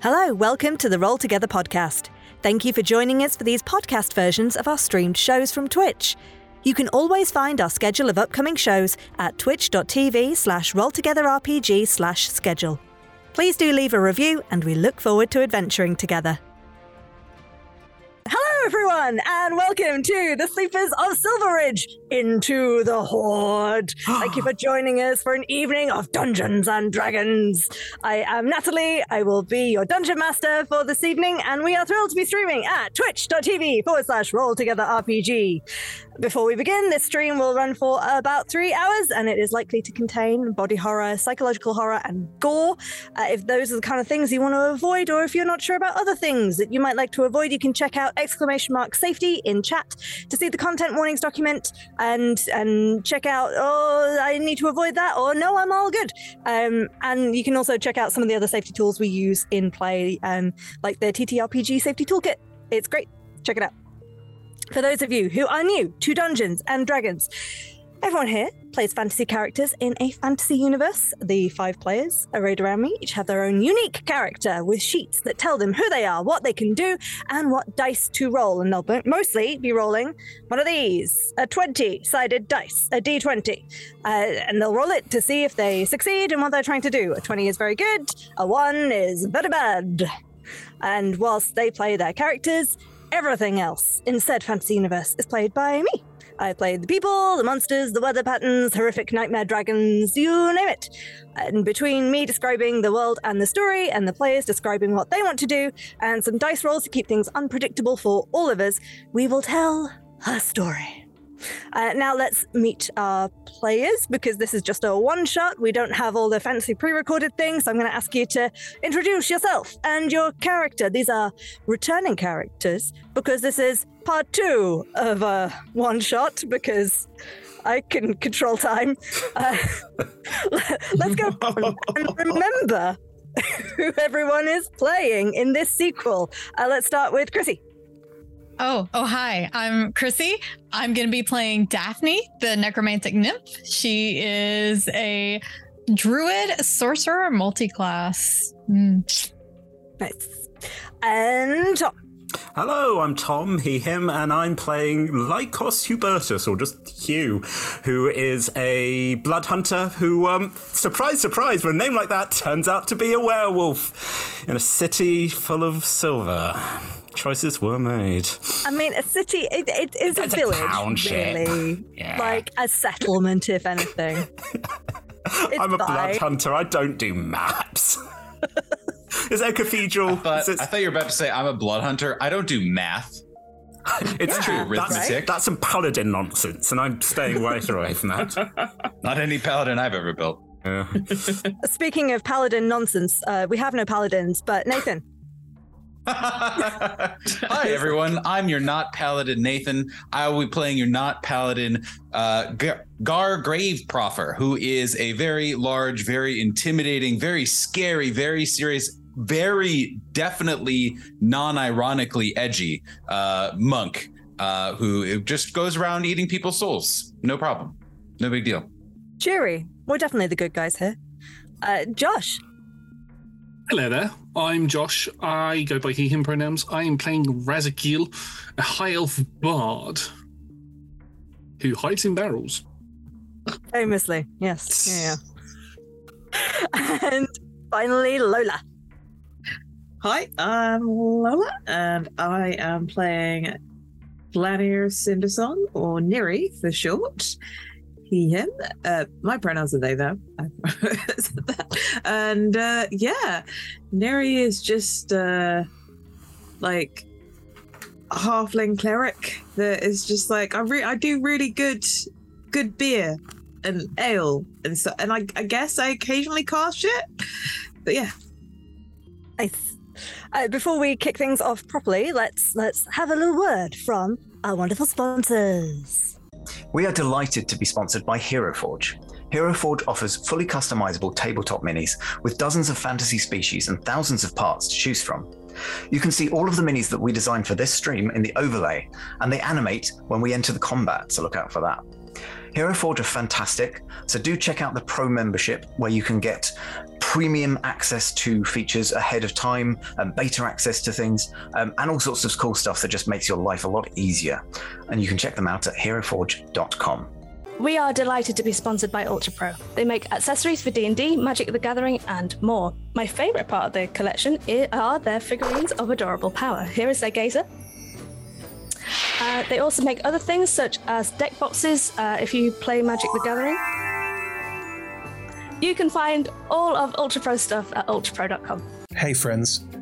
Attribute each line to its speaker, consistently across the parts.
Speaker 1: Hello, welcome to the Roll Together podcast. Thank you for joining us for these podcast versions of our streamed shows from Twitch. You can always find our schedule of upcoming shows at twitch.tv slash rolltogetherrpg slash schedule. Please do leave a review and we look forward to adventuring together. Everyone, and welcome to the Sleepers of Silveridge into the Horde. Thank you for joining us for an evening of Dungeons and Dragons. I am Natalie. I will be your dungeon master for this evening, and we are thrilled to be streaming at twitch.tv forward slash roll together RPG. Before we begin, this stream will run for about three hours, and it is likely to contain body horror, psychological horror, and gore. Uh, if those are the kind of things you want to avoid, or if you're not sure about other things that you might like to avoid, you can check out exclamation mark safety in chat to see the content warnings document and and check out oh I need to avoid that or no I'm all good. Um, and you can also check out some of the other safety tools we use in play, um, like the TTRPG safety toolkit. It's great. Check it out. For those of you who are new to Dungeons and Dragons, everyone here plays fantasy characters in a fantasy universe. The five players arrayed around me each have their own unique character with sheets that tell them who they are, what they can do, and what dice to roll. And they'll mostly be rolling one of these a 20 sided dice, a d20. Uh, and they'll roll it to see if they succeed in what they're trying to do. A 20 is very good, a 1 is very bad. And whilst they play their characters, everything else in said fantasy universe is played by me. I played the people, the monsters, the weather patterns, horrific nightmare dragons, you name it. And between me describing the world and the story, and the players describing what they want to do, and some dice rolls to keep things unpredictable for all of us, we will tell a story. Uh, now let's meet our players because this is just a one shot. We don't have all the fancy pre recorded things. So I'm going to ask you to introduce yourself and your character. These are returning characters because this is part two of a one shot because I can control time. Uh, let's go and remember who everyone is playing in this sequel. Uh, let's start with Chrissy.
Speaker 2: Oh, oh, hi. I'm Chrissy. I'm going to be playing Daphne, the necromantic nymph. She is a druid, sorcerer, multi-class. Mm.
Speaker 1: Nice. And
Speaker 3: Hello, I'm Tom, he, him, and I'm playing Lycos Hubertus, or just Hugh, who is a blood hunter who, um, surprise, surprise, with a name like that, turns out to be a werewolf in a city full of silver. Choices were made.
Speaker 1: I mean, a city, it, it is
Speaker 3: It's
Speaker 1: a
Speaker 3: a
Speaker 1: village,
Speaker 3: township.
Speaker 1: really.
Speaker 3: Yeah.
Speaker 1: Like a settlement, if anything. It's
Speaker 3: I'm a blood hunter, I don't do maps. is there a cathedral?
Speaker 4: But
Speaker 3: Is it-
Speaker 4: I thought you were about to say I'm a blood hunter. I don't do math.
Speaker 3: it's
Speaker 1: Yeah,
Speaker 3: true. That's,
Speaker 4: arithmetic.
Speaker 3: that's some paladin nonsense, and I'm staying right away from that.
Speaker 4: Not any paladin I've ever built.
Speaker 3: Yeah.
Speaker 1: Speaking of paladin nonsense, uh, we have no paladins, but Nathan.
Speaker 4: Hi everyone, I'm your not paladin Nathan. I will be playing your not paladin uh, Gar, Gar Grave Proffer, who is a very large, very intimidating, very scary, very serious, very definitely non-ironically edgy uh, monk uh, who just goes around eating people's souls. No problem, no big deal.
Speaker 1: Jerry, We're definitely the good guys here. Uh, Josh.
Speaker 5: Hello there, I'm Josh. I go by he, him pronouns. I am playing Razakil, a high elf bard who hides in barrels.
Speaker 1: Famously. Yes. Yeah. yeah. and finally, Lola.
Speaker 6: Hi, I'm Lola, and I am playing Vladimir Cindersong, or Neri for short. He, him. Uh, my pronouns are they, though. And uh, yeah, Neri is just uh, like a halfling cleric that is just like I re- I do really good good beer and ale and so and I, I guess I occasionally cast shit. But yeah,
Speaker 1: Nice. Uh, before we kick things off properly, let's let's have a little word from our wonderful sponsors.
Speaker 7: We are delighted to be sponsored by HeroForge. HeroForge offers fully customizable tabletop minis with dozens of fantasy species and thousands of parts to choose from. You can see all of the minis that we designed for this stream in the overlay, and they animate when we enter the combat, so look out for that. Hero Forge are fantastic, so do check out the Pro membership where you can get
Speaker 8: premium access to features ahead of time, and beta access to things, um, and all sorts of cool stuff that just makes your life a lot easier. And you can check them out at heroforge.com.
Speaker 9: We are delighted to be sponsored by Ultra Pro. They make accessories for D&D, Magic the Gathering, and more. My favorite part of their collection are their figurines of adorable power. Here is their gazer. Uh, they also make other things such as deck boxes uh, if you play Magic the Gathering. You can find all of Ultra Pro stuff at ultrapro.com.
Speaker 10: Hey friends,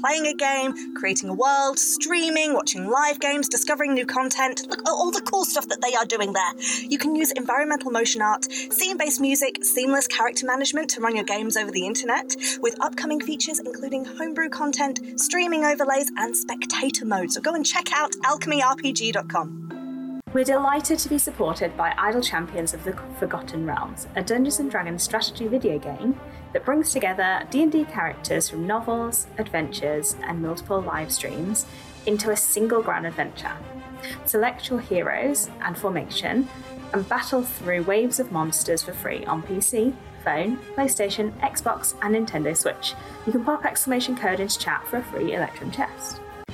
Speaker 1: Playing a game, creating a world, streaming, watching live games, discovering new content. Look at all the cool stuff that they are doing there. You can use environmental motion art, scene based music, seamless character management to run your games over the internet, with upcoming features including homebrew content, streaming overlays, and spectator mode. So go and check out alchemyrpg.com.
Speaker 11: We're delighted to be supported by Idle Champions of the Forgotten Realms, a Dungeons and Dragons strategy video game that brings together D&D characters from novels, adventures, and multiple live streams into a single grand adventure. Select your heroes and formation and battle through waves of monsters for free on PC, phone, PlayStation, Xbox, and Nintendo Switch. You can pop exclamation code into chat for a free Electrum chest.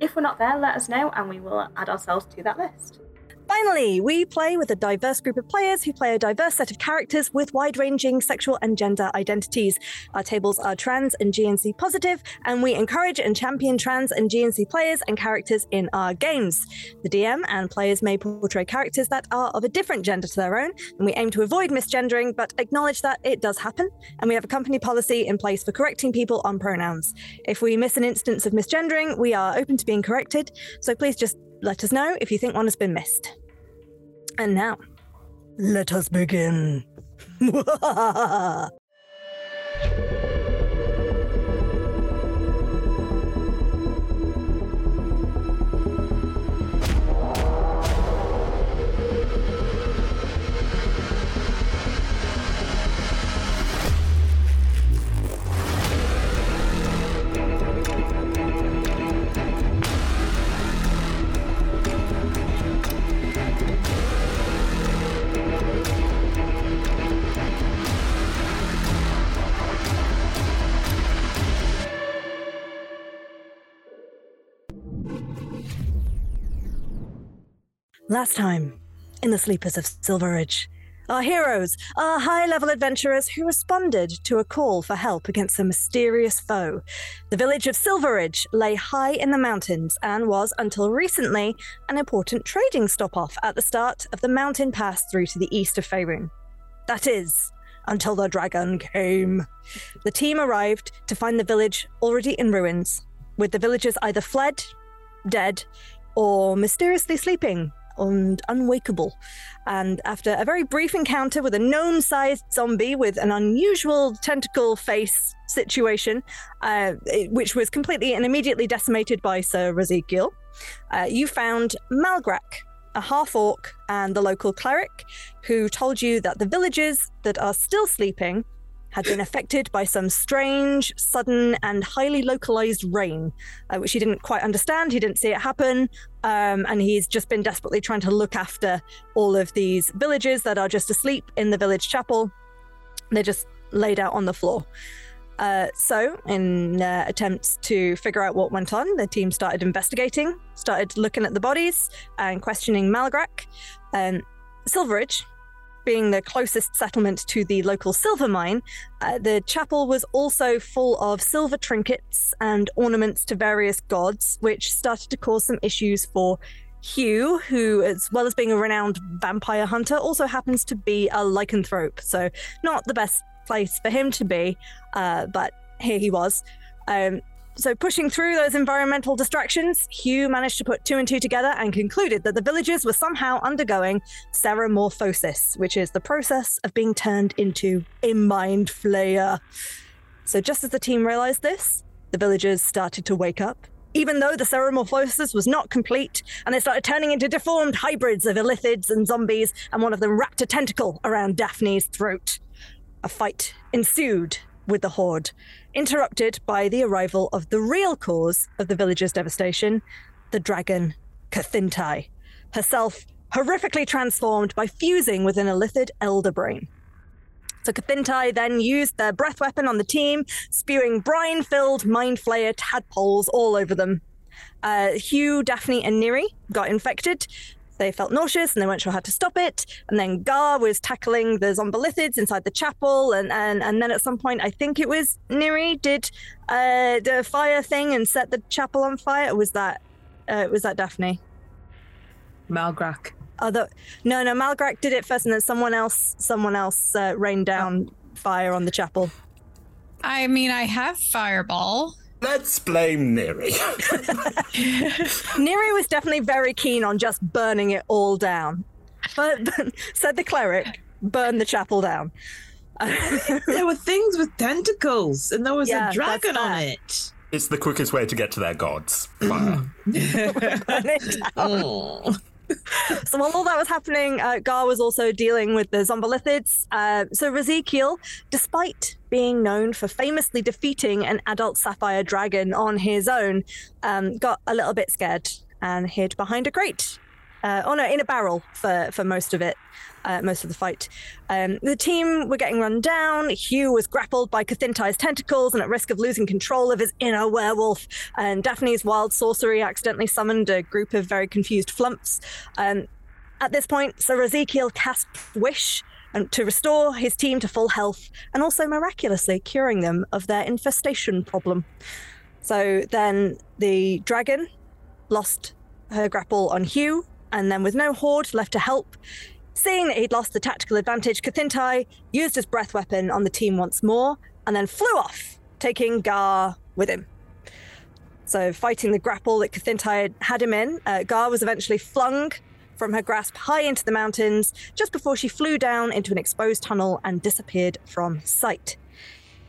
Speaker 11: If we're not there, let us know and we will add ourselves to that list.
Speaker 1: Finally, we play with a diverse group of players who play a diverse set of characters with wide ranging sexual and gender identities. Our tables are trans and GNC positive, and we encourage and champion trans and GNC players and characters in our games. The DM and players may portray characters that are of a different gender to their own, and we aim to avoid misgendering but acknowledge that it does happen, and we have a company policy in place for correcting people on pronouns. If we miss an instance of misgendering, we are open to being corrected, so please just let us know if you think one has been missed. And now, let us begin. Last time, in the Sleepers of Silveridge, our heroes are high level adventurers who responded to a call for help against a mysterious foe. The village of Silveridge lay high in the mountains and was, until recently, an important trading stop off at the start of the mountain pass through to the east of Faerun. That is, until the dragon came. The team arrived to find the village already in ruins, with the villagers either fled, dead, or mysteriously sleeping and unwakeable. And after a very brief encounter with a gnome sized zombie with an unusual tentacle face situation, uh, which was completely and immediately decimated by Sir Razikiel, uh, you found Malgrak, a half orc, and the local cleric, who told you that the villagers that are still sleeping had been affected by some strange, sudden, and highly localized rain, uh, which he didn't quite understand. He didn't see it happen. Um, and he's just been desperately trying to look after all of these villagers that are just asleep in the village chapel. They're just laid out on the floor. Uh, so, in uh, attempts to figure out what went on, the team started investigating, started looking at the bodies and questioning Malgrak. Um, Silveridge, being the closest settlement to the local silver mine, uh, the chapel was also full of silver trinkets and ornaments to various gods, which started to cause some issues for Hugh, who, as well as being a renowned vampire hunter, also happens to be a lycanthrope. So, not the best place for him to be, uh, but here he was. Um, so, pushing through those environmental distractions, Hugh managed to put two and two together and concluded that the villagers were somehow undergoing ceremorphosis, which is the process of being turned into a mind flayer. So, just as the team realized this, the villagers started to wake up. Even though the ceremorphosis was not complete, and they started turning into deformed hybrids of illithids and zombies, and one of them wrapped a tentacle around Daphne's throat. A fight ensued with the Horde, interrupted by the arrival of the real cause of the villagers' devastation the dragon Kathintai, herself horrifically transformed by fusing with an illithid elder brain. So Kathintai then used their breath weapon on the team, spewing brine filled mind flayer tadpoles all over them. Uh, Hugh, Daphne, and Neri got infected. They felt nauseous and they weren't sure how to stop it. And then Gar was tackling the zombolithids inside the chapel. And, and, and then at some point, I think it was Neri did uh, the fire thing and set the chapel on fire. Or was that, uh, was that Daphne?
Speaker 6: Malgrak.
Speaker 1: Other, no, no, Malgrak did it first, and then someone else, someone else uh, rained down fire on the chapel.
Speaker 2: I mean, I have fireball.
Speaker 3: Let's blame Neri.
Speaker 1: Neri was definitely very keen on just burning it all down. But said the cleric, burn the chapel down.
Speaker 6: there were things with tentacles, and there was
Speaker 1: Yeah,
Speaker 6: a dragon on it.
Speaker 3: it's the quickest way to get to their gods. Fire.
Speaker 1: Burn it down. Oh. so while all that was happening, uh, Gar was also dealing with the zombolithids. Uh, so Razikiel, despite being known for famously defeating an adult sapphire dragon on his own, um, got a little bit scared and hid behind a crate. Uh, oh no, in a barrel for for most of it, uh, most of the fight. Um, the team were getting run down. Hugh was grappled by Kathintai's tentacles and at risk of losing control of his inner werewolf. And Daphne's wild sorcery accidentally summoned a group of very confused flumps. Um, at this point, Sir Ezekiel cast Wish and to restore his team to full health and also miraculously curing them of their infestation problem. So then the dragon lost her grapple on Hugh, and then with no horde left to help, seeing that he'd lost the tactical advantage, Kathintai used his breath weapon on the team once more and then flew off, taking Gar with him. So, fighting the grapple that Kathintai had, him in, uh, Gar was eventually flung from her grasp high into the mountains just before she flew down into an exposed tunnel and disappeared from sight.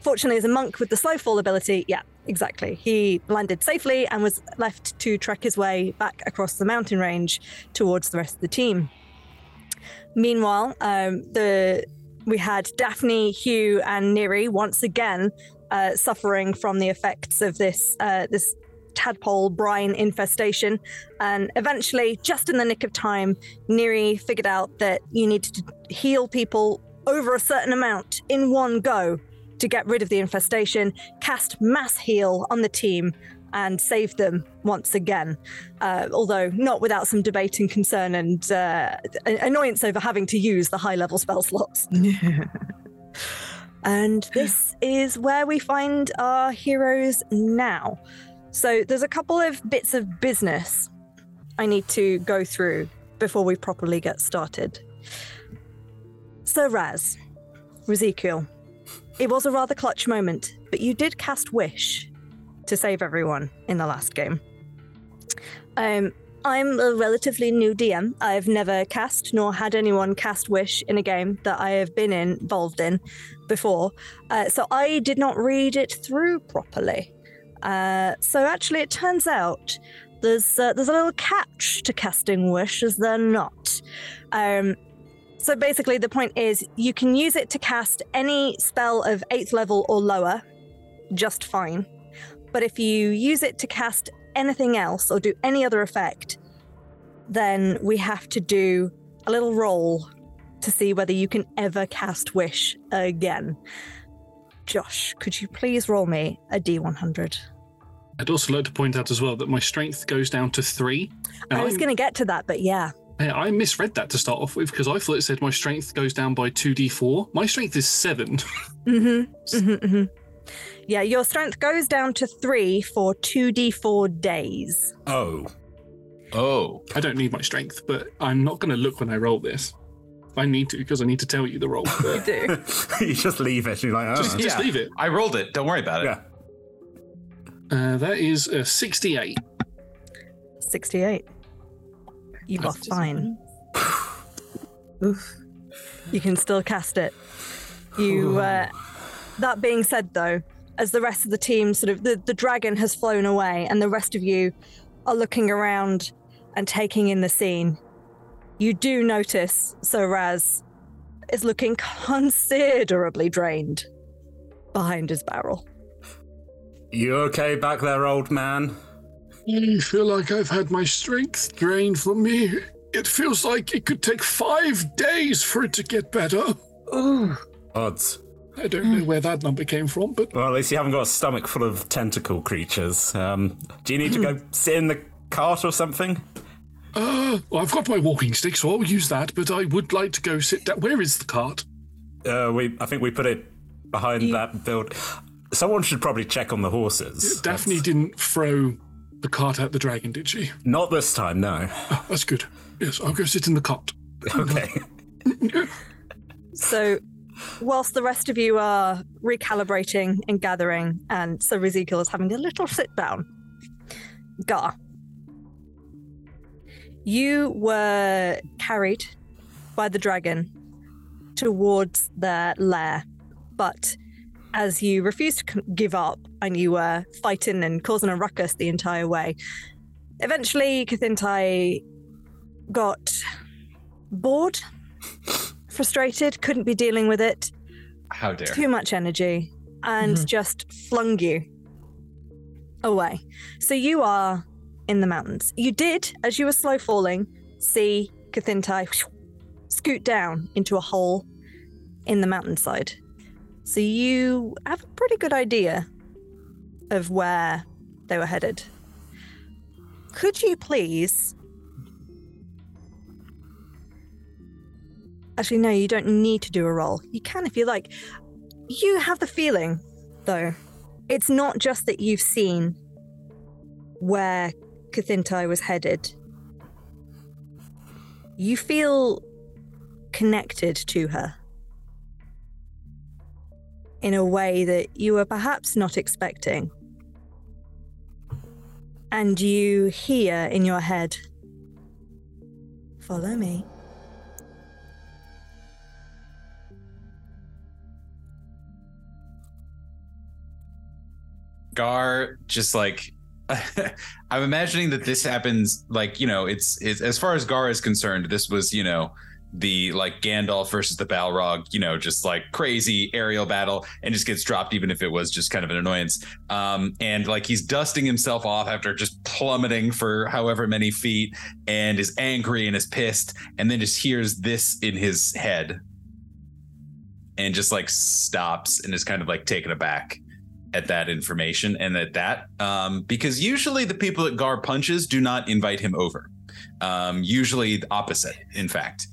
Speaker 1: Fortunately, as a monk with the slow fall ability, yeah, exactly. He landed safely and was left to trek his way back across the mountain range towards the rest of the team. Meanwhile, um, the we had Daphne, Hugh, and Neri once again uh, suffering from the effects of this uh, this tadpole brine infestation, and eventually, just in the nick of time, Neri figured out that you needed to heal people over a certain amount in one go to get rid of the infestation, cast mass heal on the team, and save them once again. Uh, although not without some debate and concern and uh, annoyance over having to use the high level spell slots. and this is where we find our heroes now. So there's a couple of bits of business I need to go through before we properly get started. So Raz, Ezekiel, it was a rather clutch moment, but you did cast Wish to save everyone in the last game. Um, I'm a relatively new DM. I've never cast nor had anyone cast Wish in a game that I have been involved in before, uh, so I did not read it through properly. Uh, so actually, it turns out there's uh, there's a little catch to casting Wish, is there not? Um, so basically, the point is you can use it to cast any spell of eighth level or lower, just fine. But if you use it to cast anything else or do any other effect, then we have to do a little roll to see whether you can ever cast Wish again. Josh, could you please roll me a D100?
Speaker 5: I'd also like to point out as well that my strength goes down to three.
Speaker 1: I was going to get to that, but yeah.
Speaker 5: Yeah, I misread that to start off with because I thought it said my strength goes down by 2d4. My strength is 7.
Speaker 1: Mm-hmm. mm-hmm, mm-hmm. Yeah, your strength goes down to three for 2d4 days.
Speaker 3: Oh.
Speaker 4: Oh.
Speaker 5: I don't need my strength, but I'm not going to look when I roll this. I need to because I need to tell you the roll.
Speaker 1: you do.
Speaker 3: you just leave it. You're like, oh.
Speaker 5: Just, just leave it.
Speaker 4: I rolled it. Don't worry about it.
Speaker 3: Yeah.
Speaker 5: Uh, that is a 68.
Speaker 1: 68. You are fine. Oof. You can still cast it. You. Uh, that being said, though, as the rest of the team sort of the, the dragon has flown away, and the rest of you are looking around and taking in the scene, you do notice Sir Raz is looking considerably drained behind his barrel.
Speaker 3: You okay back there, old man?
Speaker 5: I feel like I've had my strength drained from me. It feels like it could take five days for it to get better. Oh.
Speaker 3: Odds.
Speaker 5: I don't know where that number came from, but.
Speaker 3: Well, at least you haven't got a stomach full of tentacle creatures. Um, do you need to go sit in the cart or something?
Speaker 5: Uh, well, I've got my walking stick, so I'll use that, but I would like to go sit down. Where is the cart?
Speaker 3: Uh, we, I think we put it behind you... that build. Someone should probably check on the horses.
Speaker 5: Yeah, Daphne that's... didn't throw the cart at the dragon, did she?
Speaker 3: Not this time, no.
Speaker 5: Oh, that's good. Yes, I'll go sit in the cart.
Speaker 3: Okay.
Speaker 1: so, whilst the rest of you are recalibrating and gathering, and so Ezekiel is having a little sit down, Gar, you were carried by the dragon towards their lair, but as you refused to give up and you were fighting and causing a ruckus the entire way, eventually Kathintai got bored, frustrated, couldn't be dealing with it.
Speaker 4: How dare.
Speaker 1: Too much energy, and mm-hmm. just flung you away. So you are in the mountains. You did, as you were slow falling, see Kathintai scoot down into a hole in the mountainside. So you have a pretty good idea of where they were headed. Could you please? Actually, no, you don't need to do a roll. You can if you like. You have the feeling, though. It's not just that you've seen where Kathintai was headed. You feel connected to her in a way that you were perhaps not expecting. And you hear in your head, Follow me.
Speaker 4: Gar just like I'm imagining that this happens like you know it's, it's as far as Gar is concerned this was you know the like Gandalf versus the Balrog you know just like crazy aerial battle and just gets dropped even if it was just kind of an annoyance. Um and like he's dusting himself off after just plummeting for however many feet and is angry and is pissed and then just hears this in his head and just like stops and is kind of like taken aback at that information and at that um, because usually the people that Gar punches do not invite him over. Um, usually the opposite, in fact.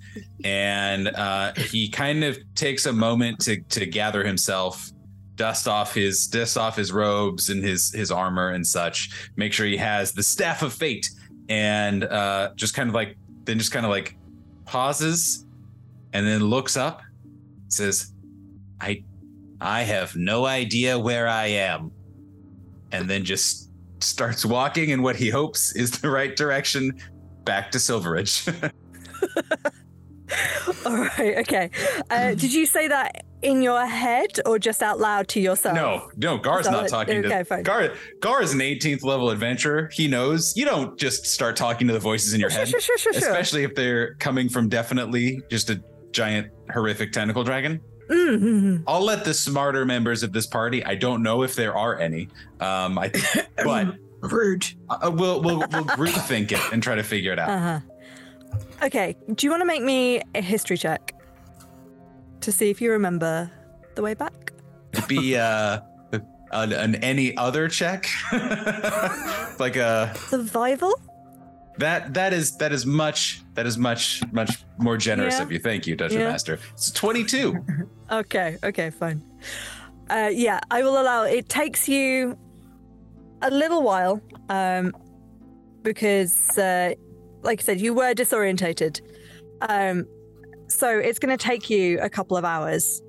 Speaker 4: And uh, he kind of takes a moment to to gather himself, dust off his dust off his robes and his his armor and such. Make sure he has the staff of fate, and uh, just kind of like then just kind of like pauses, and then looks up, says, "I I have no idea where I am. And then just starts walking in what he hopes is the right direction back to Silveridge.
Speaker 1: All right, okay. Uh, did you say that in your head or just out loud to yourself?
Speaker 4: no, no, Gar's not talking
Speaker 1: okay,
Speaker 4: to
Speaker 1: fine.
Speaker 4: Gar. Gar is an 18th level adventurer. He knows you don't just start talking to the voices in your
Speaker 1: Sure,
Speaker 4: head,
Speaker 1: sure, sure, sure, sure.
Speaker 4: especially if they're coming from definitely just a giant horrific tentacle dragon.
Speaker 1: Mhm.
Speaker 4: I'll let the smarter members of this party. I don't know if there are any. Um, I, but
Speaker 6: rude.
Speaker 4: Uh, we'll we'll we'll group it and try to figure it out.
Speaker 1: Uh-huh. Okay, do you want to make me a history check to see if you remember the way back?
Speaker 4: Be uh, an, an any other check, like a
Speaker 1: Survival?
Speaker 4: that that is that is much that is much much more generous
Speaker 1: Yeah.
Speaker 4: of you. Thank you, Dungeon
Speaker 1: Yeah.
Speaker 4: Master. It's twenty two.
Speaker 1: Okay, okay, fine. Uh, yeah, I will allow it. takes you a little while um, because, uh, like I said, you were disorientated. Um, so it's going to take you a couple of hours.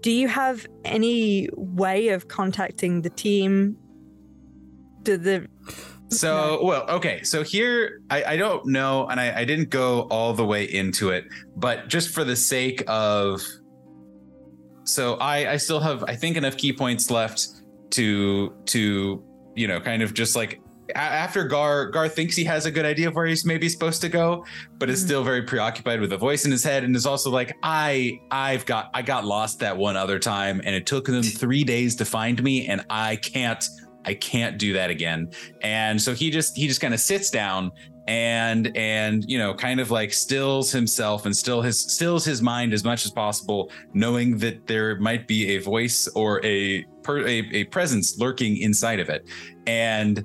Speaker 1: Do you have any way of contacting the team? Do the
Speaker 4: So, well, okay. So here, I, I don't know, and I, I didn't go all the way into it, but just for the sake of, so I, I still have, I think, enough key points left to, to, you know, kind of just like a- after Gar, Gar thinks he has a good idea of where he's maybe supposed to go, but is mm-hmm. still very preoccupied with a voice in his head, and is also like, I, I've got, I got lost that one other time, and it took them three days to find me, and I can't. I can't do that again. And so he just he just kind of sits down and and you know kind of like stills himself and still his stills his mind as much as possible knowing that there might be a voice or a per, a, a presence lurking inside of it and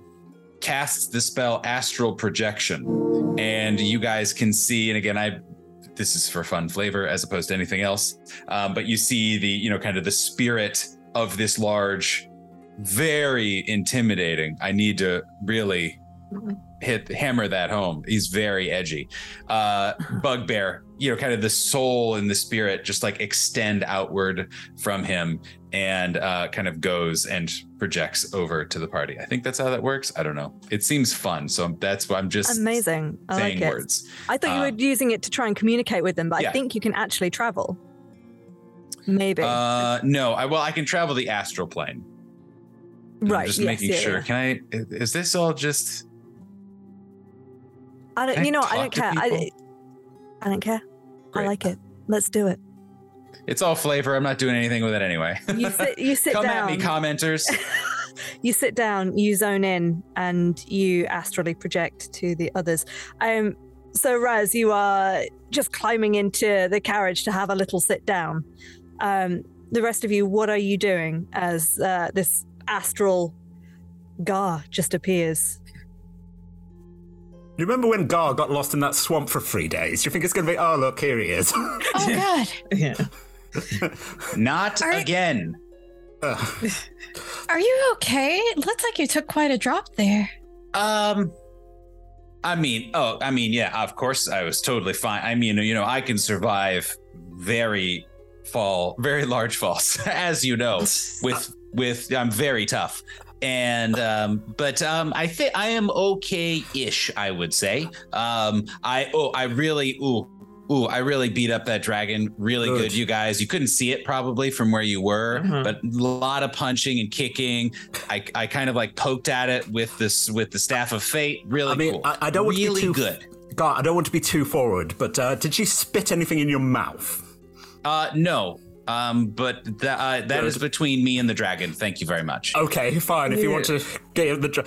Speaker 4: casts the spell astral projection and you guys can see and again I this is for fun flavor as opposed to anything else um, but you see the you know kind of the spirit of this large very intimidating. I need to really hit hammer that home. He's very edgy. Uh bugbear, you know, kind of the soul and the spirit just like extend outward from him and uh kind of goes and projects over to the party. I think that's how that works. I don't know. It seems fun. So that's why I'm just
Speaker 1: amazing. I
Speaker 4: saying
Speaker 1: like it.
Speaker 4: words.
Speaker 1: I thought you
Speaker 4: Uh,
Speaker 1: were using it to try and communicate with them, but
Speaker 4: yeah.
Speaker 1: I think you can actually travel. Maybe.
Speaker 4: Uh no, I well I can travel the astral plane. I'm
Speaker 1: right.
Speaker 4: just
Speaker 1: yes,
Speaker 4: making
Speaker 1: yeah,
Speaker 4: sure.
Speaker 1: yeah.
Speaker 4: Can I is this all just
Speaker 1: I don't. You know, what, I don't care. I. I don't care.
Speaker 4: Great.
Speaker 1: I like it. Let's do it.
Speaker 4: It's all flavor. I'm not doing anything with it anyway.
Speaker 1: You sit. You sit
Speaker 4: Come
Speaker 1: down.
Speaker 4: at me, commenters.
Speaker 1: you sit down. You zone in, and you astrally project to the others. Um, so Raz, you are just climbing into the carriage to have a little sit down. Um, the rest of you, what are you doing as uh, this astral Gar just appears?
Speaker 3: You remember when Gar got lost in that swamp for three days? You think it's going to be, oh, look, here he is.
Speaker 2: Oh God.
Speaker 6: Yeah.
Speaker 4: Not
Speaker 2: Are-
Speaker 4: again.
Speaker 2: Are you okay? It looks like you took quite a drop there.
Speaker 4: Um, I mean, oh, I mean, yeah, of course, I was totally fine. I mean, you know, I can survive very fall, very large falls, as you know. With with, I'm very tough, and um, but um, I think I am okay-ish. I would say. Um, I oh, I really ooh. Ooh, I really beat up that dragon. Really good.
Speaker 3: Good.
Speaker 4: you guys. You couldn't see it probably from where you were,
Speaker 6: Mhm.
Speaker 4: but a lot of punching and kicking. I, I kind of like poked at it with this with the staff of fate. Really
Speaker 3: I mean,
Speaker 4: cool.
Speaker 3: I, I don't want
Speaker 4: really
Speaker 3: to be too
Speaker 4: good.
Speaker 3: Gar, I don't want to be too forward, but uh, did she spit anything in your mouth?
Speaker 4: Uh, no. Um, but that uh, that
Speaker 3: Good.
Speaker 4: is between me and the dragon. Thank you very much.
Speaker 3: Okay, fine. If you want to get the. Dra-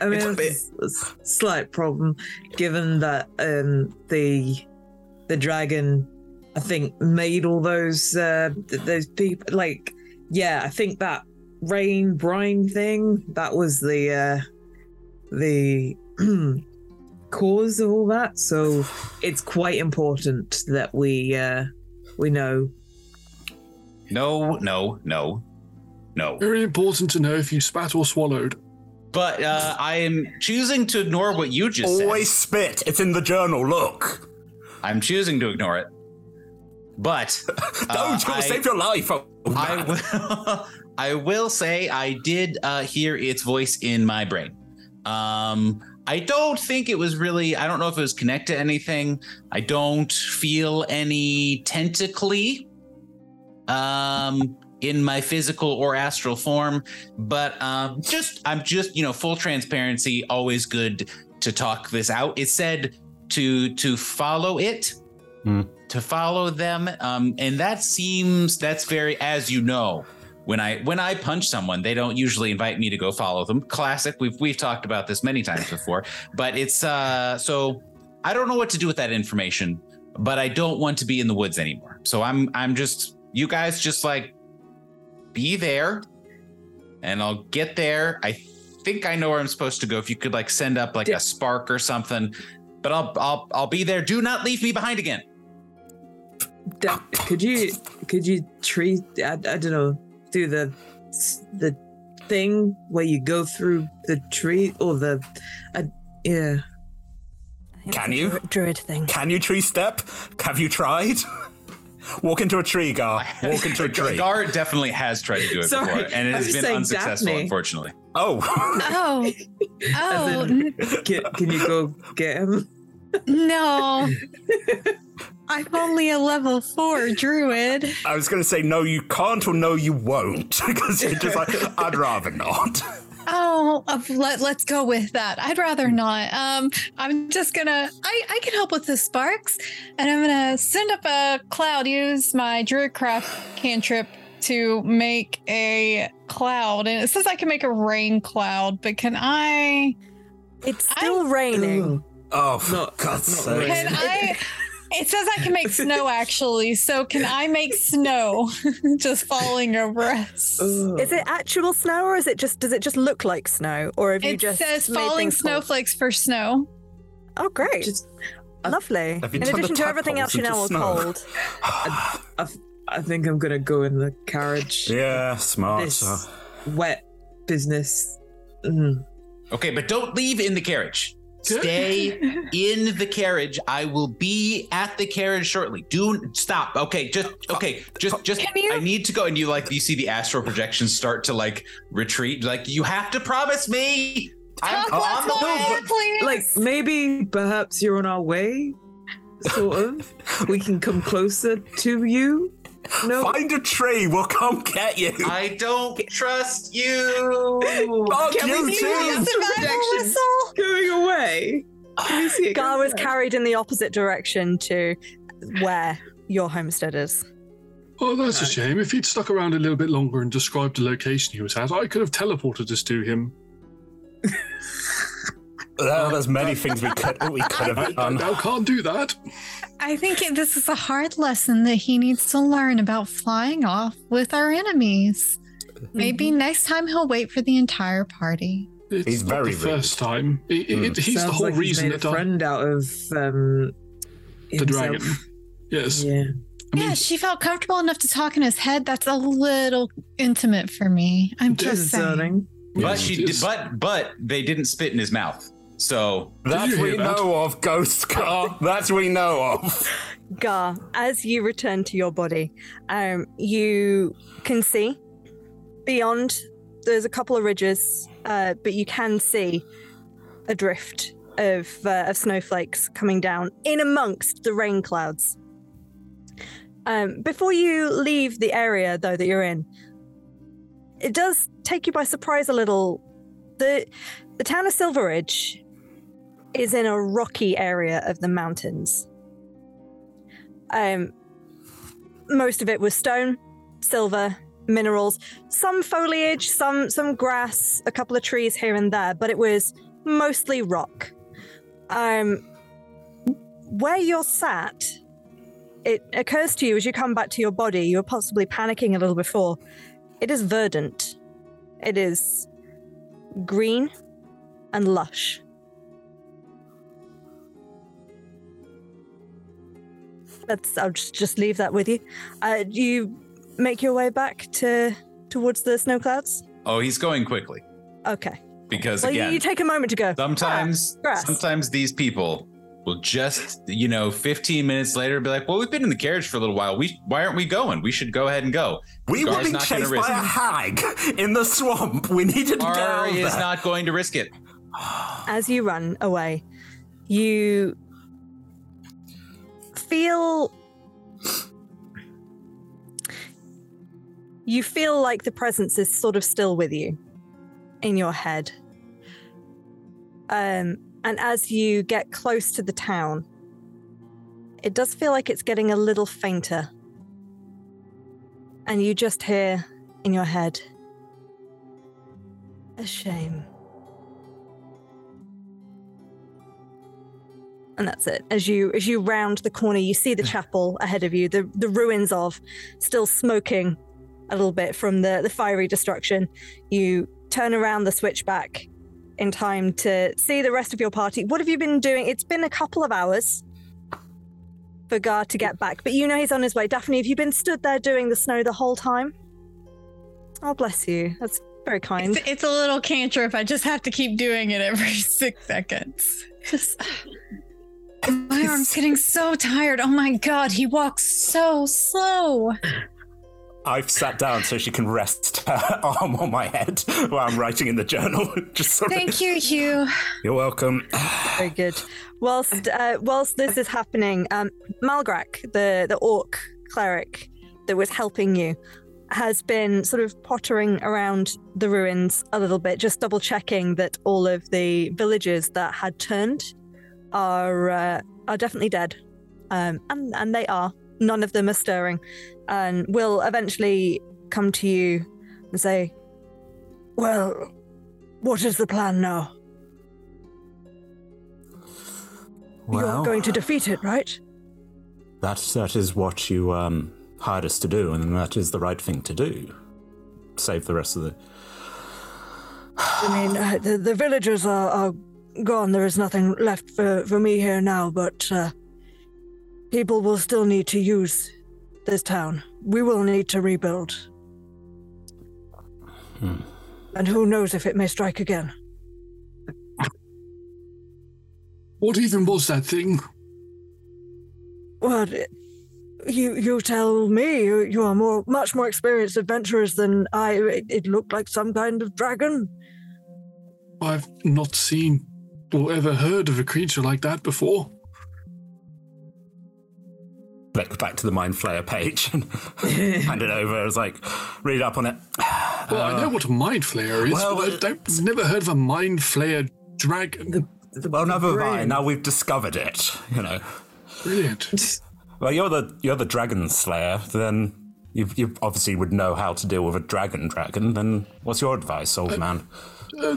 Speaker 6: I mean,
Speaker 3: It's a
Speaker 6: it's a s- slight problem given that um, the the dragon, I think, made all those uh, those people. Like, yeah, I think that rain brine thing that was the uh, the cause of all that. So it's quite important that we uh, we know.
Speaker 4: No, no, no, no.
Speaker 5: Very important to know if you spat or swallowed.
Speaker 4: But uh, I am choosing to ignore what you just said.
Speaker 3: Always spit. It's in the journal. Look.
Speaker 4: I'm choosing to ignore it. But
Speaker 3: Don't.
Speaker 4: uh,
Speaker 3: you'll
Speaker 4: I-
Speaker 3: save your life. Oh,
Speaker 4: I will. I will say I did uh, hear its voice in my brain. Um, I don't think it was really. I don't know if it was connected to anything. I don't feel any tentacly um, in my physical or astral form. But um, just, I'm just, you know, full transparency. Always good to talk this out. It said to to follow it to follow them um, and that seems that's very as you know when i when i punch someone they don't usually invite me to go follow them classic we've we've talked about this many times before but it's uh so i don't know what to do with that information but i don't want to be in the woods anymore so i'm i'm just you guys just like be there and i'll get there i think i know where i'm supposed to go if you could like send up like a spark or something but i'll i'll i'll be there do not leave me behind again
Speaker 6: Da- could you could you treat I, I don't know do the the thing where you go through the tree or the uh, yeah
Speaker 3: Can you?
Speaker 1: Druid thing.
Speaker 3: Can you tree step? Have you tried? Walk into a tree, Gar. Walk into a tree.
Speaker 4: Gar definitely has tried to do it
Speaker 6: Sorry,
Speaker 4: before, and it
Speaker 6: I
Speaker 4: has been unsuccessful,
Speaker 6: Daphne.
Speaker 4: unfortunately.
Speaker 3: Oh.
Speaker 2: Oh, oh
Speaker 6: in- can, can you go get him
Speaker 2: no! I'm only a level four druid.
Speaker 3: I was going to say no, you can't, or no, you won't, because you're just like I'd rather not.
Speaker 2: Oh, uh, let, let's go with that. I'd rather not. Um, I'm just gonna. I I can help with the sparks, and I'm gonna send up a cloud. Use my druidcraft cantrip to make a cloud, and it says I can make a rain cloud. But can I?
Speaker 1: It's still raining.
Speaker 3: Oh, for
Speaker 6: Not-
Speaker 3: God's
Speaker 6: not
Speaker 3: sake!
Speaker 2: Can I? It says I can make snow actually. So can I make snow just falling over us?
Speaker 6: Ugh.
Speaker 1: Is it actual snow, or is it just? Does it just look like snow, or have you
Speaker 2: It
Speaker 1: just
Speaker 2: says falling
Speaker 1: things fall?
Speaker 2: snowflakes for snow.
Speaker 1: Oh, great!
Speaker 6: Just-
Speaker 1: Lovely. In addition to everything else you
Speaker 3: tadpoles
Speaker 1: know are cold.
Speaker 6: I, I, I think I'm gonna go in the carriage
Speaker 3: Yeah, smart.
Speaker 6: this
Speaker 3: Uh,
Speaker 6: wet business Mm.
Speaker 4: Okay, but don't leave in the carriage. Stay in the carriage. I will be at the carriage shortly. Do stop. Okay, just okay, just just
Speaker 2: Can you-
Speaker 4: I need to go. And you like you see the astral projections start to like retreat. Like you have to promise me. I'm
Speaker 2: Talk
Speaker 4: on the
Speaker 2: less
Speaker 4: way.
Speaker 2: more, please.
Speaker 6: like maybe perhaps you're on our way sort of we can come closer to you no
Speaker 3: Find a tree. We'll come get you.
Speaker 4: I don't trust you.
Speaker 3: Fuck
Speaker 6: Can
Speaker 3: you
Speaker 6: we see
Speaker 3: too.
Speaker 6: the astral
Speaker 2: Survival
Speaker 6: projections
Speaker 2: whistle?
Speaker 6: going away can you see it
Speaker 1: Gar was carried in the opposite direction to where your homestead is.
Speaker 5: Oh, that's a shame. If he'd stuck around a little bit longer and described the location he was at, I could have teleported us to him.
Speaker 3: Well, there's many things we could we could have done.
Speaker 5: Now can't do that.
Speaker 2: I think it- this is a hard lesson that he needs to learn about flying off with our enemies. Maybe next time he'll wait for the entire party.
Speaker 5: It's
Speaker 3: He's
Speaker 5: not
Speaker 3: very
Speaker 5: the first time. It- it-
Speaker 3: Mm.
Speaker 5: he's the whole
Speaker 6: like he's
Speaker 5: reason
Speaker 6: made a
Speaker 5: that I,
Speaker 6: friend out of um,
Speaker 5: the dragon. Yes.
Speaker 6: Yeah.
Speaker 5: I mean,
Speaker 2: yeah, she felt comfortable enough to talk in his head. That's a little intimate for me. I'm just saying.
Speaker 6: Discerning.
Speaker 4: But she did, but but they didn't spit in his mouth. So
Speaker 3: That
Speaker 5: you
Speaker 3: we
Speaker 5: that?
Speaker 3: know of, Ghost Car. That we know of.
Speaker 1: Gar, as you return to your body, um, you can see beyond. There's a couple of ridges, uh, but you can see a drift of uh, of snowflakes coming down in amongst the rain clouds. Um, before you leave the area, though, that you're in, it does take you by surprise a little. the The town of Silveridge is in a rocky area of the mountains. Um, most of it was stone, silver, minerals, some foliage, some some grass, a couple of trees here and there, but it was mostly rock. Um, where you're sat, it occurs to you as you come back to your body. You were possibly panicking a little before. It is verdant. It is green and lush. That's. I'll just just leave that with you. Uh, do you make your way back to towards the snow clouds?
Speaker 4: oh, he's going quickly
Speaker 1: Okay.
Speaker 4: because
Speaker 1: Well, you,
Speaker 4: again,
Speaker 1: you take a moment to go.
Speaker 4: sometimes
Speaker 1: "Ah,
Speaker 4: sometimes these people will just you know 15 minutes later be like, well, we've been in the carriage for a little while. We why aren't we going? We should go ahead and go.
Speaker 3: We were
Speaker 4: Gar's
Speaker 3: being
Speaker 4: not gonna
Speaker 3: chased
Speaker 4: risk
Speaker 3: by a
Speaker 4: it.
Speaker 3: hag in the swamp. We needed to get
Speaker 4: Gar
Speaker 3: out
Speaker 4: is
Speaker 3: there.
Speaker 4: not going to risk it.
Speaker 1: as you run away, you feel you feel like the presence is sort of still with you in your head. Um, and as you get close to the town, it does feel like it's getting a little fainter. And you just hear in your head, a shame. And that's it. As you as you round the corner, you see the chapel ahead of you, the the ruins of, still smoking a little bit from the the fiery destruction. You turn around the switchback in time to see the rest of your party. What have you been doing? It's been a couple of hours for Gar to get back, but you know he's on his way. Daphne, have you been stood there doing the snow the whole time? Oh, bless you. That's very kind.
Speaker 2: It's, it's a little cantrip. I just have to keep doing it every six seconds. Just my arm's getting so tired. Oh my god, he walks so slow.
Speaker 3: I've sat down so she can rest her arm on my head while I'm writing in the journal. Just sort of-
Speaker 2: Thank you, Hugh.
Speaker 3: You're welcome.
Speaker 1: Very good. Whilst uh, whilst this is happening, um, Malgrak, the the orc cleric that was helping you, has been sort of pottering around the ruins a little bit, just double checking that all of the villagers that had turned are uh, are definitely dead, um, and and they are. None of them are stirring, and will eventually come to you and say, "Well, what is the plan now?"
Speaker 3: Well,
Speaker 1: You're going to defeat it, right?
Speaker 3: that that is what you um, hired us to do, and that is the right thing to do. Save the rest of the.
Speaker 1: I mean, uh, the, the villagers are, are gone. There is nothing left for, for me here now, but uh, people will still need to use this town. We will need to rebuild.
Speaker 3: Hmm.
Speaker 1: And who knows if it may strike again.
Speaker 5: What even was that thing?
Speaker 1: Well, you you tell me. You, you are more much more experienced adventurers than I. It, it looked like some kind of dragon.
Speaker 5: I've not seen or ever heard of a creature like that before.
Speaker 3: Flick back to the Mind Flayer page and hand it over. I was like, read up on it.
Speaker 5: Well, I know what a mind flayer is,
Speaker 3: well,
Speaker 5: but I don't, never heard of a mind flayer dragon.
Speaker 3: well, never mind. Now we've discovered it. You know.
Speaker 5: Brilliant.
Speaker 3: Well, you're the you're the dragon slayer. Then you you obviously would know how to deal with a dragon. Dragon. Then what's your advice, old man?
Speaker 5: Uh,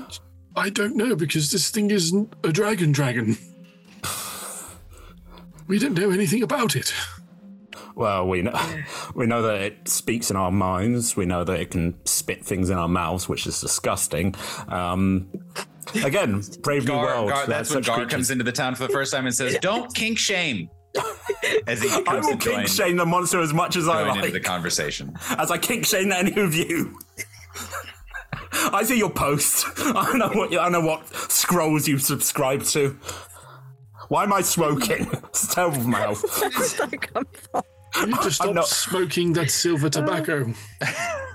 Speaker 5: I don't know because this thing isn't a dragon dragon. We don't know anything about it.
Speaker 3: Well, we know we know that it speaks in our minds. We know that it can spit things in our mouths, which is disgusting. Um, again, brave new world.
Speaker 4: Gar, that's when
Speaker 3: such
Speaker 4: Gar
Speaker 3: creatures-
Speaker 4: comes into the town for the first time and says, "Don't kink shame." As he
Speaker 3: I will
Speaker 4: to join,
Speaker 3: kink shame the monster as much as I
Speaker 4: join
Speaker 3: like.
Speaker 4: into the conversation.
Speaker 3: as I kink shame any of you. I see your post. I know what I know what scrolls you subscribe to. Why am I smoking? It's a terrible mouth.
Speaker 5: You need to stop smoking that silver tobacco.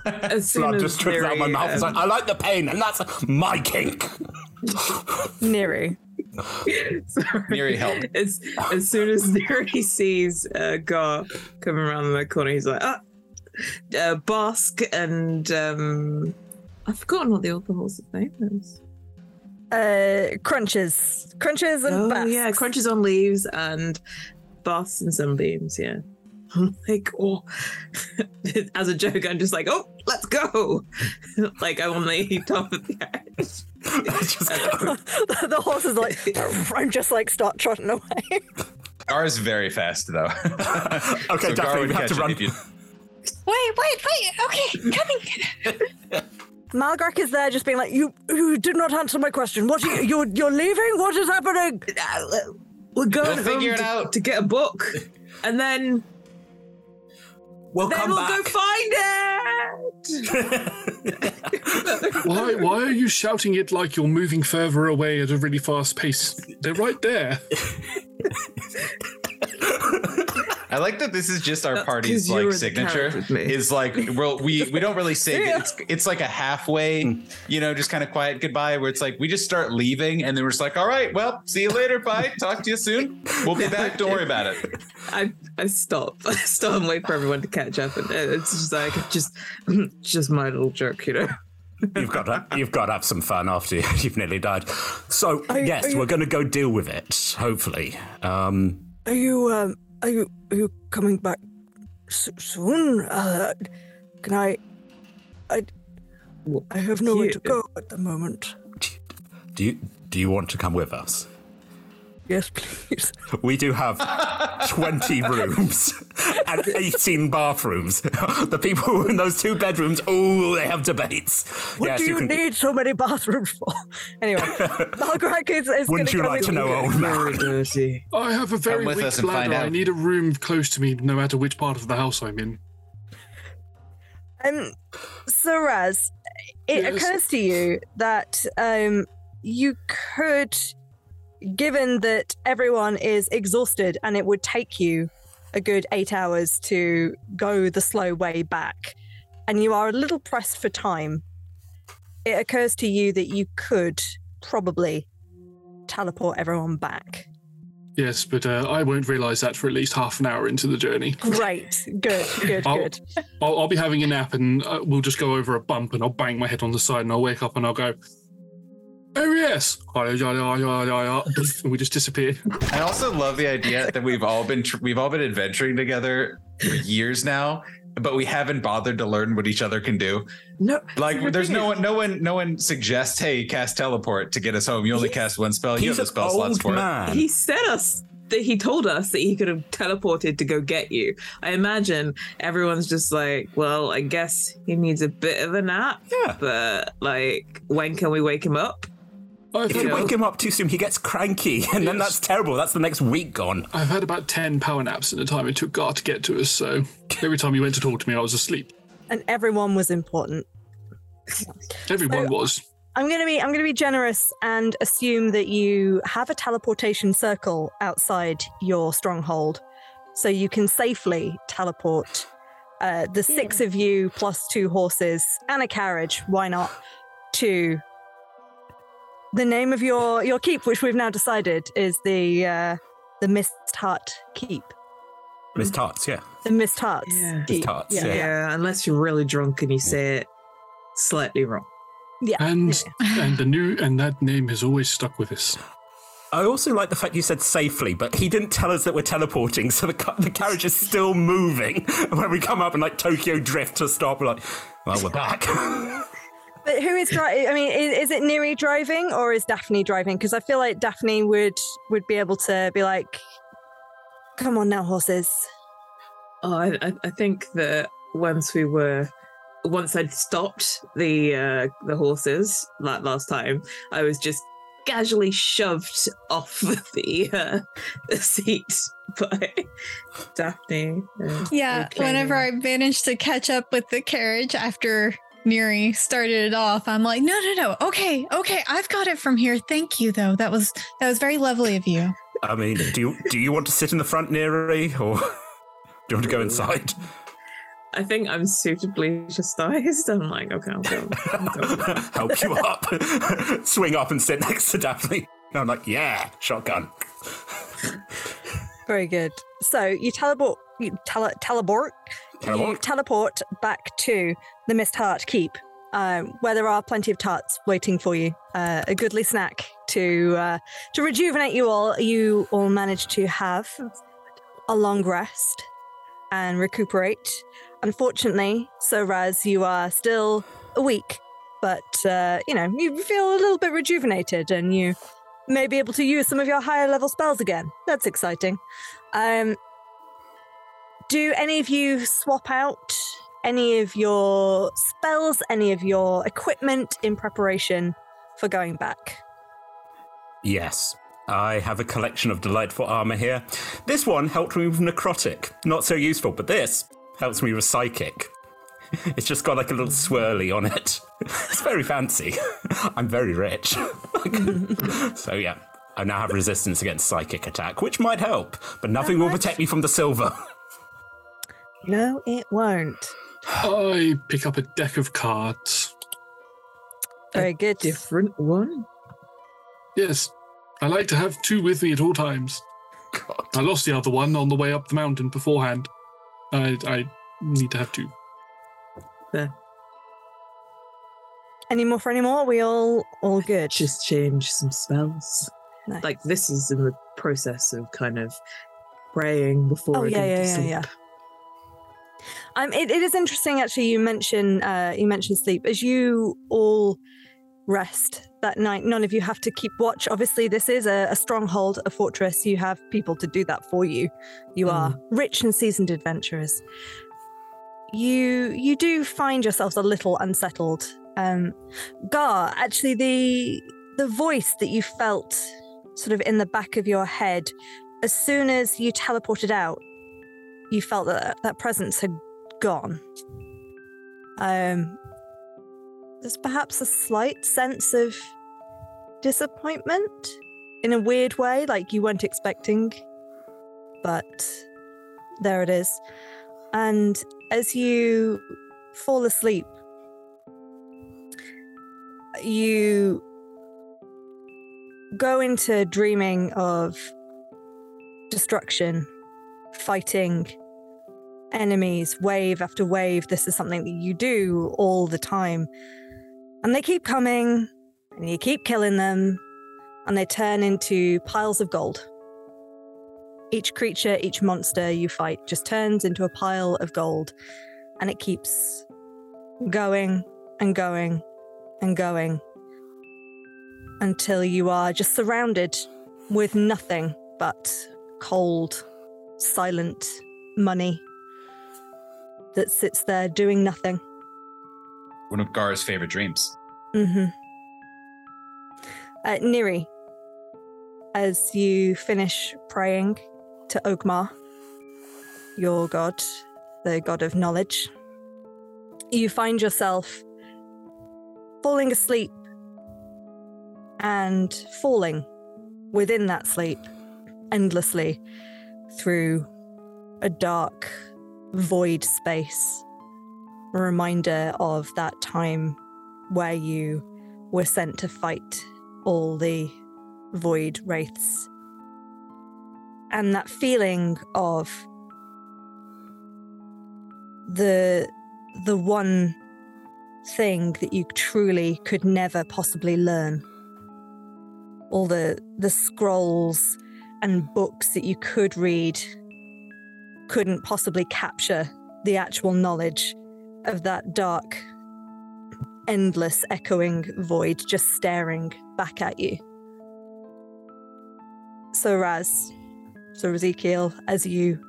Speaker 6: As soon
Speaker 3: Blood
Speaker 6: as
Speaker 3: just drips out of my mouth.
Speaker 6: Um,
Speaker 3: like I like the pain, and that's my kink.
Speaker 1: Neri.
Speaker 4: Neri, help.
Speaker 6: As, as soon as Neri sees uh, Gar coming around the corner, he's like, ah, uh, Bask and um, I've forgotten what the other horse's name is.
Speaker 1: Uh, crunches, crunches, and
Speaker 6: oh
Speaker 1: basks.
Speaker 6: yeah, crunches on leaves and Basks and sunbeams. Yeah. I'm like, oh, as a joke, I'm just like, oh, let's go. like I'm on the top of the edge.
Speaker 1: the horse is like, I'm just like start trotting away.
Speaker 4: Gar is very fast though.
Speaker 3: okay,
Speaker 4: Gar
Speaker 3: definitely, we have to run.
Speaker 4: you-
Speaker 2: Wait, wait, wait. Okay, coming.
Speaker 1: Malgrak is there, just being like, "You, you did not answer my question. What? Are you, you're, you're leaving? What is happening?"
Speaker 6: Uh, We're going
Speaker 4: We'll figure it
Speaker 6: to,
Speaker 4: out.
Speaker 6: to get a book, and then
Speaker 3: We'll
Speaker 6: then
Speaker 3: come
Speaker 6: we'll
Speaker 3: back.
Speaker 6: go find it.
Speaker 5: Why why are you shouting it like you're moving further away at a really fast pace? They're right there.
Speaker 4: I like that this is just our
Speaker 6: That's
Speaker 4: party's
Speaker 6: 'cause
Speaker 4: like signature. Is like well, we we don't really say
Speaker 1: Yeah.
Speaker 4: it's it's like a halfway, you know, just kind of quiet goodbye where it's like we just start leaving and then we're just like, all right, well, see you later, bye, talk to you soon, we'll be back, don't worry about it.
Speaker 6: I I stop. I stop and wait for everyone to catch up, and it's just like just just my little joke, you know.
Speaker 3: You've got to, you've got to have some fun after you've nearly died. So
Speaker 1: Are
Speaker 3: yes,
Speaker 1: are you-
Speaker 3: we're going to go deal with it. Hopefully. Um,
Speaker 1: Are you, um, are you, are you coming back s- soon? Uh, can I? I, I have nowhere to go at the moment.
Speaker 3: do you do you want to come with us?
Speaker 1: Yes, please.
Speaker 3: We do have 20 rooms and 18 bathrooms. The people in those two bedrooms, oh, they have debates.
Speaker 1: What
Speaker 3: yes,
Speaker 1: do you,
Speaker 3: can.
Speaker 1: need so many bathrooms for? Anyway, Malgrak is, is
Speaker 3: Wouldn't you like to know, old man?
Speaker 6: dirty.
Speaker 5: I have a very
Speaker 4: with
Speaker 5: weak
Speaker 4: us and find
Speaker 5: bladder. I need a room close to me, no matter which part of the house I'm in.
Speaker 1: Um, so Raz, it
Speaker 5: Yes.
Speaker 1: occurs to you that um, you could, given that everyone is exhausted and it would take you a good eight hours to go the slow way back, and you are a little pressed for time, it occurs to you that you could probably teleport everyone back.
Speaker 5: Yes, but uh, I won't realise that for at least half an hour into the journey.
Speaker 1: Great, good, good,
Speaker 5: I'll,
Speaker 1: good.
Speaker 5: I'll, I'll be having a nap and uh, we'll just go over a bump and I'll bang my head on the side and I'll wake up and I'll go, oh yes, Hi, hi, hi, hi, hi, hi," and we just disappear.
Speaker 4: I also love the idea that we've all been tr- we've all been adventuring together for years now, but we haven't bothered to learn what each other can do.
Speaker 6: No,
Speaker 4: Like there's no one no one no one suggests, hey, cast teleport to get us home. You only cast one spell. You have
Speaker 3: He's
Speaker 4: the spell slots
Speaker 3: old
Speaker 4: for it.
Speaker 6: He said us that he told us that he could have teleported to go get you. I imagine everyone's just like, well, I guess he needs a bit of a nap.
Speaker 3: Yeah.
Speaker 6: But like, when can we wake him up?
Speaker 5: I've
Speaker 3: If you wake him up too soon, he gets cranky, and then that's terrible. That's the next week gone.
Speaker 5: I've had about 10 power naps in the time it took Gar to get to us, so every time he went to talk to me, I was asleep.
Speaker 1: And everyone was important.
Speaker 5: Everyone
Speaker 1: So-
Speaker 5: was.
Speaker 1: I'm gonna be I'm gonna be generous and assume that you have a teleportation circle outside your stronghold, so you can safely teleport uh, the six of you plus two horses and a carriage. Why not? To the name of your your keep, which we've now decided is the uh, the Mist Hut Keep.
Speaker 3: Miss Tarts, yeah.
Speaker 1: The Mist Huts.
Speaker 6: Yeah.
Speaker 1: Keep.
Speaker 3: Tarts,
Speaker 1: yeah.
Speaker 3: yeah.
Speaker 6: Yeah, unless you're really drunk and you say it slightly wrong.
Speaker 1: Yeah.
Speaker 5: And
Speaker 1: yeah.
Speaker 5: and the new and that name has always stuck with us.
Speaker 3: I also like the fact you said safely, but he didn't tell us that we're teleporting, so the, ca- the carriage is still moving. When we come up and like Tokyo drift to stop, we're like, well, we're back.
Speaker 1: But who is driving? I mean, is, is it Neri driving or is Daphne driving? Because I feel like Daphne would would be able to be like, "Come on now, horses."
Speaker 6: Oh, I, I, I think that once we were, once I'd stopped the uh, the horses that last time, I was just casually shoved off the uh, the seat by Daphne.
Speaker 2: Yeah, whenever I managed to catch up with the carriage after Neri started it off, I'm like, no, no, no. Okay, okay, I've got it from here. Thank you, though. That was that was very lovely of you.
Speaker 3: I mean, do you do you want to sit in the front, Neri, or do you want to go inside?
Speaker 6: I think I'm suitably chastised. I'm like, okay, I'll go. I'll go.
Speaker 3: Help you up, swing up and sit next to Daphne. And I'm like, yeah, shotgun.
Speaker 1: Very good. So you teleport, you tele- teleport, you
Speaker 3: Teleport.
Speaker 1: teleport back to the Mist Heart Keep, um, where there are plenty of tarts waiting for you. Uh, a goodly snack to uh, to rejuvenate you all. You all manage to have a long rest and recuperate. Unfortunately, so Raz, you are still weak, but uh, you know you feel a little bit rejuvenated, and you may be able to use some of your higher level spells again. That's exciting. Um, do any of you swap out any of your spells, any of your equipment in preparation for going back?
Speaker 3: Yes. I have a collection of delightful armor here. This one helped me with necrotic. Not so useful, but this helps me with psychic. It's just got like a little swirly on it. It's very fancy. I'm very rich. so yeah, I now have resistance against psychic attack, which might help, but nothing will protect me from the silver.
Speaker 1: No, it won't.
Speaker 5: I pick up a deck of cards.
Speaker 1: Very good.
Speaker 6: Different one.
Speaker 5: Yes, I like to have two with me at all times. God. I lost the other one on the way up the mountain beforehand. I, I need to have two.
Speaker 1: Any more for any more? We all all good.
Speaker 6: Just change some spells.
Speaker 1: Nice.
Speaker 6: Like this is in the process of kind of praying before
Speaker 1: Oh,
Speaker 6: I
Speaker 1: yeah,
Speaker 6: go to
Speaker 1: yeah, yeah,
Speaker 6: sleep.
Speaker 1: yeah. Um, it, it is interesting actually. You mention uh, you mentioned sleep as you all rest that night. None of you have to keep watch. Obviously, this is a, a stronghold, a fortress. You have people to do that for you. You are rich and seasoned adventurers. You you do find yourselves a little unsettled. Um, Gar, actually, the the voice that you felt sort of in the back of your head as soon as you teleported out you felt that that presence had gone. Um, there's perhaps a slight sense of disappointment in a weird way, like you weren't expecting, but there it is. And as you fall asleep, you go into dreaming of destruction fighting enemies wave after wave. This is something that you do all the time. And they keep coming, and you keep killing them, and they turn into piles of gold. Each creature, each monster you fight just turns into a pile of gold, and it keeps going and going and going until you are just surrounded with nothing but cold, silent money that sits there doing nothing.
Speaker 4: One of Gar's favorite dreams.
Speaker 1: Mm-hmm. Uh, Neri, as you finish praying to Oghma, your god, the god of knowledge, you find yourself falling asleep and falling within that sleep endlessly through a dark void space. A reminder of that time where you were sent to fight all the void wraiths. And that feeling of the the one thing that you truly could never possibly learn. All the the scrolls and books that you could read couldn't possibly capture the actual knowledge of that dark endless echoing void just staring back at you. So, Raz, so Ezekiel, as you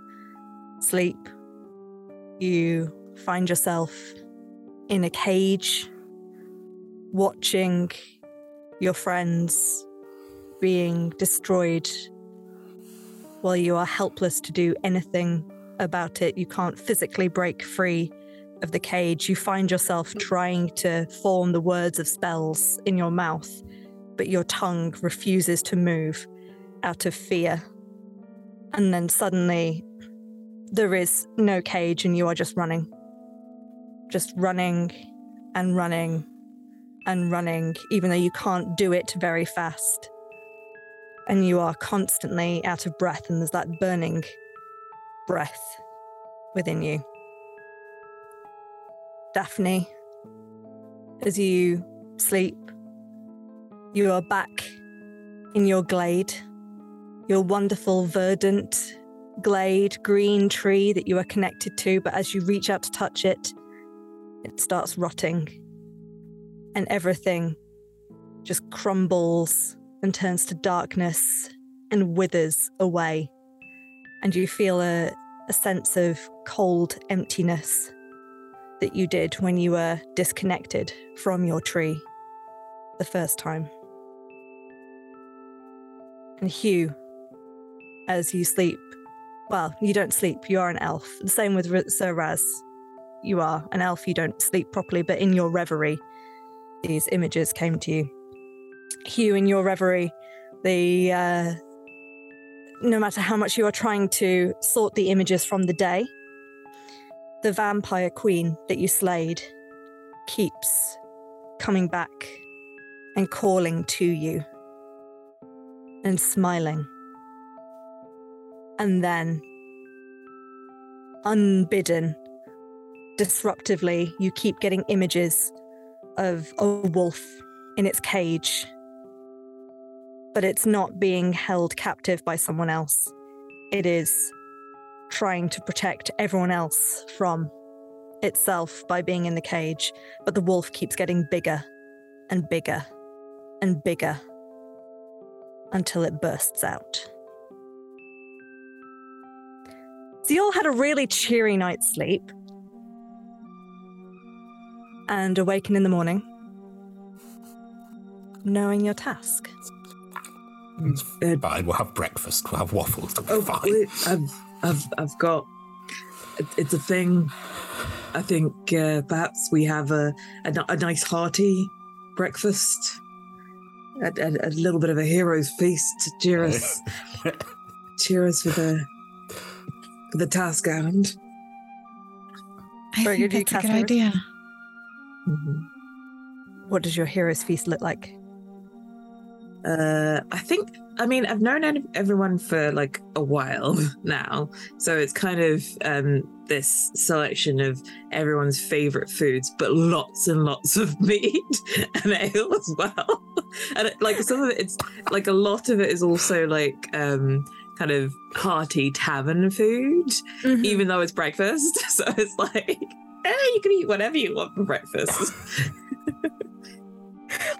Speaker 1: sleep, you find yourself in a cage, watching your friends being destroyed while you are helpless to do anything about it. You can't physically break free of the cage. You find yourself trying to form the words of spells in your mouth, but your tongue refuses to move out of fear. And then suddenly, there is no cage, and you are just running. Just running and running and running, even though you can't do it very fast. And you are constantly out of breath, and there's that burning breath within you. Daphne, as you sleep, you are back in your glade, your wonderful, verdant glade, green tree that you are connected to, but as you reach out to touch it, it starts rotting. And everything just crumbles and turns to darkness and withers away. And you feel a, a sense of cold emptiness that you did when you were disconnected from your tree the first time. And Hugh, as you sleep, well, you don't sleep, you are an elf. The same with Sir Raz. You are an elf, you don't sleep properly, but in your reverie, these images came to you. Hugh, in your reverie, the uh, no matter how much you are trying to sort the images from the day, the vampire queen that you slayed keeps coming back and calling to you and smiling. And then, unbidden, disruptively, you keep getting images of a wolf in its cage. But it's not being held captive by someone else. It is trying to protect everyone else from itself by being in the cage. But the wolf keeps getting bigger and bigger and bigger until it bursts out. So you all had a really cheery night's sleep and awaken in the morning knowing your task.
Speaker 3: It's mm, fine. Uh, we'll have breakfast. We'll have waffles. It'll be
Speaker 6: Oh,
Speaker 3: fine.
Speaker 6: I've, I've, I've got. It's a thing. I think uh, perhaps we have a, a a nice hearty breakfast. A, a, a little bit of a hero's feast to cheer us, cheer us for the for the task at hand.
Speaker 2: I
Speaker 1: Very
Speaker 2: think that's a good
Speaker 1: Catherine.
Speaker 2: idea. Mm-hmm.
Speaker 1: What does your hero's feast look like?
Speaker 6: Uh, I think. I mean, I've known everyone for like a while now, so it's kind of um, this selection of everyone's favorite foods, but lots and lots of meat and ale as well. And it, like some of it, it's like a lot of it is also like um, kind of hearty tavern food, even though it's breakfast. So it's like, eh, you can eat whatever you want for breakfast.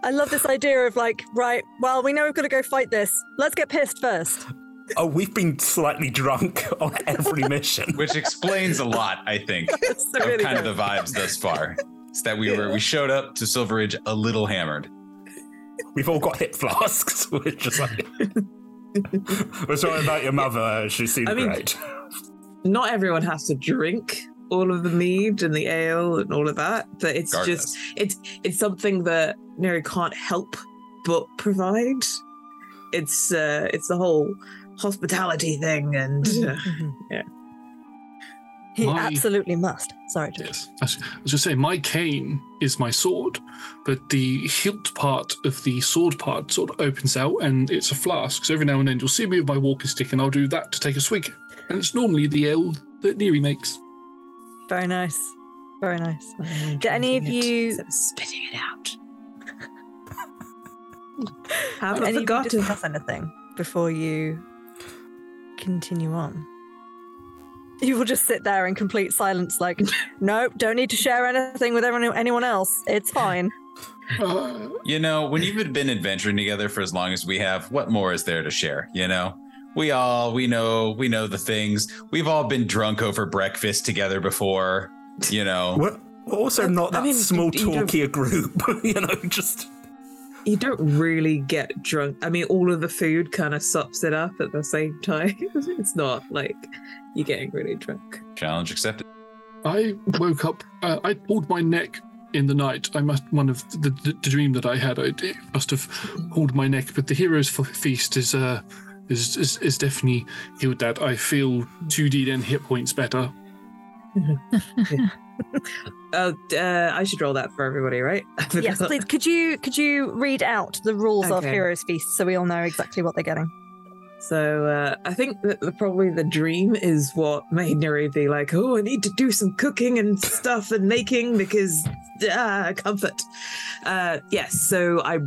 Speaker 1: I love this idea of like, right, well, we know we've got to go fight this. Let's get pissed first.
Speaker 3: Oh, we've been slightly drunk on every mission.
Speaker 4: Which explains a lot, I think,
Speaker 1: So
Speaker 4: of
Speaker 1: really
Speaker 4: kind of the vibes thus far. It's that we were we showed up to Silveridge a little hammered.
Speaker 3: We've all got hip flasks. We're just like. We're sorry about your mother. She seemed
Speaker 6: I mean-
Speaker 3: great.
Speaker 6: not everyone has to drink all of the mead and the ale and all of that, but it's
Speaker 4: Garth
Speaker 6: just it's it's something that Neri can't help but provide. It's uh it's the whole hospitality thing and uh, yeah.
Speaker 1: He
Speaker 5: My-
Speaker 1: absolutely must. Sorry, Jack.
Speaker 5: Yes. I was I was just saying, my cane is my sword, but the hilt part of the sword part sort of opens out and it's a flask. So every now and then you'll see me with my walking stick and I'll do that to take a swig. And it's normally the ale that Neri makes.
Speaker 1: Very nice. Very nice. Do any of you
Speaker 6: spitting it out? Haven't
Speaker 1: any of you
Speaker 6: forgotten.
Speaker 1: discuss anything before you continue on? You will just sit there in complete silence, like, nope, don't need to share anything with everyone, anyone else. It's fine.
Speaker 4: You know, when you've been adventuring together for as long as we have, what more is there to share? You know, we all we know we know the things. We've all been drunk over breakfast together before. You know,
Speaker 3: We're also not
Speaker 6: I
Speaker 3: that
Speaker 6: mean,
Speaker 3: small
Speaker 6: you don't-
Speaker 3: talkier group, you know, just
Speaker 6: You don't really get drunk. I mean, all of the food kind of sops it up at the same time. it's not like you're getting really drunk.
Speaker 4: challenge accepted.
Speaker 5: I woke up. Uh, I pulled my neck in the night. I must one of the, the, the dream that I had. I must have pulled my neck. But the hero's F- feast is uh is, is is definitely healed that. I feel two d ten hit points better.
Speaker 6: Oh, uh, I should roll that for everybody, right?
Speaker 1: Yes, please. Could you could you read out the rules of Heroes Feast so we all know exactly what they're getting?
Speaker 6: So uh, I think that the, probably the dream is what made Neri be like, "Oh, I need to do some cooking and stuff and making because ah, comfort." Uh, yes, so I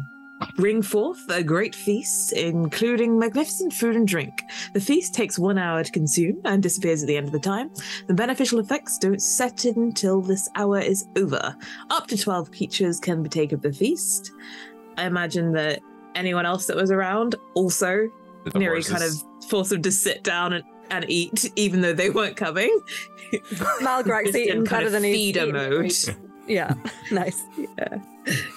Speaker 6: bring forth a great feast, including magnificent food and drink. The feast takes one hour to consume and disappears at the end of the time. The beneficial effects don't set in until this hour is over. Up to twelve creatures can partake of the feast. I imagine that anyone else that was around also
Speaker 4: The
Speaker 6: Neri kind of
Speaker 4: horses.
Speaker 6: forced them to sit down and, and eat, even though they weren't coming. Malgrak's in
Speaker 1: eating
Speaker 6: kind
Speaker 1: better
Speaker 6: of
Speaker 1: than he's
Speaker 6: feeder
Speaker 1: eaten.
Speaker 6: mode.
Speaker 1: Yeah, nice.
Speaker 6: Yeah,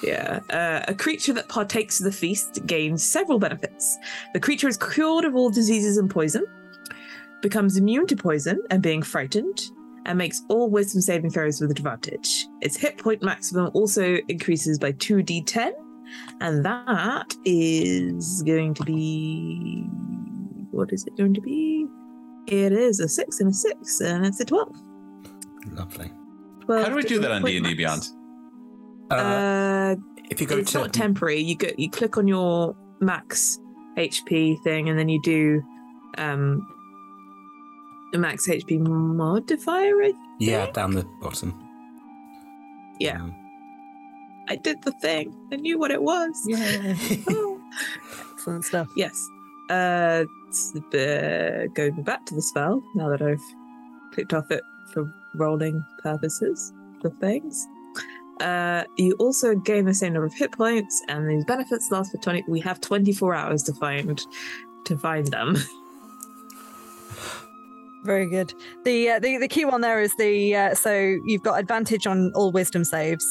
Speaker 6: yeah. Uh, a creature that partakes of the feast gains several benefits. The creature is cured of all diseases and poison, becomes immune to poison and being frightened, and makes all wisdom saving throws with advantage. Its hit point maximum also increases by 2d10, and that is going to be. What is it going to be? It is a 6 and a 6, and it's a 12.
Speaker 3: lovely.
Speaker 6: 12
Speaker 4: How do we do that on D and D. Beyond?
Speaker 6: Uh,
Speaker 3: if you go
Speaker 6: it's
Speaker 3: to
Speaker 6: not temporary. You go, you click on your max HP thing, and then you do um a max HP modifier. I
Speaker 3: yeah, down the bottom.
Speaker 6: Yeah.
Speaker 3: Um,
Speaker 6: I did the thing. I knew what it was.
Speaker 1: Yeah.
Speaker 6: Oh.
Speaker 1: Excellent stuff.
Speaker 6: Yes. Uh, uh, going back to the spell now that I've clicked off it for rolling purposes for things. Uh, you also gain the same number of hit points, and these benefits last for twenty. We have twenty-four hours to find to find them.
Speaker 1: Very good. The uh, the the key one there is the uh, so you've got advantage on all wisdom saves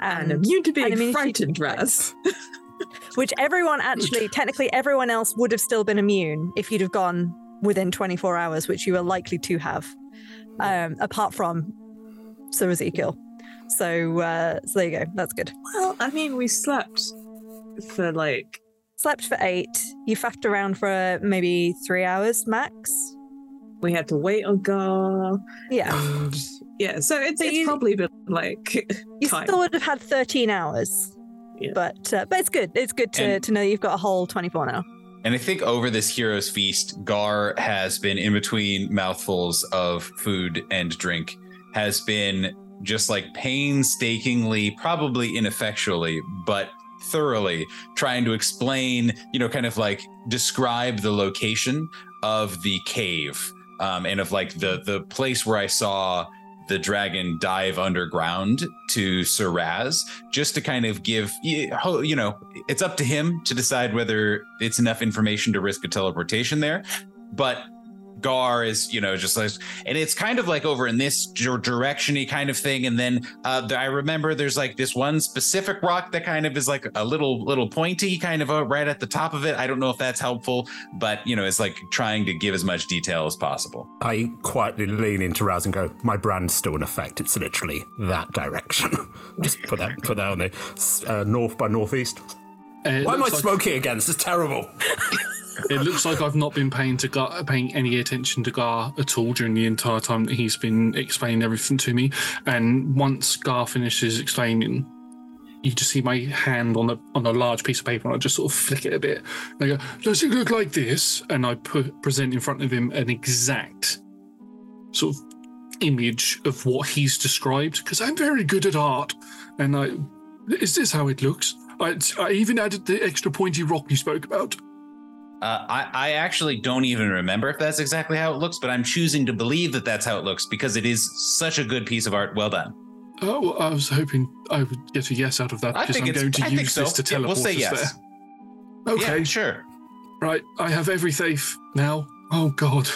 Speaker 6: And immune to being
Speaker 1: and
Speaker 6: frightened, Raz.
Speaker 1: which everyone actually technically everyone else would have still been immune if you'd have gone within 24 hours, which you are likely to have, um, apart from Sir Ezekiel. So uh, so there you go. That's good.
Speaker 6: Well, I mean, we slept for like
Speaker 1: Slept for eight. You faffed around for maybe three hours max.
Speaker 6: we had to wait on Gar.
Speaker 1: Yeah.
Speaker 6: and yeah. So it's,
Speaker 1: So
Speaker 6: it's
Speaker 1: you-
Speaker 6: probably been like
Speaker 1: You
Speaker 6: time.
Speaker 1: still would have had 13 hours.
Speaker 6: Yeah.
Speaker 1: But uh, but it's good. It's good to,
Speaker 4: And-
Speaker 1: to know you've got a whole 24 now.
Speaker 4: And I think over this hero's feast, Gar has been in between mouthfuls of food and drink, has been just like painstakingly, probably ineffectually, but thoroughly trying to explain, you know, kind of like describe the location of the cave um, and of like the the place where I saw the dragon dive underground to Sir Raz, just to kind of give you you know it's up to him to decide whether it's enough information to risk a teleportation there, but. Gar is, you know, just like, and it's kind of like over in this dir- direction-y kind of thing. And then uh, I remember there's like this one specific rock that kind of is like a little, little pointy, kind of right at the top of it. I don't know if that's helpful, but you know, it's like trying to give as much detail as possible.
Speaker 3: I quietly lean into Raz and go, "My brand's still in effect. It's literally that direction. Just put that put that on there. Uh, north by northeast. Why am I
Speaker 5: like-
Speaker 3: smoking again? This is terrible.
Speaker 5: It looks like I've not been paying to Gar, paying any attention to Gar at all during the entire time that he's been explaining everything to me. And once Gar finishes explaining, you just see my hand on a on a large piece of paper, and I just sort of flick it a bit. And I go, "Does it look like this?" And I put present in front of him an exact sort of image of what he's described because I'm very good at art. And I, is this how it looks? I, I even added the extra pointy rock you spoke about.
Speaker 4: Uh, I, I actually don't even remember if that's exactly how it looks, but I'm choosing to believe that that's how it looks because it is such a good piece of art. Well done.
Speaker 5: Oh, well, I was hoping I would get a yes out of that
Speaker 4: I
Speaker 5: because
Speaker 4: think
Speaker 5: I'm
Speaker 4: it's-
Speaker 5: going to
Speaker 4: I think
Speaker 5: use this
Speaker 4: so.
Speaker 5: to
Speaker 4: Yeah,
Speaker 5: teleport
Speaker 4: we'll say
Speaker 5: us
Speaker 4: yes.
Speaker 5: there. Okay,
Speaker 4: Yeah, sure.
Speaker 5: right. I have every faith now. Oh God.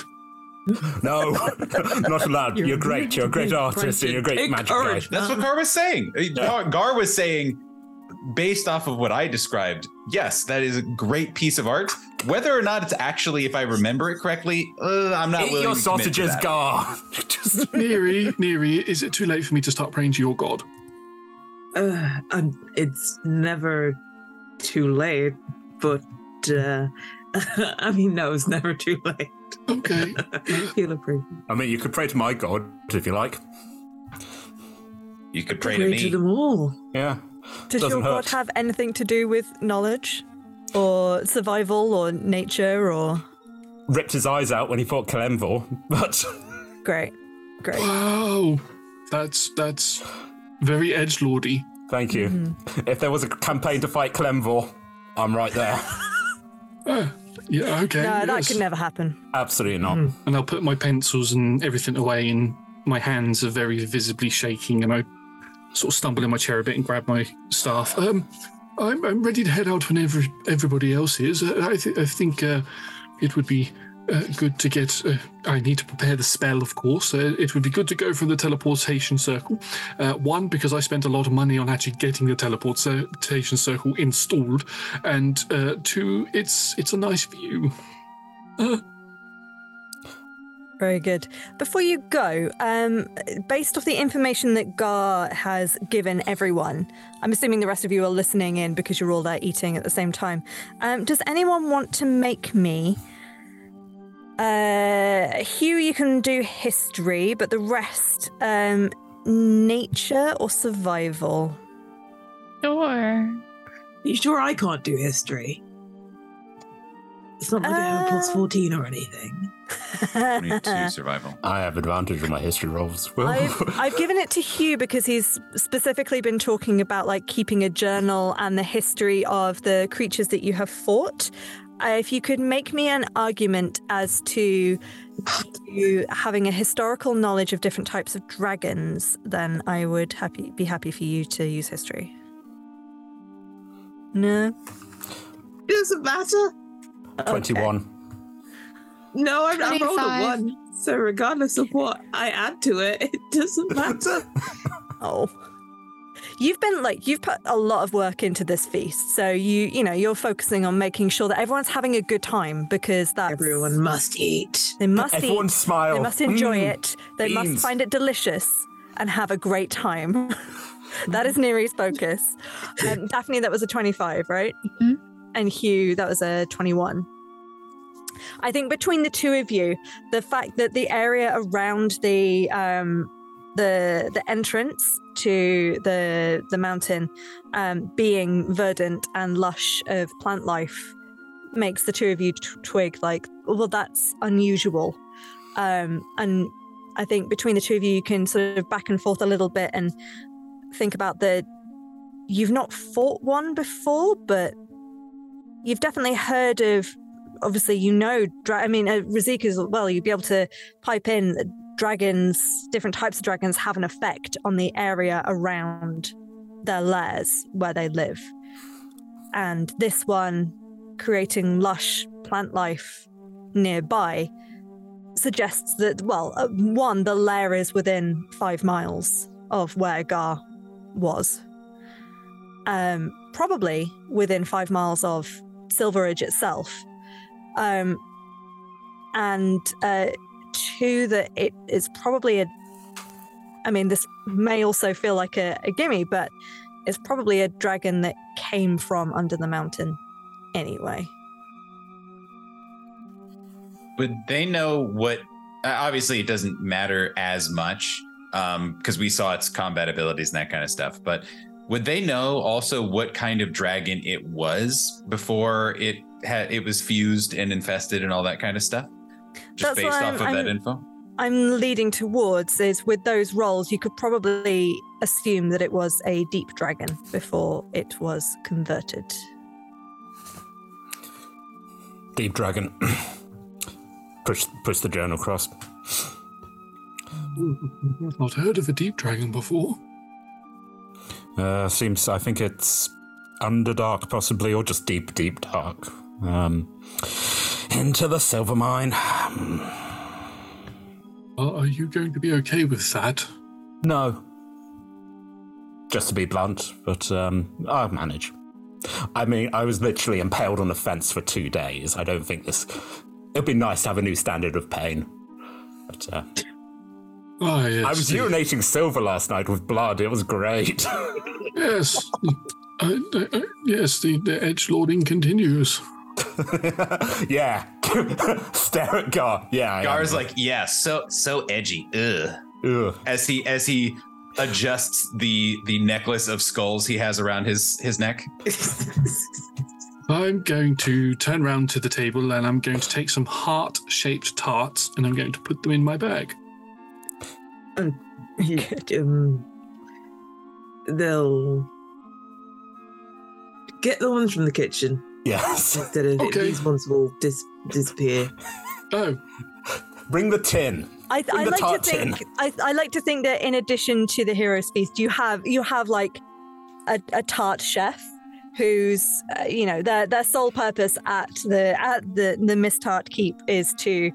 Speaker 3: No, not allowed. You're, great. You're a great artist and you're a great magic guy.
Speaker 4: That's what Gar was saying. Uh, Gar, Gar was saying, based off of what I described, yes, that is a great piece of art. Whether or not it's actually, if I remember it correctly, uh, I'm not
Speaker 3: Eat
Speaker 4: willing
Speaker 3: your
Speaker 4: to commit to
Speaker 3: sausages,
Speaker 4: that.
Speaker 5: Neri, Neri, is it too late for me to start praying to your God?
Speaker 6: Uh, um, it's never too late, but uh, I mean, no, it's never too late.
Speaker 5: Okay.
Speaker 6: He'll approve.
Speaker 3: I mean, you could pray to my god if you like.
Speaker 4: You could
Speaker 6: pray to me. them all.
Speaker 3: Yeah.
Speaker 1: Does
Speaker 3: Doesn't
Speaker 1: your god have anything to do with knowledge, or survival, or nature, or
Speaker 3: Ripped his eyes out when he fought Kelemvor, but
Speaker 1: great, great?
Speaker 5: Wow, that's that's very edge lordy.
Speaker 3: thank you.
Speaker 1: Mm-hmm.
Speaker 3: If there was a campaign to fight Kelemvor, I'm right there.
Speaker 5: Uh, yeah, okay.
Speaker 1: no, that
Speaker 5: yes.
Speaker 1: could never happen.
Speaker 3: Absolutely not.
Speaker 5: And I'll put my pencils and everything away, and my hands are very visibly shaking, and I sort of stumble in my chair a bit and grab my staff. Um, I'm, I'm ready to head out whenever everybody else is. Uh, I, th- I think uh, it would be uh, good to get. Uh, I need to prepare the spell, of course. Uh, it would be good to go from the teleportation circle. Uh, one, because I spent a lot of money on actually getting the teleportation circle installed, and uh, two, it's it's a nice view.
Speaker 1: Very good. Before you go, um, based off the information that Gar has given everyone, I'm assuming the rest of you are listening in because you're all there eating at the same time. Um, does anyone want to make me? Uh, Hugh, you can do history, but the rest, um, nature or survival.
Speaker 2: Sure.
Speaker 6: you sure I can't do history? It's not like I have a plus 14 or anything.
Speaker 4: 22 survival.
Speaker 3: I have advantage on my history rolls.
Speaker 1: I've, I've given it to Hugh because he's specifically been talking about like keeping a journal and the history of the creatures that you have fought. Uh, if you could make me an argument as to you having a historical knowledge of different types of dragons, then I would happy be happy for you to use history. No.
Speaker 6: It doesn't matter.
Speaker 3: 21.
Speaker 6: No, I, I rolled a one. So regardless of what I add to it, it doesn't matter.
Speaker 1: Oh. You've been like you've put a lot of work into this feast. So you you know, you're focusing on making sure that everyone's having a good time because that's
Speaker 6: Everyone must eat.
Speaker 1: They must
Speaker 3: Everyone
Speaker 1: eat.
Speaker 3: smile.
Speaker 1: They must enjoy
Speaker 3: Mm.
Speaker 1: it. They
Speaker 3: Beans.
Speaker 1: must find it delicious and have a great time. that is Neri's focus. Um, Daphne, that was a 25, right?
Speaker 2: Mhm.
Speaker 1: And Hugh, that was a 21. I think between the two of you, the fact that the area around the um, the the entrance to the the mountain um, being verdant and lush of plant life makes the two of you t- twig like, well, that's unusual. Um, and I think between the two of you, you can sort of back and forth a little bit and think about the. You've not fought one before, but you've definitely heard of. Obviously, you know. Dra- I mean, uh, Razik as well. You'd be able to pipe in dragons, different types of dragons, have an effect on the area around their lairs where they live. And this one, creating lush plant life nearby, suggests that, well, uh, one, the lair is within five miles of where Gar was. Um, probably within five miles of Silveridge itself. Um, and uh, two, that it is probably a. I mean, this may also feel like a, a gimme, but it's probably a dragon that came from under the mountain anyway.
Speaker 4: Would they know what? Uh, obviously, it doesn't matter as much because we saw its combat abilities and that kind of stuff. But would they know also what kind of dragon it was before it had it was fused and infested and all that kind of stuff? Just
Speaker 1: That's
Speaker 4: based off
Speaker 1: I'm-
Speaker 4: of that
Speaker 1: I'm-
Speaker 4: info.
Speaker 1: I'm leading towards is with those rolls, you could probably assume that it was a deep dragon before it was converted.
Speaker 3: Deep Dragon. push push the journal across.
Speaker 5: I've not heard of a deep dragon before.
Speaker 3: Uh, seems I think it's Underdark possibly, or just deep, deep dark. Um, into the silver mine.
Speaker 5: Uh, are you going to be okay with that?
Speaker 3: No. Just to be blunt, but um, I'll manage. I mean, I was literally impaled on a fence for two days. I don't think this. It'd be nice to have a new standard of pain. But uh,
Speaker 5: Ah, yes.
Speaker 3: I was urinating silver last night with blood. It was great.
Speaker 5: Yes. Uh, uh, uh, yes, the, the edge lording continues.
Speaker 3: yeah. Stare at Gar. Yeah.
Speaker 4: Gar's like, yeah, so so edgy. Ugh.
Speaker 3: Ugh.
Speaker 4: As he as he adjusts the the necklace of skulls he has around his his neck.
Speaker 5: I'm going to turn around to the table and I'm going to take some heart shaped tarts and I'm going to put them in my bag.
Speaker 6: Um, they'll get the ones from the kitchen.
Speaker 3: Yes.
Speaker 6: Instead of
Speaker 5: Okay.
Speaker 6: these ones will dis- disappear.
Speaker 5: Oh,
Speaker 3: Bring the tin.
Speaker 1: I,
Speaker 3: Bring
Speaker 1: I
Speaker 3: the
Speaker 1: like
Speaker 3: tart
Speaker 1: to
Speaker 3: tin.
Speaker 1: think I, I like to think that in addition to the hero's feast, you have you have like a, a tart chef who's uh, you know their their sole purpose at the at the the Miss Tart Keep is to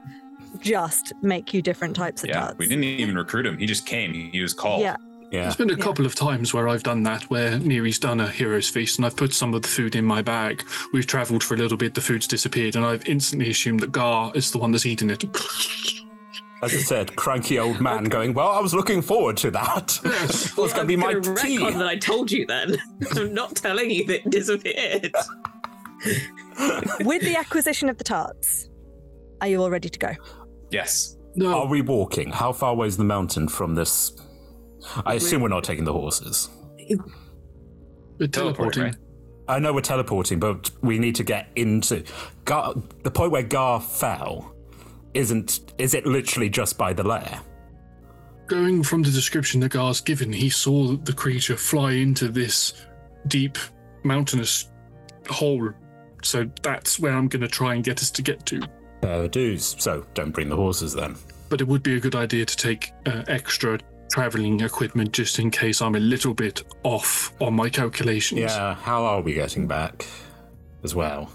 Speaker 1: just make you different types of
Speaker 4: Yeah,
Speaker 1: tarts.
Speaker 4: we didn't even recruit him. He just came. He was called.
Speaker 1: Yeah. Yeah.
Speaker 5: There's been a couple of times where I've done that, where Neri's done a hero's feast and I've put some of the food in my bag. We've travelled for a little bit, the food's disappeared, and I've instantly assumed that Gar is the one that's eaten it.
Speaker 3: As I said, cranky old man going, Well, I was looking forward to that.
Speaker 5: Yes.
Speaker 3: What's going to be my
Speaker 6: Gonna
Speaker 3: tea?
Speaker 6: that I told you then. I'm not telling you that it disappeared.
Speaker 1: With the acquisition of the tarts, are you all ready to go?
Speaker 4: Yes.
Speaker 5: No.
Speaker 3: Are we walking? How far away is the mountain from this? I assume we're not taking the horses.
Speaker 5: We're teleporting.
Speaker 4: right?
Speaker 3: I know we're teleporting, but we need to get into Gar. The point where Gar fell isn't. Is it literally just by the lair?
Speaker 5: Going from the description that Gar's given, he saw the creature fly into this deep mountainous hole. So that's where I'm going to try and get us to get to.
Speaker 3: Uh, dues. So don't bring the horses then.
Speaker 5: But it would be a good idea to take uh, extra traveling equipment just in case I'm a little bit off on my calculations.
Speaker 3: Yeah. How are we getting back? As well.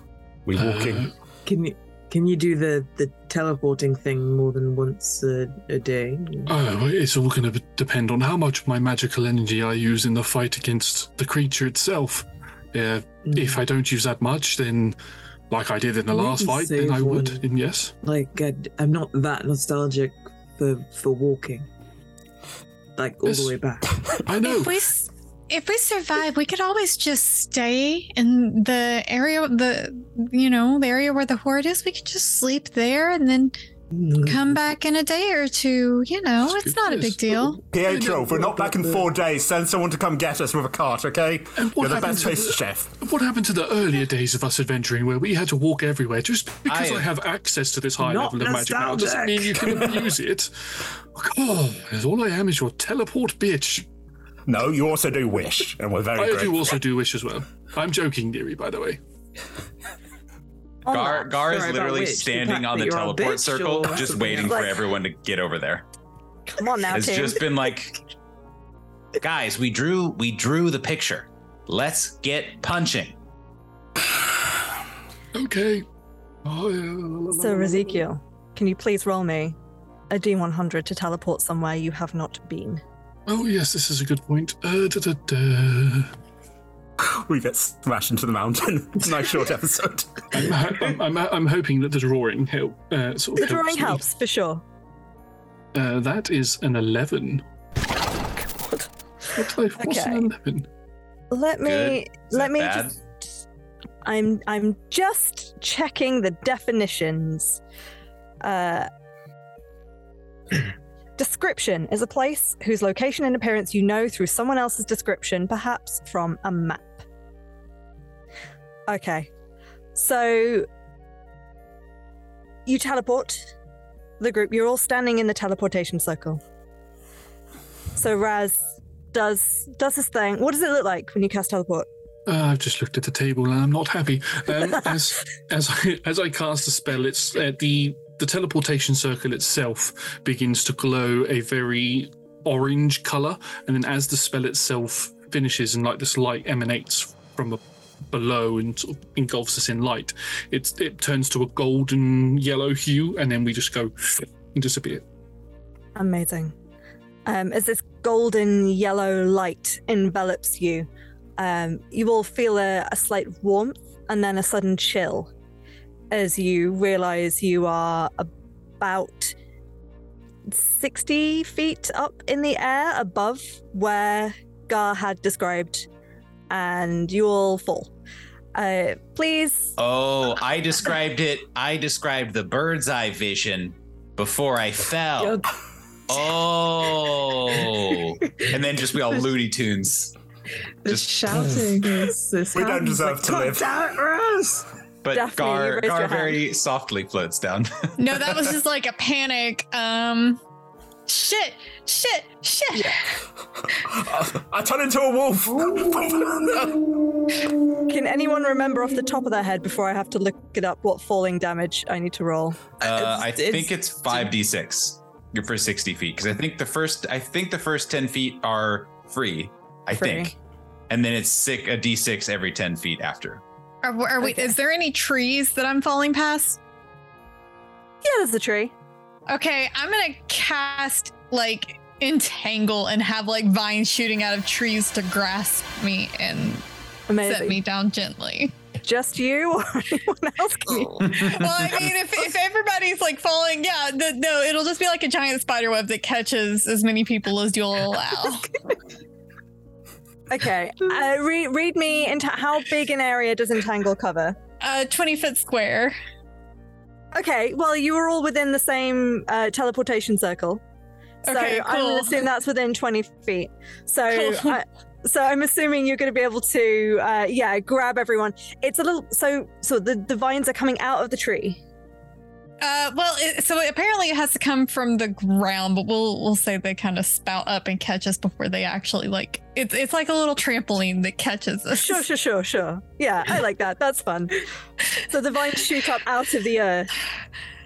Speaker 3: We
Speaker 5: Uh,
Speaker 3: walking?
Speaker 6: Can you can you do the the teleporting thing more than once a, a day?
Speaker 5: Oh, it's all going to depend on how much of my magical energy I use in the fight against the creature itself. Uh, If I don't use that much, then, like I did in the
Speaker 6: We
Speaker 5: last fight, then
Speaker 6: save
Speaker 5: I would.
Speaker 6: one.
Speaker 5: And yes,
Speaker 6: Like I, I'm not that nostalgic for for walking. Like all
Speaker 5: Yes.
Speaker 6: the way back.
Speaker 5: I know.
Speaker 2: If we if we survive, we could always just stay in the area the you know the area where the horde is. We could just sleep there and then come back in a day or two. You know, it's not a big deal.
Speaker 3: Pietro, if we're not back in four days, send someone to come get us with a cart, okay?
Speaker 5: And what
Speaker 3: You're the
Speaker 5: happened
Speaker 3: best
Speaker 5: to
Speaker 3: pastry
Speaker 5: the-
Speaker 3: chef.
Speaker 5: What happened to the earlier days of us adventuring where we had to walk everywhere? Just because I,
Speaker 4: I-
Speaker 5: have access to this high
Speaker 6: Not
Speaker 5: level of magic now doesn't mean you can use it. Oh, all I am is your teleport bitch.
Speaker 3: No, you also do wish, and we're very
Speaker 5: I
Speaker 3: grateful.
Speaker 5: do also do wish as well. I'm joking, Deary, by the way.
Speaker 1: On
Speaker 4: Gar Gar is literally standing on the teleport
Speaker 6: bitch
Speaker 4: circle, just waiting
Speaker 6: else?
Speaker 4: for
Speaker 1: Like-
Speaker 4: everyone to get over there.
Speaker 1: come on now,
Speaker 4: It's
Speaker 1: team.
Speaker 4: just been like, guys, we drew we drew the picture. Let's get punching.
Speaker 5: Okay. Oh, yeah.
Speaker 1: So, Ezekiel, can you please roll me a D100 to teleport somewhere you have not been?
Speaker 5: Oh, yes, this is a good point. Uh, da, da, da.
Speaker 3: We get smashed into the mountain. It's a nice short episode.
Speaker 5: I'm, I'm, I'm, I'm hoping that the drawing help. Uh, sort
Speaker 1: The
Speaker 5: of
Speaker 1: drawing
Speaker 5: me.
Speaker 1: helps for sure.
Speaker 5: Uh, that is an 11. What, like, what's
Speaker 1: Okay.
Speaker 5: an 11?
Speaker 1: Let me
Speaker 4: Good.
Speaker 1: Let me
Speaker 4: bad?
Speaker 1: just I'm I'm just checking the definitions. Uh Description is a place whose location and appearance you know through someone else's description, perhaps from a map. Okay. So you teleport the group. You're all standing in the teleportation circle. So Raz does does his thing. What does it look like when you cast teleport?
Speaker 5: Uh, I've just looked at the table and I'm not happy. Um, as as I as I cast the spell, it's uh, the the teleportation circle itself begins to glow a very orange color, and then as the spell itself finishes and like this light emanates from a, below and sort of engulfs us in light, it's it turns to a golden yellow hue, and then we just go and disappear.
Speaker 1: Amazing. Um, as this golden yellow light envelops you, um, you will feel a, a slight warmth and then a sudden chill as you realize you are about 60 feet up in the air above where Gar had described, and you will fall. Uh, please.
Speaker 4: Oh, I described it. I described the bird's eye vision before I fell. Oh, and then just be all Looney Tunes.
Speaker 6: The shouting is. is
Speaker 3: We don't deserve to live.
Speaker 6: Damn it, Russ!
Speaker 4: But
Speaker 1: Daphne,
Speaker 4: Gar,
Speaker 1: raised
Speaker 4: Gar very softly floats down.
Speaker 2: No, that was just like a panic. Um, shit, shit, shit.
Speaker 3: I turn into a wolf.
Speaker 1: Can anyone remember off the top of their head before I have to look it up what falling damage I need to roll?
Speaker 4: Uh, I think it's five d six. You're for sixty feet because I think the first I think the first ten feet are free. I
Speaker 1: Free.
Speaker 4: think, and then it's sick a d six every ten feet after.
Speaker 2: Are, are we? Is there any trees that I'm falling past?
Speaker 1: Yeah, there's a tree.
Speaker 2: Okay, I'm gonna cast like entangle and have like vines shooting out of trees to grasp me and
Speaker 1: Amazing.
Speaker 2: set me down gently.
Speaker 1: Just you or anyone else? Can you?
Speaker 2: well, I mean, if, if everybody's like falling, yeah, the, no, it'll just be like a giant spider web that catches as many people as you'll allow.
Speaker 1: Okay, uh, read, read me into how big an area does entangle cover?
Speaker 2: Uh, 20 foot square.
Speaker 1: Okay, well, you were all within the same uh, teleportation circle. So
Speaker 2: Okay,
Speaker 1: I'm going to assume that's within 20 feet. So,
Speaker 2: Cool.
Speaker 1: I, so I'm assuming you're going to be able to, uh, yeah, grab everyone. It's a little so so the, the vines are coming out of the tree.
Speaker 2: Uh, well, it, so apparently it has to come from the ground, but we'll we'll say they kind of spout up and catch us before they actually like. It's it's like a little trampoline that catches us.
Speaker 1: Sure, sure, sure, sure. Yeah, I like that. That's fun. So the vines shoot up out of the earth,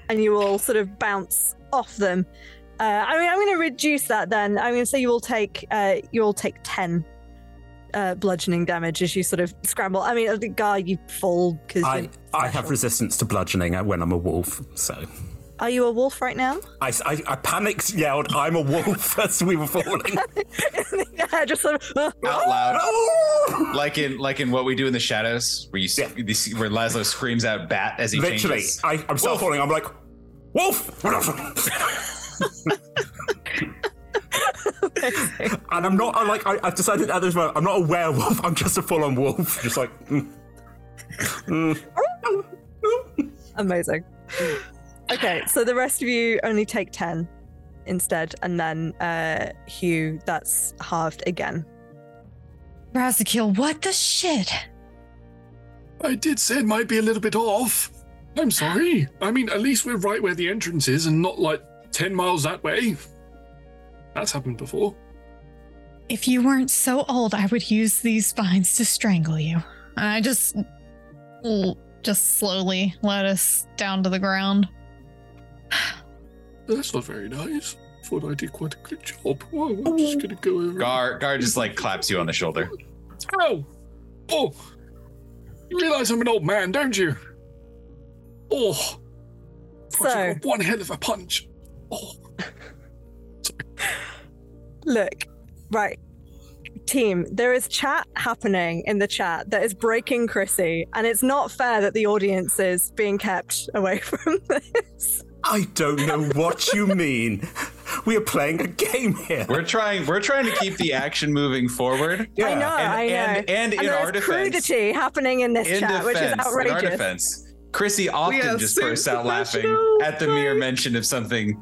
Speaker 1: and you will sort of bounce off them. Uh, I mean, I'm going to reduce that then. I'm going to say you will take uh, you will take ten uh, bludgeoning damage as you sort of scramble. I mean, the guy you fall because
Speaker 3: I, I have resistance to bludgeoning when I'm a wolf, so
Speaker 1: are you a wolf right now?
Speaker 3: I, I, I panicked, yelled, "I'm a wolf!" as we were falling.
Speaker 1: yeah, just sort of
Speaker 4: out loud, like in like in what we do in the shadows, where you see, you see- where Laszlo screams out "bat" as he
Speaker 3: Literally,
Speaker 4: changes.
Speaker 3: I, I'm still falling. I'm like, "Wolf!" and I'm not. I'm like, I, I've decided at this moment, I'm not a werewolf. I'm just a full-on wolf. Just like. mm. Mm.
Speaker 1: Amazing. Okay, so the rest of you only take 10 instead, and then uh, Hugh, that's halved again.
Speaker 2: Razakil, what the shit?
Speaker 5: I did say it might be a little bit off. I'm sorry. I mean, at least we're right where the entrance is and not like 10 miles that way. That's happened before.
Speaker 2: If you weren't so old, I would use these vines to strangle you. I just, l- just slowly let us down to the ground.
Speaker 5: That's not very nice. Thought I did quite a good job. Whoa, I'm oh. just gonna go over.
Speaker 4: Gar Gar just like claps you on the shoulder.
Speaker 5: Oh! Oh! You realize I'm an old man, don't you? Oh!
Speaker 1: So-
Speaker 5: I took one hell of a punch. Oh.
Speaker 1: Look, right. Team, there is chat happening in the chat that is breaking Chrissy, and it's not fair that the audience is being kept away from this.
Speaker 3: I don't know what you mean. We are playing a game here.
Speaker 4: We're trying. We're trying to keep the action moving forward.
Speaker 1: I know,
Speaker 4: and,
Speaker 1: I know.
Speaker 4: And, and, in our defense,
Speaker 1: crudity happening in this
Speaker 4: in
Speaker 1: chat, which is
Speaker 4: defense, in our
Speaker 1: outrageous.
Speaker 4: defense, Chrissy often just bursts out laughing at the mere mention of something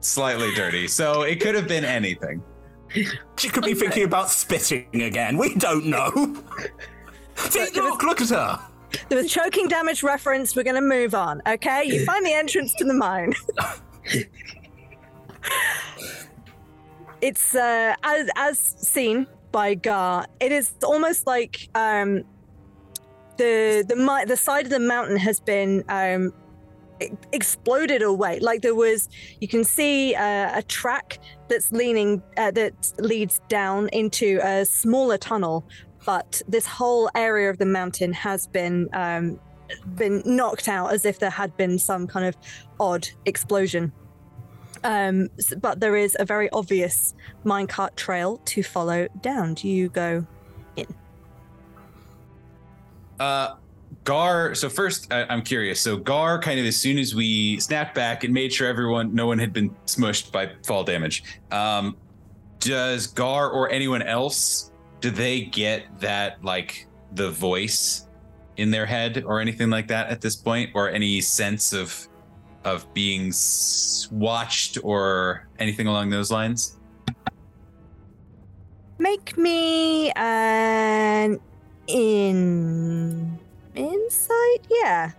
Speaker 4: slightly dirty. So it could have been anything.
Speaker 3: She could be thinking about spitting again. We don't know. See, look, look at her.
Speaker 1: There was choking damage reference. We're going to move on, okay? You find the entrance to the mine. it's uh, as as seen. by Gar. It is almost like um, the the the side of the mountain has been um, exploded away. Like there was, you can see uh, a track that's leaning uh, that leads down into a smaller tunnel, but this whole area of the mountain has been um, been knocked out as if there had been some kind of odd explosion. Um, but there is a very obvious minecart trail to follow down. Do you go in?
Speaker 4: Uh, Gar. So first, I, I'm curious. So Gar, kind of as soon as we snapped back and made sure everyone, no one had been smushed by fall damage. Um, does Gar or anyone else, do they get that like the voice in their head or anything like that at this point, or any sense of of being watched or anything along those lines?
Speaker 1: Make me an in insight. Yeah,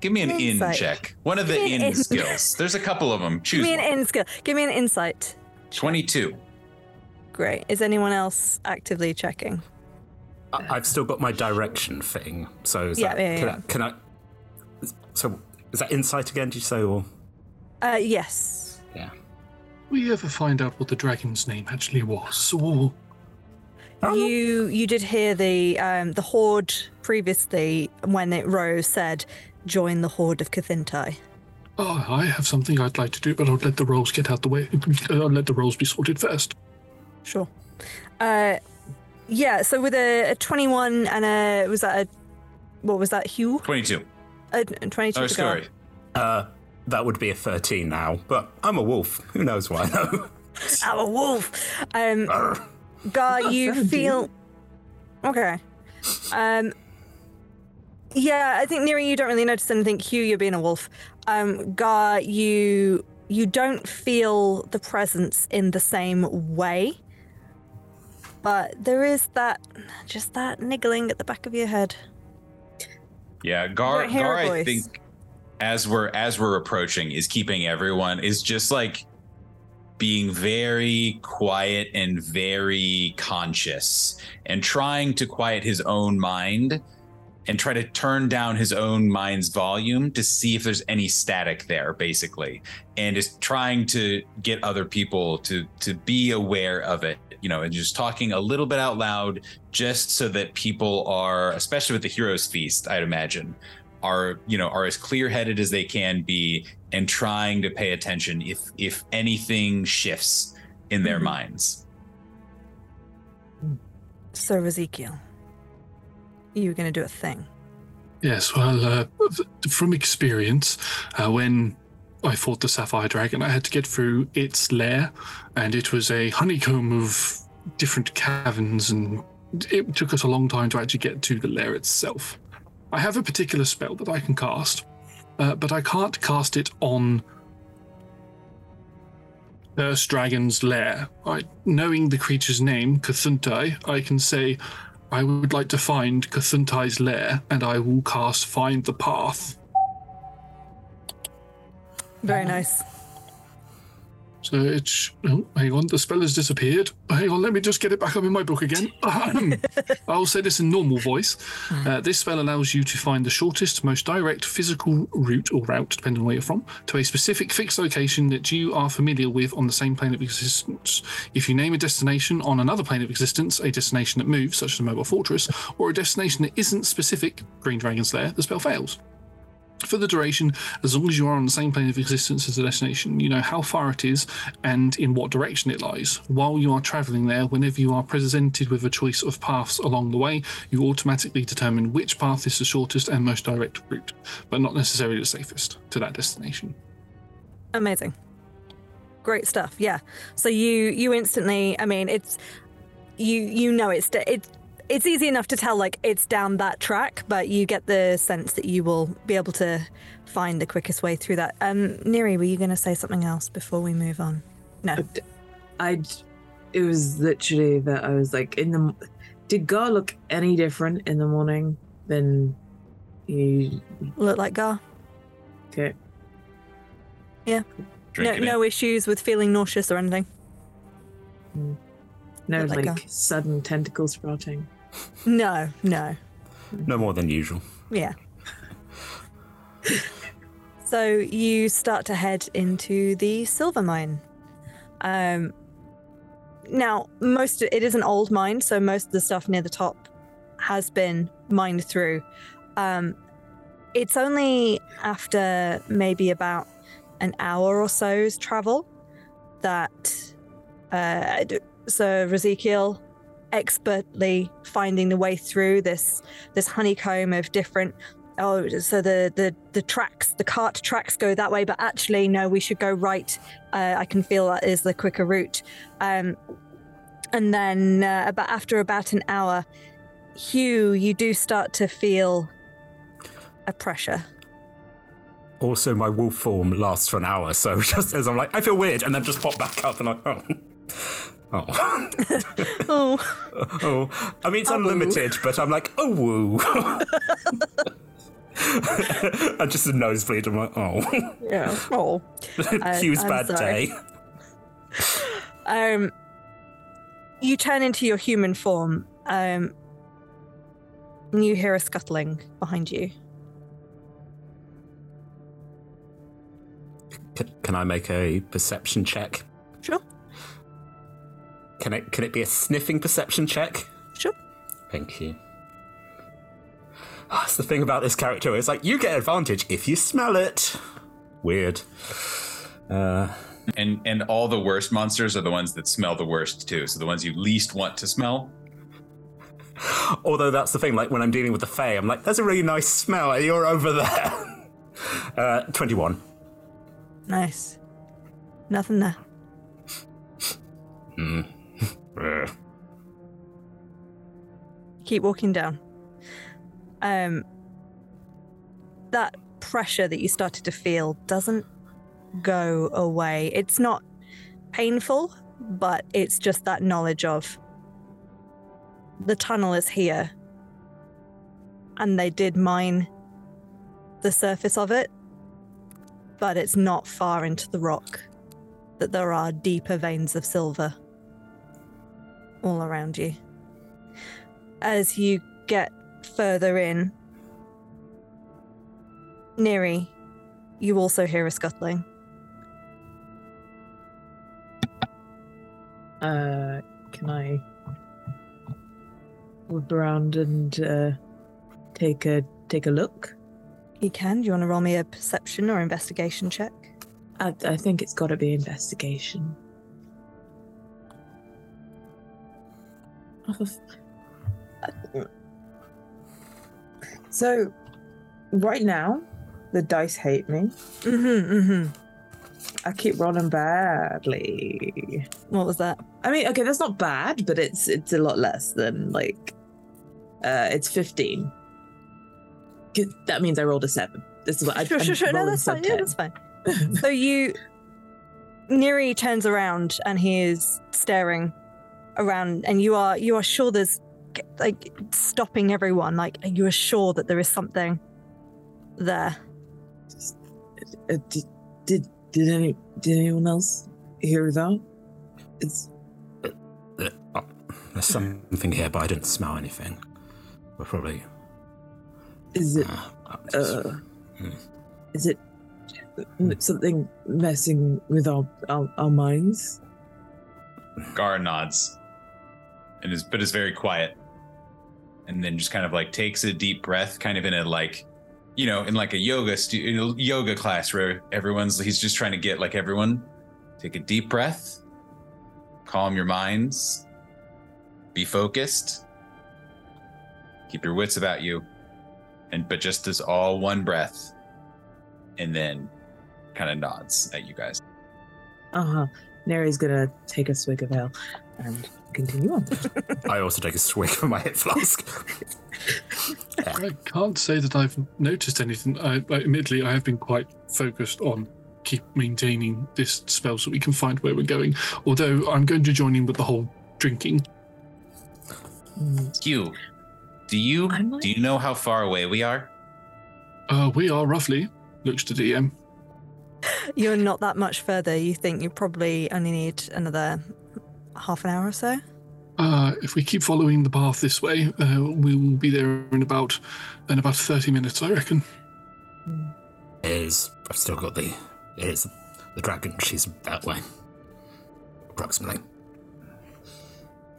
Speaker 4: Give me an in check. One of the
Speaker 1: Give me an
Speaker 4: in
Speaker 1: in.
Speaker 4: skills. There's a couple of them. Choose.
Speaker 1: give
Speaker 4: Choose
Speaker 1: me an
Speaker 4: one.
Speaker 1: in skill. Give me an insight.
Speaker 4: 22.
Speaker 1: Great. Is anyone else actively checking?
Speaker 3: I- I've still got my direction thing. So is
Speaker 1: Yeah,
Speaker 3: that,
Speaker 1: yeah,
Speaker 3: can. I, can I? So is that insight again? Did you say or?
Speaker 1: Uh, yes.
Speaker 3: Yeah.
Speaker 5: We ever find out what the dragon's name actually was? Or
Speaker 1: You you did hear the um, the horde previously when it rose said, "Join the horde of Kathintai."
Speaker 5: oh, I have something I'd like to do, but I'll let the rolls get out the way. I'll let the rolls be sorted first.
Speaker 1: Sure. Uh, yeah. So with a, a twenty-one and a was that a what was that? Hugh.
Speaker 4: 22.
Speaker 1: A, twenty-two.
Speaker 3: Oh, sorry. Uh, that would be a 13 now, but I'm a wolf. Who knows why, though?
Speaker 1: I'm a wolf. Um, Gar, you
Speaker 3: 17.
Speaker 1: feel okay. Um, yeah, I think Neri, you don't really notice anything. Hugh, you're being a wolf. Um, Gar, you you don't feel the presence in the same way, but there is that just that niggling at the back of your head.
Speaker 4: Yeah, Gar, Gar I think as we're as we're approaching is keeping everyone is just like being very quiet and very conscious and trying to quiet his own mind and try to turn down his own mind's volume to see if there's any static there basically. And is trying to get other people to to be aware of it you know and just talking a little bit out loud just so that people are especially with the heroes feast i'd imagine are you know are as clear-headed as they can be and trying to pay attention if if anything shifts in their mm-hmm. minds.
Speaker 1: Sir Ezekiel, you were going to do a thing.
Speaker 5: Yes, well, uh, from experience, uh, when I fought the Sapphire Dragon, I had to get through its lair, and it was a honeycomb of different caverns, and it took us a long time to actually get to the lair itself. I have a particular spell that I can cast, uh, but I can't cast it on Curse Dragon's lair. I, knowing the creature's name, Cthulhu, I can say, I would like to find Cthulhu's lair, and I will cast Find the Path.
Speaker 1: Very nice.
Speaker 5: So it's. Oh, hang on, the spell has disappeared. Hang on, let me just get it back up in my book again. I'll say this in normal voice. Uh, this spell allows you to find the shortest, most direct physical route or route, depending on where you're from, to a specific fixed location that you are familiar with on the same plane of existence. If you name a destination on another plane of existence, a destination that moves, such as a mobile fortress, or a destination that isn't specific, Green Dragon's Lair, the spell fails. For the duration, as long as you are on the same plane of existence as the destination, you know how far it is and in what direction it lies. While you are traveling there, whenever you are presented with a choice of paths along the way, you automatically determine which path is the shortest and most direct route, but not necessarily the safest to that destination.
Speaker 1: Amazing. Great stuff. Yeah. So you you instantly, I mean, it's you you know it's it's it's easy enough to tell like it's down that track, but you get the sense that you will be able to find the quickest way through that. Um Neri, were you going to say something else before we move on? No.
Speaker 6: I. It was literally that I was like in the. Did Gar look any different in the morning than he
Speaker 1: Look like Gar.
Speaker 6: Okay.
Speaker 1: Yeah. No
Speaker 6: Drinking it.
Speaker 1: no issues with feeling nauseous or anything.
Speaker 6: No,
Speaker 1: Like
Speaker 6: like, sudden tentacle sprouting.
Speaker 1: No, no.
Speaker 3: No more than usual.
Speaker 1: Yeah. so you start to head into the silver mine. Um, now, most it is an old mine, so most of the stuff near the top has been mined through. Um, it's only after maybe about an hour or so's travel that uh, so Ezekiel expertly finding the way through this this honeycomb of different oh so the the the tracks the cart tracks go that way but actually no we should go right. Uh, i can feel that is the quicker route. Um and then uh, about after about an hour hugh you do start to feel a pressure.
Speaker 3: Also, my wolf form lasts for an hour, so just as I'm like, I feel weird, and then just pop back up and like, oh. Oh.
Speaker 1: oh.
Speaker 3: oh. I mean, it's unlimited, but I'm like, oh, woo. I just a nosebleed. I'm like, oh.
Speaker 1: yeah oh
Speaker 3: Hugh's
Speaker 1: I'm
Speaker 3: bad
Speaker 1: sorry.
Speaker 3: day.
Speaker 1: um you turn into your human form um and you hear a scuttling behind you
Speaker 3: Can, can I make a perception check?
Speaker 1: Sure.
Speaker 3: Can it can it be a sniffing perception check?
Speaker 1: Sure.
Speaker 3: Thank you. That's the thing about this character. It's like you get advantage if you smell it. Weird. Uh,
Speaker 4: And and all the worst monsters are the ones that smell the worst too. So the ones you least want to smell.
Speaker 3: although that's the thing. Like when I'm dealing with the Fae, I'm like, "There's a really nice smell. You're over there." uh, Twenty-one.
Speaker 1: nice nothing there
Speaker 3: Hmm. Uh,
Speaker 1: keep walking down. Um that pressure that you started to feel doesn't go away. It's not painful but it's just that knowledge of the tunnel is here and they did mine the surface of it but it's not far into the rock that there are deeper veins of silver all around you as you get further in, Neri, you also hear a scuttling.
Speaker 6: Uh, can I whip around and uh, take a take a look?
Speaker 1: You can. Do you want to roll me a perception or investigation check?
Speaker 6: I, I think it's got to be investigation. So, right now, the dice hate me.
Speaker 1: Mm-hmm, mm-hmm.
Speaker 6: I keep rolling badly.
Speaker 1: What was that?
Speaker 6: I mean, okay, that's not bad, but it's it's a lot less than like uh it's 15. 'Cause That means I rolled a 7. This is what I
Speaker 1: Sure,
Speaker 6: I'm
Speaker 1: sure, sure. No, that's fine. Yeah, that's fine. so you, Neri turns around and he is staring around, and you are you are sure there's like stopping everyone. Like you are sure that there is something there.
Speaker 6: Uh, did, did did any did anyone else hear that? It's
Speaker 3: uh, oh, there's something here, but I didn't smell anything. We're probably.
Speaker 6: is it
Speaker 3: uh,
Speaker 6: uh,
Speaker 3: hmm.
Speaker 6: is it something messing with our our, our minds?
Speaker 4: Gar nods, and is but is very quiet, and then just kind of like takes a deep breath, kind of in a like, you know, in like a yoga stu- yoga class where everyone's he's just trying to get like everyone take a deep breath, calm your minds, be focused, keep your wits about you, and but just as all one breath, and then kind of nods at you guys.
Speaker 6: Uh huh. Neri's gonna take a swig of ale and continue on.
Speaker 3: I also take a swig from my hip flask.
Speaker 5: I can't say that I've noticed anything. I, I, admittedly, I have been quite focused on keep maintaining this spell so we can find where we're going. Although I'm going to join in with the whole drinking.
Speaker 4: Hugh, do you do you know how far away we are?
Speaker 5: Uh, we are roughly. Looks to DM.
Speaker 1: You're not that much further. You think you probably only need another half an hour or so.
Speaker 5: Uh, if we keep following the path this way, uh, we will be there in about in about thirty minutes, I reckon.
Speaker 3: Is I've still got the is the dragon. She's that way, approximately.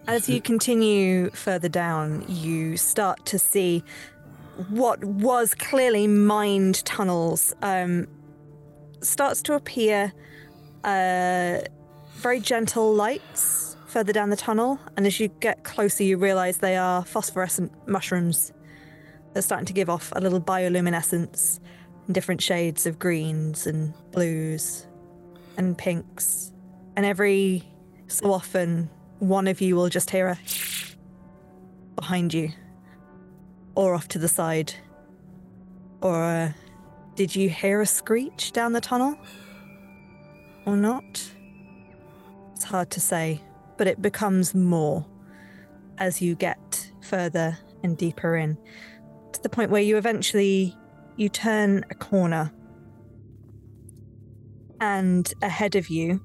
Speaker 1: As you continue further down, you start to see what was clearly mined tunnels um, starts to appear uh, very gentle lights further down the tunnel. And as you get closer, you realize they are phosphorescent mushrooms. They're starting to give off a little bioluminescence in different shades of greens and blues and pinks. And every so often, one of you will just hear a behind you or off to the side. Or uh, did you hear a screech down the tunnel? Or not? It's hard to say, but it becomes more as you get further and deeper in to the point where you eventually you turn a corner. And ahead of you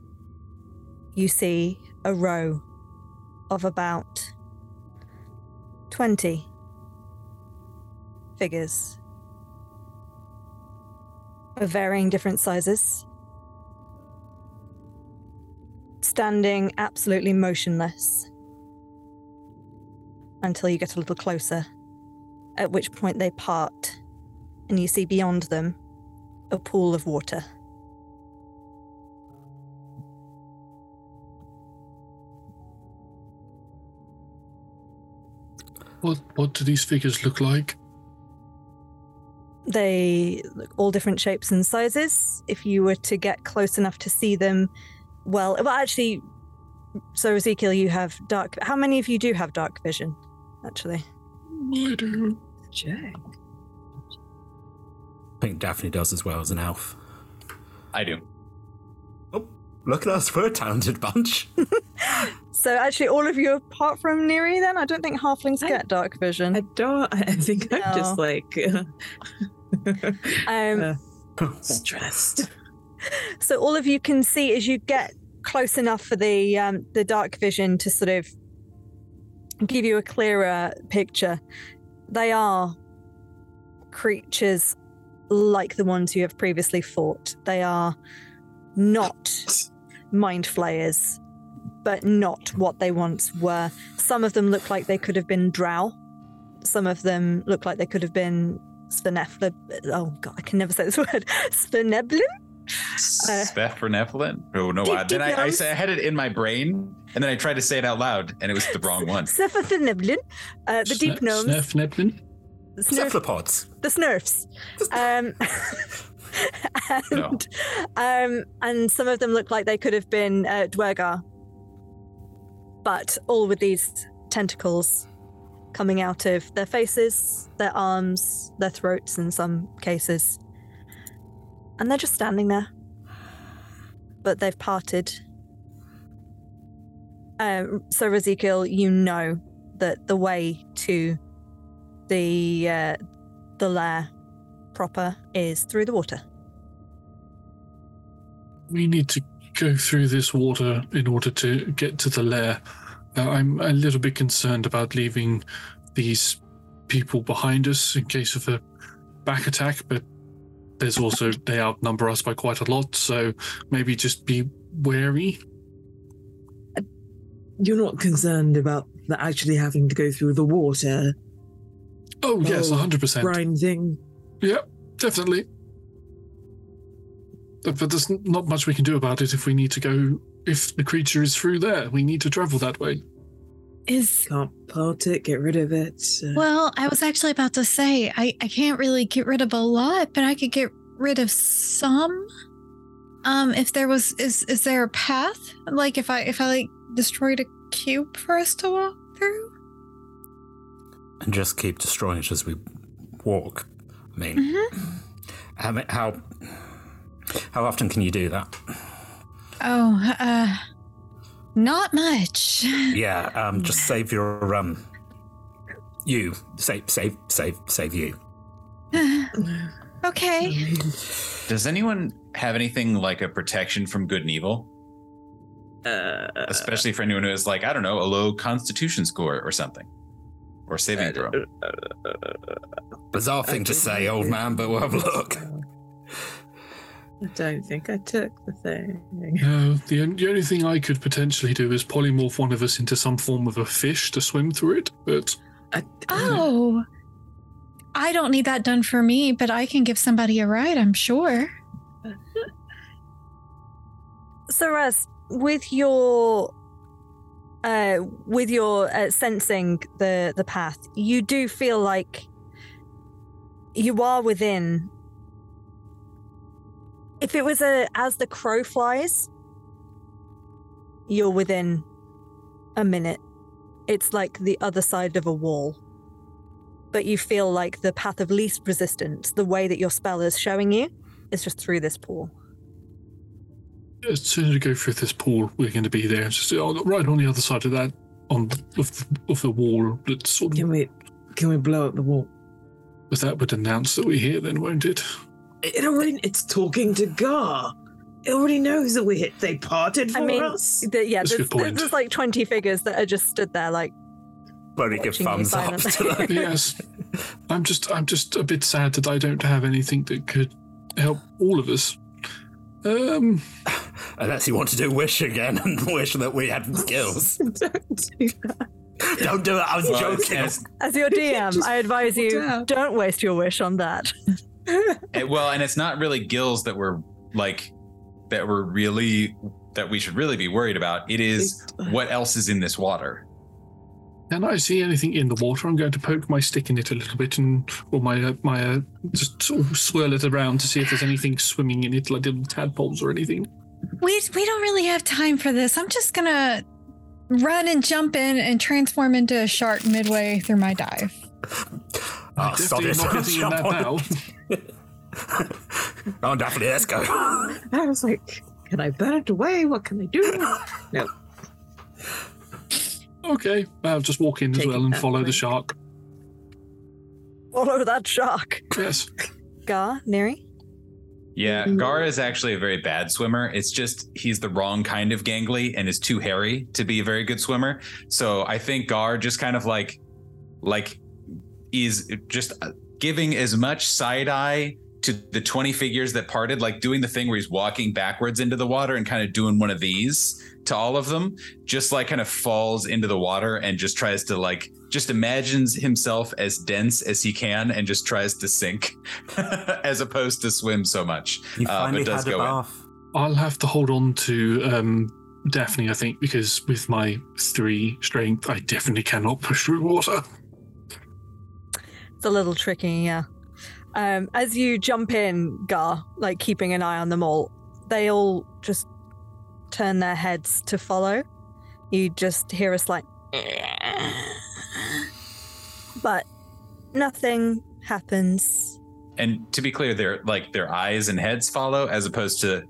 Speaker 1: you see a row of about 20 figures of varying different sizes, standing absolutely motionless until you get a little closer, at which point they part and you see beyond them a pool of water.
Speaker 5: What what do these figures look like?
Speaker 1: They look all different shapes and sizes. If you were to get close enough to see them, well, well, actually, so Ezekiel, you have dark. How many of you do have dark vision? Actually,
Speaker 5: I do.
Speaker 6: Check.
Speaker 3: I think Daphne does as well as an elf.
Speaker 4: I do.
Speaker 3: Oh, look at us! We're a talented bunch.
Speaker 1: so actually, all of you apart from Neri, then I don't think halflings get dark vision.
Speaker 6: I don't. I think I'm just like
Speaker 1: Um,
Speaker 6: stressed.
Speaker 1: So all of you can see as you get close enough for the um, the dark vision to sort of give you a clearer picture. They are creatures like the ones you have previously fought. They are not mind flayers, but not what they once were. Some of them look like they could have been drow. Some of them look like they could have been spheneflin. Oh god, I can never say this word. Spheneblin. Uh,
Speaker 4: Spefrenephlin? Oh no!
Speaker 1: Deep,
Speaker 4: I, then I, I, I had it in my brain, and then I tried to say it out loud, and it was the wrong one.
Speaker 1: Cephaloneblin, uh, the deep gnomes,
Speaker 5: Snef Neblin?
Speaker 1: the, snurf,
Speaker 3: Cephalopods.
Speaker 1: the Snurfs, um, and um, and some of them look like they could have been uh, Duergar, but all with these tentacles coming out of their faces, their arms, their throats in some cases, and they're just standing there. But they've parted. Um, so Ezekiel, you know that the way to the uh, the lair proper is through the water.
Speaker 5: We need to go through this water in order to get to the lair. Uh, I'm a little bit concerned about leaving these people behind us in case of a back attack, but there's also they outnumber us by quite a lot, so maybe just be wary.
Speaker 6: You're not concerned about the actually having to go through the water.
Speaker 5: Oh yes,
Speaker 6: oh,
Speaker 5: hundred percent.
Speaker 6: Brine thing.
Speaker 5: Yeah, definitely. But, but there's not much we can do about it if we need to go. If the creature is through there, we need to travel that way.
Speaker 2: Is
Speaker 6: Can't part it, get rid of it. uh,
Speaker 2: well, I was actually about to say I, I can't really get rid of a lot, but I could get rid of some. Um, if there was is is there a path? Like if I if I like destroyed a cube for us to walk through?
Speaker 3: and just keep destroying it as we walk. I mean,
Speaker 2: Mm-hmm.
Speaker 3: how, how how often can you do that?
Speaker 2: Oh, uh not much.
Speaker 3: Yeah, um, just save your um, you save save save save you.
Speaker 2: okay.
Speaker 4: Does anyone have anything like a protection from good and evil?
Speaker 6: Uh,
Speaker 4: Especially for anyone who has like, I don't know, a low constitution score or something. Or saving throw.
Speaker 3: Bizarre thing to say, old man, but we'll have a look.
Speaker 6: I don't think I took the thing.
Speaker 5: No, the, the only thing I could potentially do is polymorph one of us into some form of a fish to swim through it, but
Speaker 2: Oh, I don't need that done for me, but I can give somebody a ride, I'm sure.
Speaker 1: So, Raz, with your uh, with your uh, sensing the the path, you do feel like you are within. If it was a as the crow flies, you're within a minute. It's like the other side of a wall. But you feel like the path of least resistance, the way that your spell is showing you, is just through this pool.
Speaker 5: as soon as we go through this pool, we're going to be there. Just oh, right on the other side of that, on of the, of the wall. That's sort of.
Speaker 6: Can we can we blow up the wall?
Speaker 5: But that would announce that we're here, then, won't it?
Speaker 6: It already it's talking to Gar. It already knows that we hit. They parted for
Speaker 1: I mean,
Speaker 6: us.
Speaker 1: the, yeah,
Speaker 5: That's a
Speaker 1: there's,
Speaker 5: good point.
Speaker 1: there's like 20 figures that are just stood there like
Speaker 3: Bloody give
Speaker 1: Watching
Speaker 3: thumbs up to
Speaker 1: silently.
Speaker 3: them.
Speaker 5: yes. I'm just, I'm just a bit sad that I don't have anything that could help all of us. Um,
Speaker 3: Unless you want to do wish again and wish that we had skills.
Speaker 6: don't do that.
Speaker 3: Don't do it. I was
Speaker 4: Well,
Speaker 3: joking.
Speaker 1: As your DM, I advise you don't waste your wish on that.
Speaker 4: And- well, and it's not really gills that we're like that we're really that we should really be worried about. It is what else is in this water.
Speaker 5: can I see anything in the water? I'm going to poke my stick in it a little bit, and or my uh, my uh, just sort of swirl it around to see if there's anything swimming in it, like little tadpoles or anything.
Speaker 2: We we don't really have time for this. I'm just gonna run and jump in and transform into a shark midway through my dive.
Speaker 3: Oh, stop
Speaker 5: Definitely
Speaker 3: it.
Speaker 5: not getting in that now.
Speaker 3: oh, definitely. Let's go.
Speaker 6: I was like, can I burn it away? What can I do? No.
Speaker 5: Okay, I'll just walk in as well and
Speaker 6: that
Speaker 5: follow
Speaker 6: way.
Speaker 5: the shark.
Speaker 1: Follow that shark.
Speaker 5: Yes.
Speaker 1: Gar, Neri?
Speaker 4: Yeah, mm. Gar is actually a very bad swimmer. It's just he's the wrong kind of gangly and is too hairy to be a very good swimmer. So I think Gar just kind of like like is just uh, giving as much side eye to the 20 figures that parted, like doing the thing where he's walking backwards into the water and kind of doing one of these to all of them, just like kind of falls into the water and just tries to like just imagines himself as dense as he can and just tries to sink as opposed to swim so much.
Speaker 3: You
Speaker 4: Uh,
Speaker 3: finally
Speaker 4: but does
Speaker 3: had a
Speaker 4: go in.
Speaker 3: bath.
Speaker 5: I'll have to hold on to um, Daphne, I think, because with my three strength, I definitely cannot push through water.
Speaker 1: It's a little tricky, yeah. Um, as you jump in, Gar, like keeping an eye on them all, they all just turn their heads to follow. You just hear a slight. But nothing happens.
Speaker 4: And to be clear, their like their eyes and heads follow as opposed to them.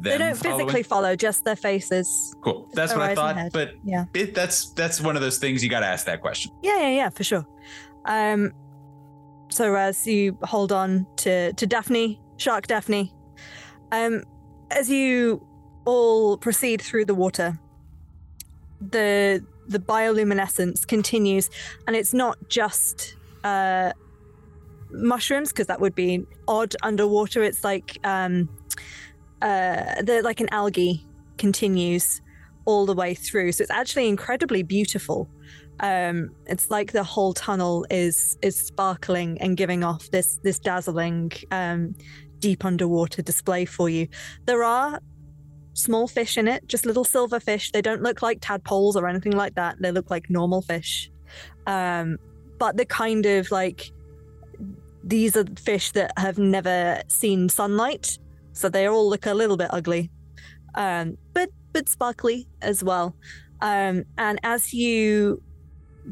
Speaker 1: they don't
Speaker 4: following.
Speaker 1: physically follow, just their faces.
Speaker 4: Cool. That's what I thought. But
Speaker 1: Yeah.
Speaker 4: it, that's that's one of those things you got to ask that question.
Speaker 1: Yeah, yeah, yeah, for sure. Um, so as you hold on to to Daphne, Shark Daphne, um, as you all proceed through the water, the the bioluminescence continues, and it's not just uh, mushrooms because that would be odd underwater. It's like um, uh, the like an algae continues all the way through, so it's actually incredibly beautiful um it's like the whole tunnel is is sparkling and giving off this this dazzling um deep underwater display for you. There are small fish in it just little silver fish. They don't look like tadpoles or anything like that. They look like normal fish. Um but the kind of like these are fish that have never seen sunlight so they all look a little bit ugly. Um but but sparkly as well. Um and as you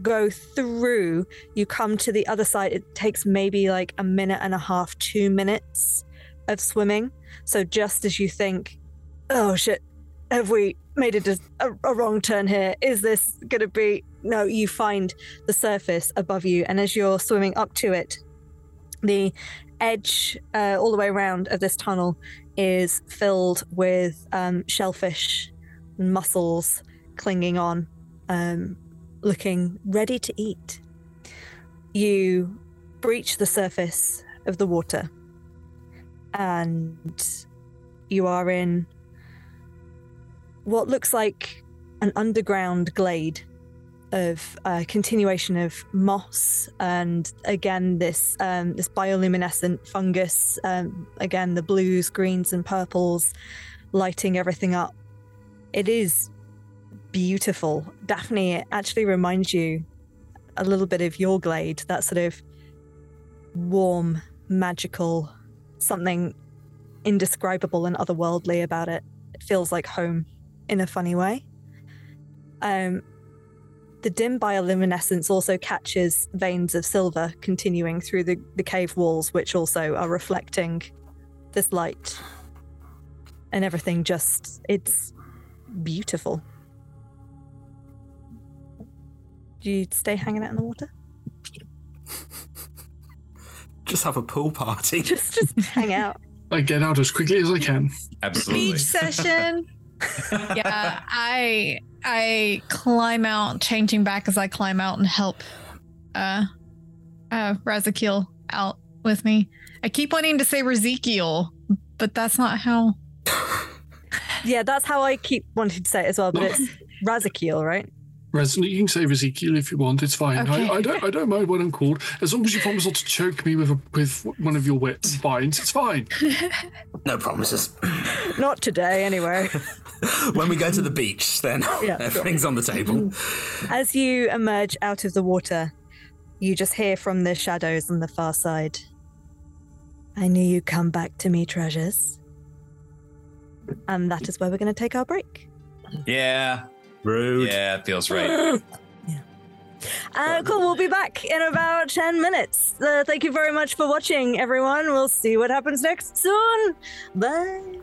Speaker 1: go through, you come to the other side. It takes maybe like a minute and a half, two minutes of swimming. So just as you think, oh shit, have we made a, a, a wrong turn here? Is this going to be. No, you find the surface above you. And as you're swimming up to it, the edge uh, all the way around of this tunnel is filled with um, shellfish mussels clinging on, um, looking ready to eat. You breach the surface of the water, and you are in what looks like an underground glade of uh, continuation of moss and again this um, this bioluminescent fungus um, again the blues greens and purples lighting everything up it is beautiful daphne it actually reminds you a little bit of your glade that sort of warm magical something indescribable and otherworldly about it it feels like home in a funny way um, the dim bioluminescence also catches veins of silver continuing through the, the cave walls, which also are reflecting this light. And everything just, it's beautiful. Do you stay hanging out in the water?
Speaker 3: Just have a pool party.
Speaker 1: Just, just hang out.
Speaker 5: I get out as quickly as I can.
Speaker 4: Absolutely.
Speaker 2: Beach session. yeah, I I climb out, changing back as I climb out and help uh uh Razakiel out with me. I keep wanting to say Ezekiel, but that's not how
Speaker 1: Yeah, that's how I keep wanting to say it as well, but it's Razakiel, right?
Speaker 5: Resident, you can say Ezekiel if you want. It's fine.
Speaker 1: Okay.
Speaker 5: I, I don't. I don't mind what I'm called, as long as you promise not to choke me with a, with one of your wet spines. It's fine.
Speaker 3: No promises.
Speaker 1: Not today, anyway.
Speaker 3: when we go to the beach, then
Speaker 1: Yeah, sure.
Speaker 3: everything's on the table.
Speaker 1: As you emerge out of the water, you just hear from the shadows on the far side. I knew you'd come back to me, treasures. And that is where we're going to take our break.
Speaker 4: Yeah.
Speaker 3: Rude.
Speaker 4: Yeah, it feels right.
Speaker 1: Uh, cool, we'll be back in about 10 minutes. Uh, thank you very much for watching, everyone. We'll see what happens next soon. Bye.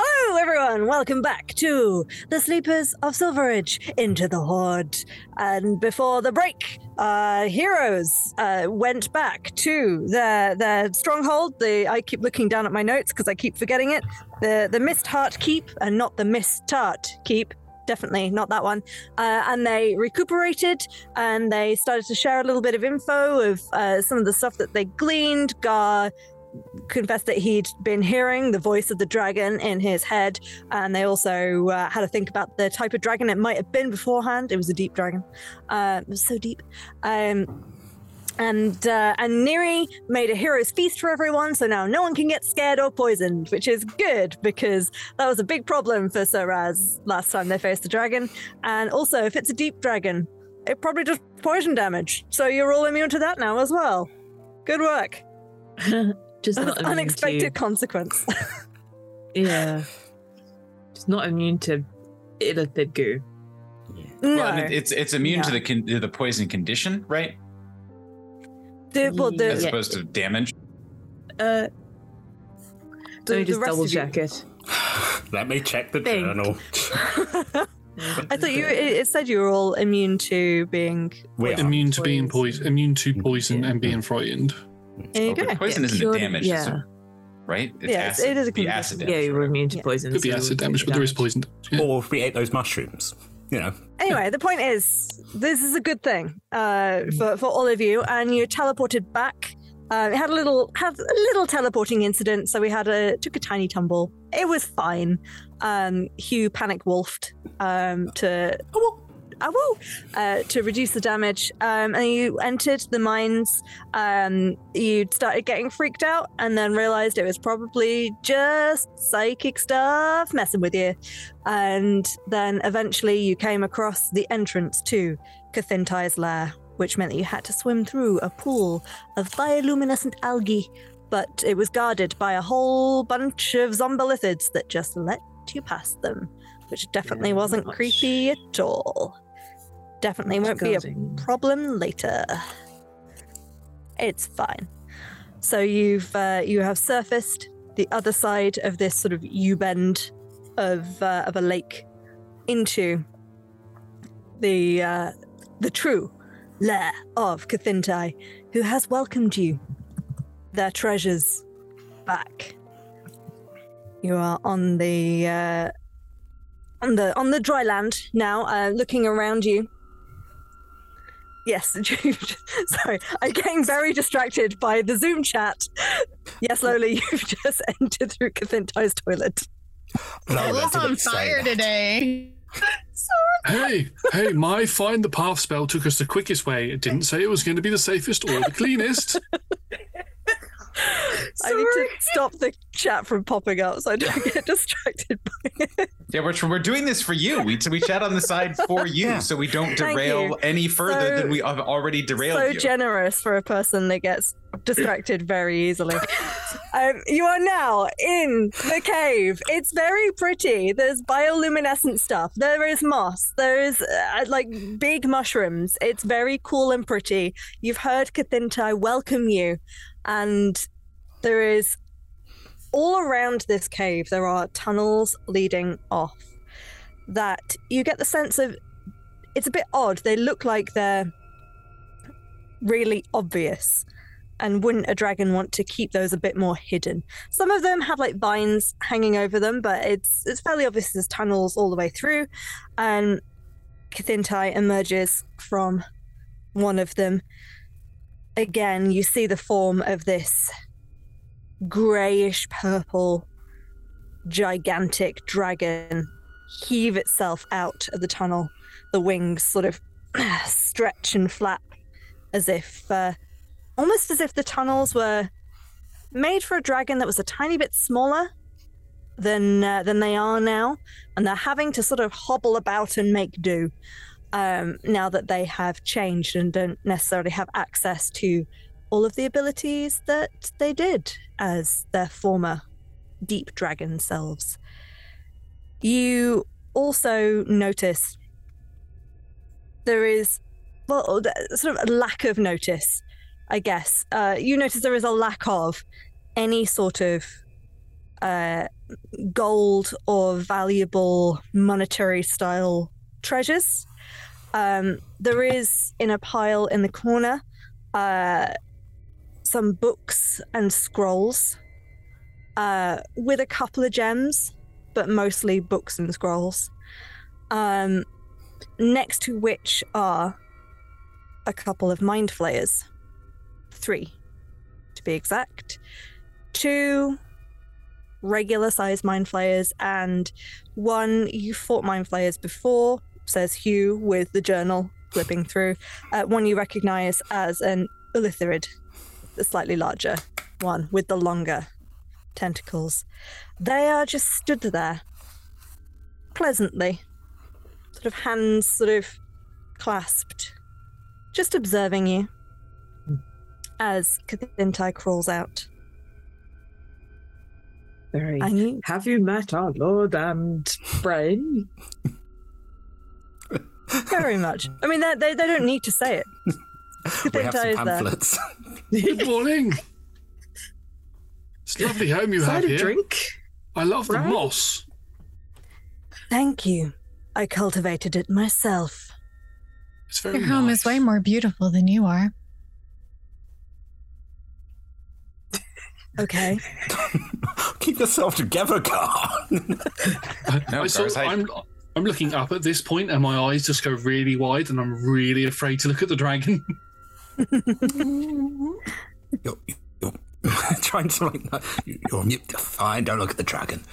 Speaker 1: Hello, everyone. Welcome back to the Sleepers of Silveridge into the Horde. And before the break, uh, heroes uh, went back to their their stronghold. The I keep looking down at my notes because I keep forgetting it. The the Mist Heart Keep and not the Mist Tart Keep. Definitely not that one. Uh, and they recuperated and they started to share a little bit of info of uh, some of the stuff that they gleaned. Gar confessed that he'd been hearing the voice of the dragon in his head, and they also uh, had to think about the type of dragon it might have been beforehand. It was a deep dragon. Uh, it was so deep. Um, and uh, and Neri made a hero's feast for everyone, so now no one can get scared or poisoned, which is good because that was a big problem for Sir Raz last time they faced the dragon. And also, if it's a deep dragon, it probably does poison damage, so you're all immune to that now as well. Good work.
Speaker 6: Just not
Speaker 1: unexpected
Speaker 6: to-
Speaker 1: consequence.
Speaker 6: Yeah. Just not immune to illithid goo.
Speaker 4: Well, and it- it's it's immune to the con- to the poison condition, right?
Speaker 1: The, well, the,
Speaker 4: As opposed to damage.
Speaker 6: Uh,
Speaker 1: The-
Speaker 6: let me just double
Speaker 1: of you-
Speaker 6: check it.
Speaker 3: Let me check the
Speaker 1: Think.
Speaker 3: journal.
Speaker 1: I thought you it, it said you were all immune to being
Speaker 3: We.
Speaker 5: Immune to being poison, immune to poison and being frightened.
Speaker 1: There you
Speaker 4: Oh,
Speaker 1: go.
Speaker 4: poison
Speaker 6: Yeah,
Speaker 4: isn't
Speaker 6: cured-
Speaker 4: the damage,
Speaker 6: yeah.
Speaker 4: it? right? It's
Speaker 1: Yeah, it's-
Speaker 4: acid.
Speaker 1: it is a
Speaker 4: the
Speaker 1: condition.
Speaker 4: acid
Speaker 6: Yeah, you're immune to
Speaker 1: Yeah.
Speaker 6: poison.
Speaker 5: Could be
Speaker 6: so
Speaker 5: acid
Speaker 6: you
Speaker 5: damage, but there is poison. Yeah.
Speaker 3: Or if we ate those mushrooms, you know.
Speaker 1: Anyway, the point is, this is a good thing uh, for for all of you, and you teleported back. Uh, it had a little had a little teleporting incident, so we had a took a tiny tumble. It was fine. Um, Hugh panic wolfed um, to oh, woo, uh, to reduce the damage, um, and you entered the mines. Um, you started getting freaked out, and then realized it was probably just psychic stuff messing with you. And then eventually you came across the entrance to Kathintai's lair, which meant that you had to swim through a pool of bioluminescent algae, but it was guarded by a whole bunch of zombolithids that just let you past them, which definitely
Speaker 6: Yeah,
Speaker 1: wasn't creepy at all. Definitely won't be a problem later. It's fine. So you've uh, you have surfaced the other side of this sort of U bend of uh, of a lake into the uh, the true lair of Kathintai, who has welcomed you, their treasures, back. You are on the uh, on the on the dry land now, uh, looking around you. Yes, sorry, I'm getting very distracted by the Zoom chat. Yes, Loli, you've just entered through Kathintai's toilet.
Speaker 2: I was on fire today.
Speaker 5: Hey, hey, my find the path spell took us the quickest way. It didn't say it was going to be the safest or the cleanest.
Speaker 1: I need to stop the chat from popping up so I don't get distracted by it.
Speaker 4: Yeah, we're, we're doing this for you. We, we chat on the side for you, so we don't derail any further
Speaker 1: So-
Speaker 4: than we have already derailed
Speaker 1: so
Speaker 4: you.
Speaker 1: generous for a person that gets distracted very easily. um, you are now in the cave. It's very pretty. There's bioluminescent stuff. There is moss. There is uh, like big mushrooms. It's very cool and pretty. You've heard Kathintai welcome you, and there is all around this cave. There are tunnels leading off. That you get the sense of. It's a bit odd. They look like they're really obvious and wouldn't a dragon want to keep those a bit more hidden some of them have like vines hanging over them but it's it's fairly obvious there's tunnels all the way through and Kathintai emerges from one of them again you see the form of this grayish purple gigantic dragon heave itself out of the tunnel the wings sort of stretch and flap as if uh, almost as if the tunnels were made for a dragon that was a tiny bit smaller than uh, than they are now, and they're having to sort of hobble about and make do um, now that they have changed and don't necessarily have access to all of the abilities that they did as their former deep dragon selves. You also notice there is well sort of a lack of notice i guess uh, you notice there is a lack of any sort of uh, gold or valuable monetary style treasures um, there is in a pile in the corner uh, some books and scrolls uh, with a couple of gems but mostly books and scrolls um, next to which are a couple of mind flayers. Three, to be exact. Two regular sized mind flayers, and one you fought mind flayers before, says Hugh with the journal flipping through. Uh, one you recognize as an Ulitharid, the slightly larger one with the longer tentacles. They are just stood there, pleasantly, sort of hands sort of clasped, just observing you as Kathintai crawls out.
Speaker 6: Very.
Speaker 1: You-
Speaker 6: Have you met our lord and brain?
Speaker 1: Very much. I mean, they, they, they don't need to say it.
Speaker 3: We have some pamphlets.
Speaker 5: Good morning. It's a lovely home you have
Speaker 1: Cider
Speaker 5: here.
Speaker 1: drink,
Speaker 5: I love the
Speaker 1: right?
Speaker 5: moss.
Speaker 1: Thank you. I cultivated it myself.
Speaker 5: It's
Speaker 2: Your home is way more beautiful than you are.
Speaker 1: Okay.
Speaker 3: Keep yourself together, Gar.
Speaker 5: I saw,
Speaker 3: Gareth, I-
Speaker 5: I'm, I'm looking up at this point, and my eyes just go really wide, and I'm really afraid to look at the dragon.
Speaker 3: Trying to like, no, you- you're mute. Fine, don't look at the dragon.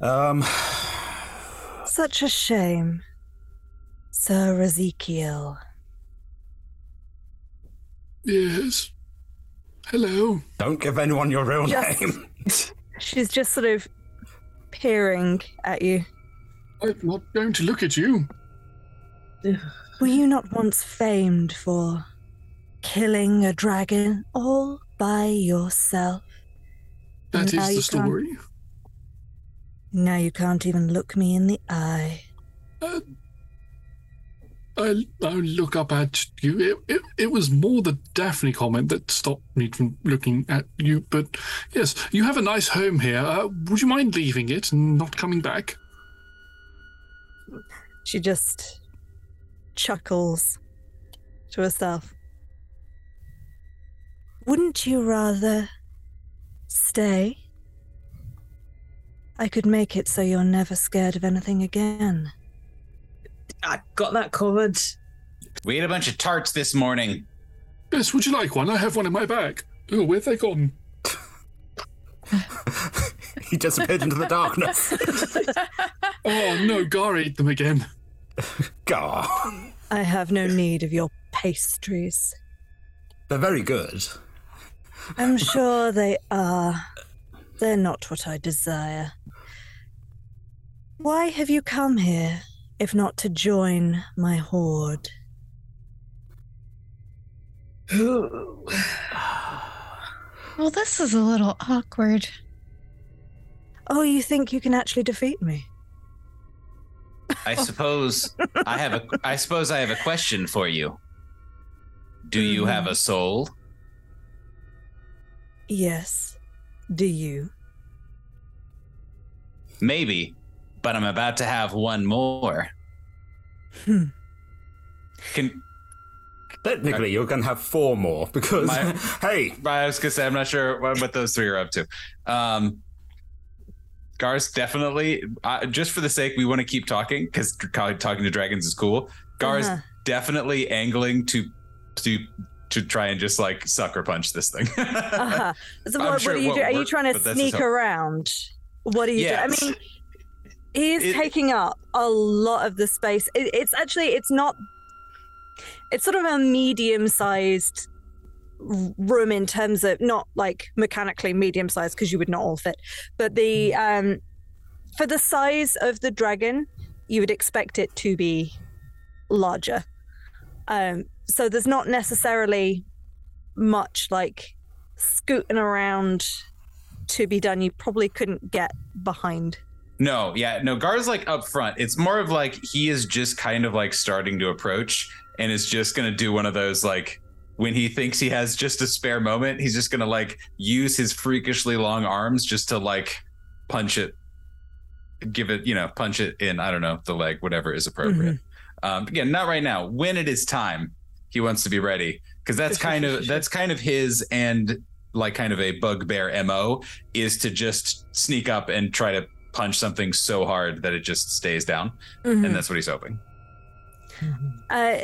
Speaker 3: Um,
Speaker 1: Such a shame. Sir Ezekiel.
Speaker 5: Yes. Hello.
Speaker 3: don't give anyone your real
Speaker 1: Just-
Speaker 3: name.
Speaker 1: She's just sort of peering at you.
Speaker 5: I'm not going to look at you.
Speaker 1: Were you not once famed for killing a dragon all by yourself?
Speaker 5: That is the story.
Speaker 1: Now you can't even look me in the eye.
Speaker 5: I, I look up at you. It, it, it was more the Daphne comment that stopped me from looking at you. But yes, you have a nice home here. Uh, would you mind leaving it and not coming back?
Speaker 1: She just chuckles to herself. Wouldn't you rather stay? I could make it so you're never scared of anything again.
Speaker 6: I got that covered.
Speaker 4: We ate a bunch of tarts this morning.
Speaker 5: Yes, would you like one? I have one in my bag. Oh, where've they gone?
Speaker 3: he disappeared into the darkness.
Speaker 5: oh no, Gar ate them again.
Speaker 3: Gar.
Speaker 1: I have no need of your pastries.
Speaker 3: They're very good.
Speaker 1: I'm sure they are. They're not what I desire. Why have you come here, if not to join my horde?
Speaker 2: Well, this is a little awkward.
Speaker 1: Oh, you think you can actually defeat me?
Speaker 4: I suppose I have a I suppose I have a question for you. Do you have a soul?
Speaker 1: Yes. Do you?
Speaker 4: Maybe, but I'm about to have one more.
Speaker 1: Hmm.
Speaker 4: Can
Speaker 3: Technically, you're going to have four more because,
Speaker 4: My-
Speaker 3: hey,
Speaker 4: I was gonna say I'm not sure what, what those three are up to. Um, Gar's definitely uh, just for the sake we want to keep talking because talking to dragons is cool. Gar's
Speaker 1: Uh-huh.
Speaker 4: definitely angling to to to try and just like sucker punch this thing.
Speaker 1: Uh-huh. So what,
Speaker 4: sure
Speaker 1: what are you? Are you trying to
Speaker 4: but that's his
Speaker 1: sneak
Speaker 4: hope.
Speaker 1: around? What are you
Speaker 4: Yes.
Speaker 1: doing? I mean, he's
Speaker 4: It-
Speaker 1: taking up a lot of the space. It, it's actually, it's not. It's sort of a medium-sized room in terms of not like mechanically medium-sized because you would not all fit, but the um, for the size of the dragon, you would expect it to be larger. Um, so there's not necessarily much like scooting around to be done. You probably couldn't get behind.
Speaker 4: No, yeah, no. Gar's like up front. It's more of like he is just kind of like starting to approach and is just gonna do one of those like when he thinks he has just a spare moment, he's just gonna like use his freakishly long arms just to like punch it, give it, you know, punch it in. I don't know the leg, whatever is appropriate. Um, again, not right now. When it is time, he wants to be ready because that's kind of that's kind of his and like kind of a bugbear mo is to just sneak up and try to punch something so hard that it just stays down,
Speaker 1: Mhm.
Speaker 4: and that's what he's hoping.
Speaker 1: Uh,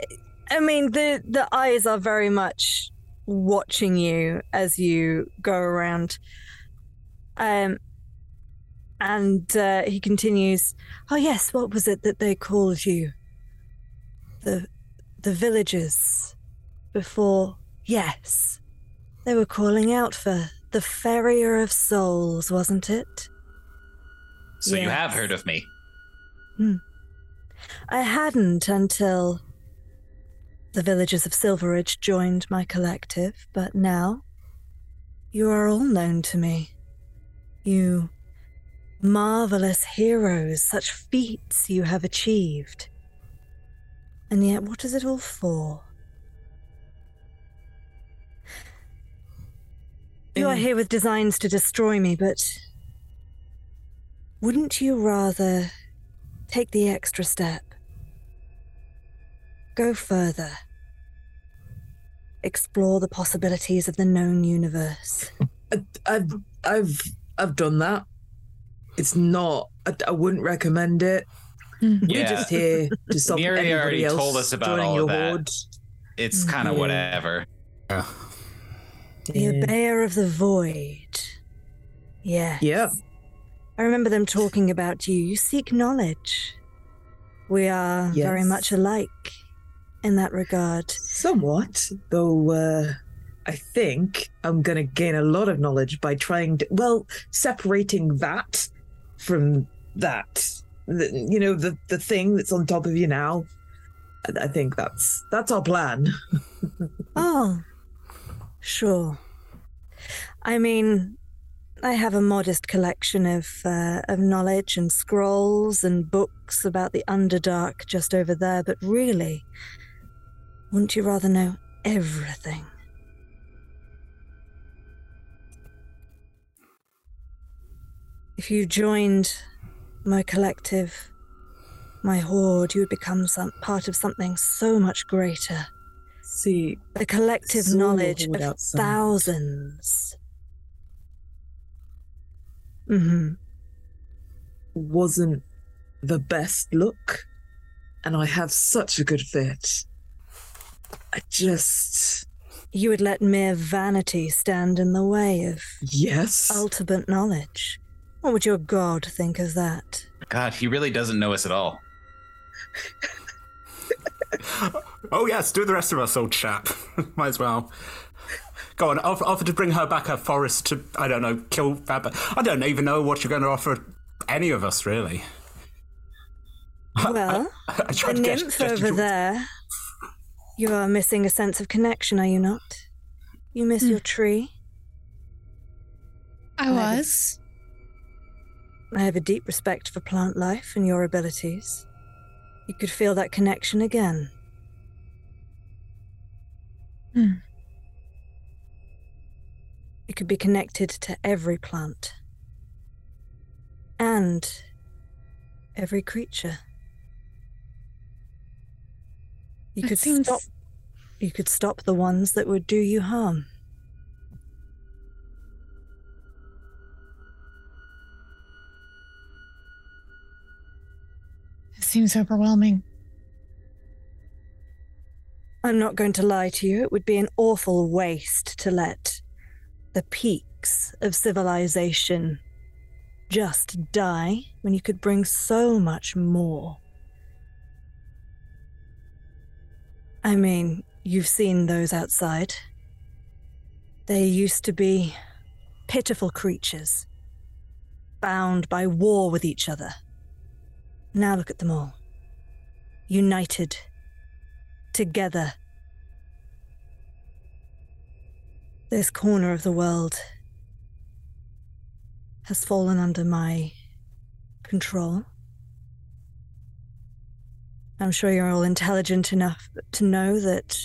Speaker 1: I mean, the the eyes are very much watching you as you go around. Um, and uh, he continues. Oh yes, what was it that they called you? The the villagers before. Yes, they were calling out for the Ferrier of Souls, wasn't it?
Speaker 4: So you have heard of me.
Speaker 1: I hadn't until the villagers of Silveridge joined my collective, but now you are all known to me. You marvelous heroes, such feats you have achieved. And yet, what is it all for? You are
Speaker 6: Mm.
Speaker 1: here with designs to destroy me, but wouldn't you rather take the extra step? Go further. Explore the possibilities of the known universe.
Speaker 6: I've I've I've done that. It's not. I, I wouldn't recommend it. Hmm. We're
Speaker 4: Yeah.
Speaker 6: just here to stop
Speaker 4: Neri
Speaker 6: everybody
Speaker 4: already
Speaker 6: else
Speaker 4: told us about
Speaker 6: joining
Speaker 4: all
Speaker 6: your
Speaker 4: of that.
Speaker 6: horde.
Speaker 4: It's hmm. kind of
Speaker 6: Yeah.
Speaker 4: whatever.
Speaker 1: The
Speaker 6: Yeah.
Speaker 1: Abear of the Void. Yes.
Speaker 6: Yeah.
Speaker 1: I remember them talking about you. You seek knowledge. We are very much alike in that regard.
Speaker 6: Somewhat, though. Uh, I think I'm going to gain a lot of knowledge by trying to, well, separating that from that. The, you know, the the thing that's on top of you now. I, I think that's that's our plan.
Speaker 1: Oh, sure. I mean, I have a modest collection of uh, of knowledge and scrolls and books about the Underdark just over there, but really, wouldn't you rather know everything? If you joined my collective, my horde, you would become some part of something so much greater.
Speaker 6: See,
Speaker 1: the collective
Speaker 6: saw
Speaker 1: knowledge of
Speaker 6: outside.
Speaker 1: thousands. hmm
Speaker 6: wasn't the best look, and I have such a good fit. I just.
Speaker 1: You would let mere vanity stand in the way of
Speaker 6: Yes.
Speaker 1: ultimate knowledge. What would your god think of that?
Speaker 4: God, he really doesn't know us at all.
Speaker 3: Oh yes, do the rest of us, old chap. Might as well. Go on, offer, offer to bring her back her forest to, I don't know, kill Fab. I don't even know what you're going to offer any of us, really.
Speaker 1: Well,
Speaker 3: I
Speaker 1: the
Speaker 3: tried to get-
Speaker 1: nymph
Speaker 3: get
Speaker 1: over
Speaker 3: you-
Speaker 1: there. You are missing a sense of connection, are you not? You miss your tree.
Speaker 2: I was.
Speaker 1: I have a deep respect for plant life and your abilities. You could feel that connection again.
Speaker 2: Hmm.
Speaker 1: You could be connected to every plant and every creature. You could
Speaker 2: seems-
Speaker 1: stop. You could stop the ones that would do you harm.
Speaker 2: It seems overwhelming.
Speaker 1: I'm not going to lie to you. It would be an awful waste to let the peaks of civilization just die when you could bring so much more. I mean, you've seen those outside. They used to be pitiful creatures, bound by war with each other. Now look at them all. United together. This corner of the world has fallen under my control. I'm sure you're all intelligent enough to know that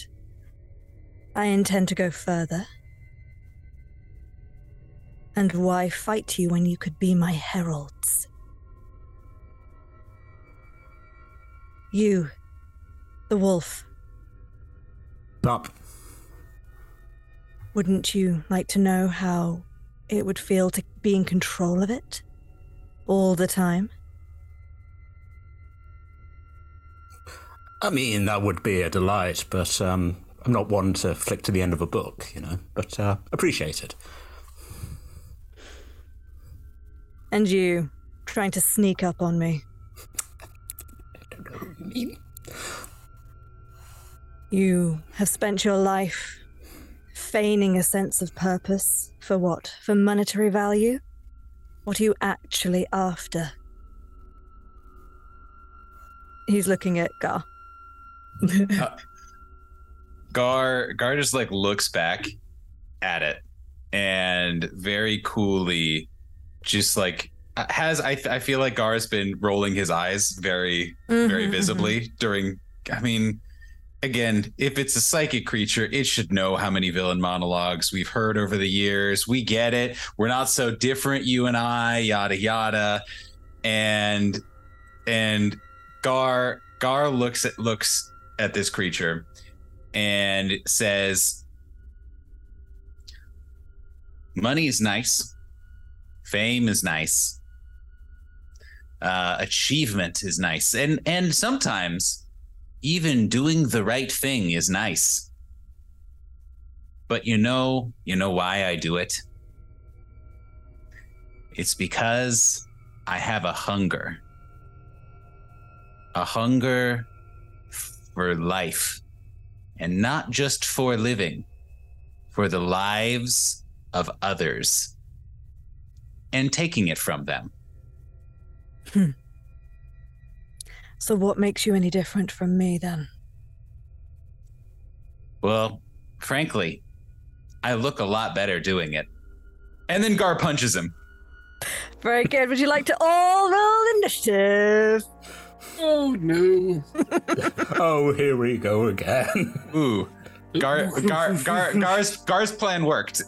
Speaker 1: I intend to go further. And why fight you when you could be my heralds? You, the wolf,
Speaker 3: Up.
Speaker 1: Wouldn't you like to know how it would feel to be in control of it? All the time?
Speaker 3: I mean, that would be a delight, but um, I'm not one to flick to the end of a book, you know. But uh, appreciate it.
Speaker 1: And you, trying to sneak up on me. I don't know who you mean. You have spent your life feigning a sense of purpose. For what? For monetary value? What are you actually after? He's looking at Gar.
Speaker 4: Uh, Gar Gar just like looks back at it and very coolly just like has I I feel like Gar's been rolling his eyes very very
Speaker 12: Mhm,
Speaker 4: visibly during I mean again if it's a psychic creature it should know how many villain monologues we've heard over the years. We get it. We're not so different you and I yada yada. And and Gar Gar looks at looks at this creature and says money is nice. Fame is nice. Uh, achievement is nice. And and sometimes even doing the right thing is nice. But you know you know why i do it? It's because i have a hunger. A hunger for life and not just for living for the lives of others and taking it from them
Speaker 1: Hmm. So, what makes you any different from me then?
Speaker 4: Well, frankly, I look a lot better doing it. And then Gar punches him.
Speaker 1: Very good. Would you like to all roll initiative?
Speaker 5: Oh no.
Speaker 3: oh, here we go again.
Speaker 4: Ooh. Gar, Gar, Gar, Gar's, Gar's plan worked.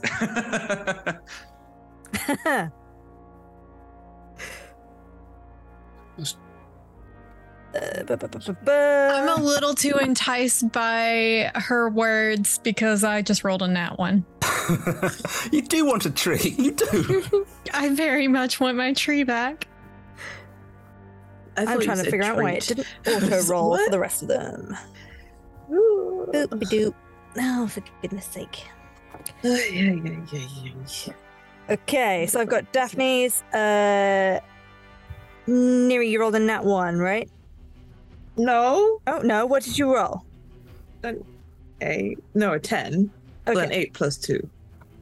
Speaker 1: Uh, bu- bu- bu- bu- bu-
Speaker 2: I'm a little too enticed by her words because I just rolled a nat one.
Speaker 3: you do want a tree. You do.
Speaker 2: I very much want my tree back.
Speaker 6: I thought
Speaker 1: I'm trying to
Speaker 6: said
Speaker 1: figure out why it didn't auto roll for the rest of them.
Speaker 6: Ooh.
Speaker 1: Boop doop. Oh, for goodness sake.
Speaker 6: yeah, yeah, yeah, yeah, yeah.
Speaker 1: Okay, so I've got Daphne's. Uh, Neri, you rolled a nat one, right?
Speaker 6: No,
Speaker 1: Oh no, what did you roll?
Speaker 6: a no a ten. Okay. Then
Speaker 1: Okay,
Speaker 6: eight plus two.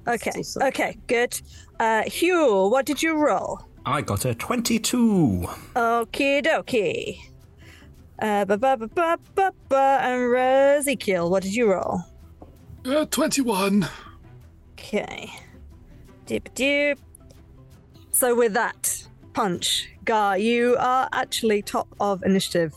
Speaker 1: okay,
Speaker 6: Still
Speaker 1: okay, good. Uh, Hugh, what did you roll?
Speaker 3: I got a 22.
Speaker 1: Okie dokie. Uh, ba ba ba ba ba ba. And Ezekiel, what did you roll?
Speaker 5: Uh, 21.
Speaker 1: Okay. Dip dip. So with that punch, Gar, you are actually top of initiative.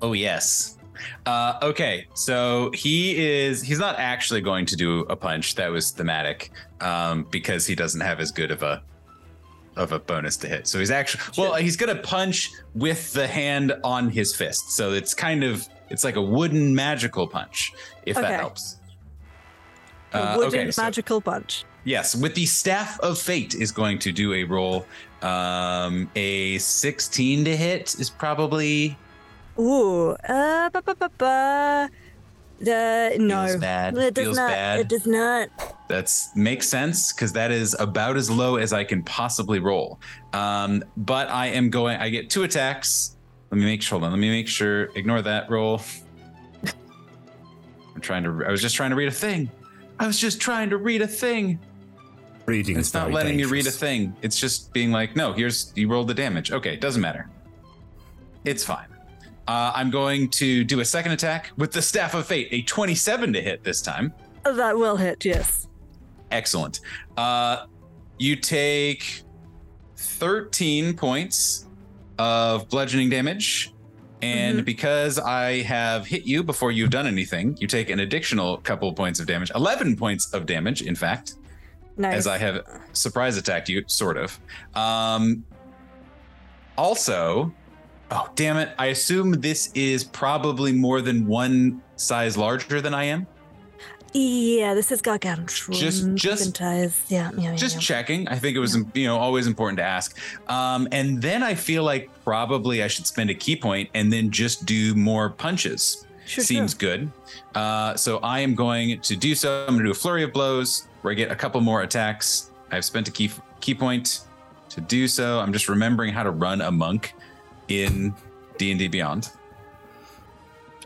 Speaker 4: Oh yes. Uh, okay, so he is he's not actually going to do a punch. That was thematic um, because he doesn't have as good of a of a bonus to hit. So he's actually well, he's gonna punch with the hand on his fist. So it's kind of it's like a wooden magical punch, if
Speaker 1: Okay.
Speaker 4: that helps.
Speaker 1: A
Speaker 4: Uh,
Speaker 1: wooden
Speaker 4: okay, so-
Speaker 1: magical punch.
Speaker 4: Yes, with the staff of fate is going to do a roll. Um, a 16 to hit is probably
Speaker 1: Ooh. Uh, ba ba ba ba. Uh, no.
Speaker 4: Feels bad.
Speaker 1: It does
Speaker 4: Feels
Speaker 1: not.
Speaker 4: bad.
Speaker 1: It does not.
Speaker 4: That's makes sense because that is about as low as I can possibly roll. Um, but I am going. I get two attacks. Let me make sure. Hold on. Let me make sure. Ignore that roll. I'm trying to. I was just trying to read a thing. I was just trying to read a thing.
Speaker 3: Reading
Speaker 4: It's not
Speaker 3: very
Speaker 4: letting me read a thing. It's just being like, no. Here's you rolled the damage. Okay, it doesn't matter. It's fine. Uh, I'm going to do a second attack with the staff of fate, a 27 to hit this time.
Speaker 1: That will hit. Yes.
Speaker 4: Excellent. Uh, you take 13 points of bludgeoning damage. And
Speaker 1: Mm-hmm.
Speaker 4: because I have hit you before you've done anything, you take an additional couple of points of damage. 11 points of damage, in fact,
Speaker 1: Nice.
Speaker 4: as I have surprise attacked you, sort of. Um, also, oh, damn it. I assume this is probably more than one size larger than I am.
Speaker 1: Yeah, this is gargantuan.
Speaker 4: Just- just-
Speaker 1: Gigantize. Yeah, yeah, yeah.
Speaker 4: just
Speaker 1: yeah.
Speaker 4: checking i think it was you know always important to ask um, and then i feel like probably i should spend a ki point and then just do more punches
Speaker 1: Sure,
Speaker 4: seems good uh, so i am going to do so i'm going to do a flurry of blows where i get a couple more attacks i've spent a key ki point to do so i'm just remembering how to run a monk in d&d beyond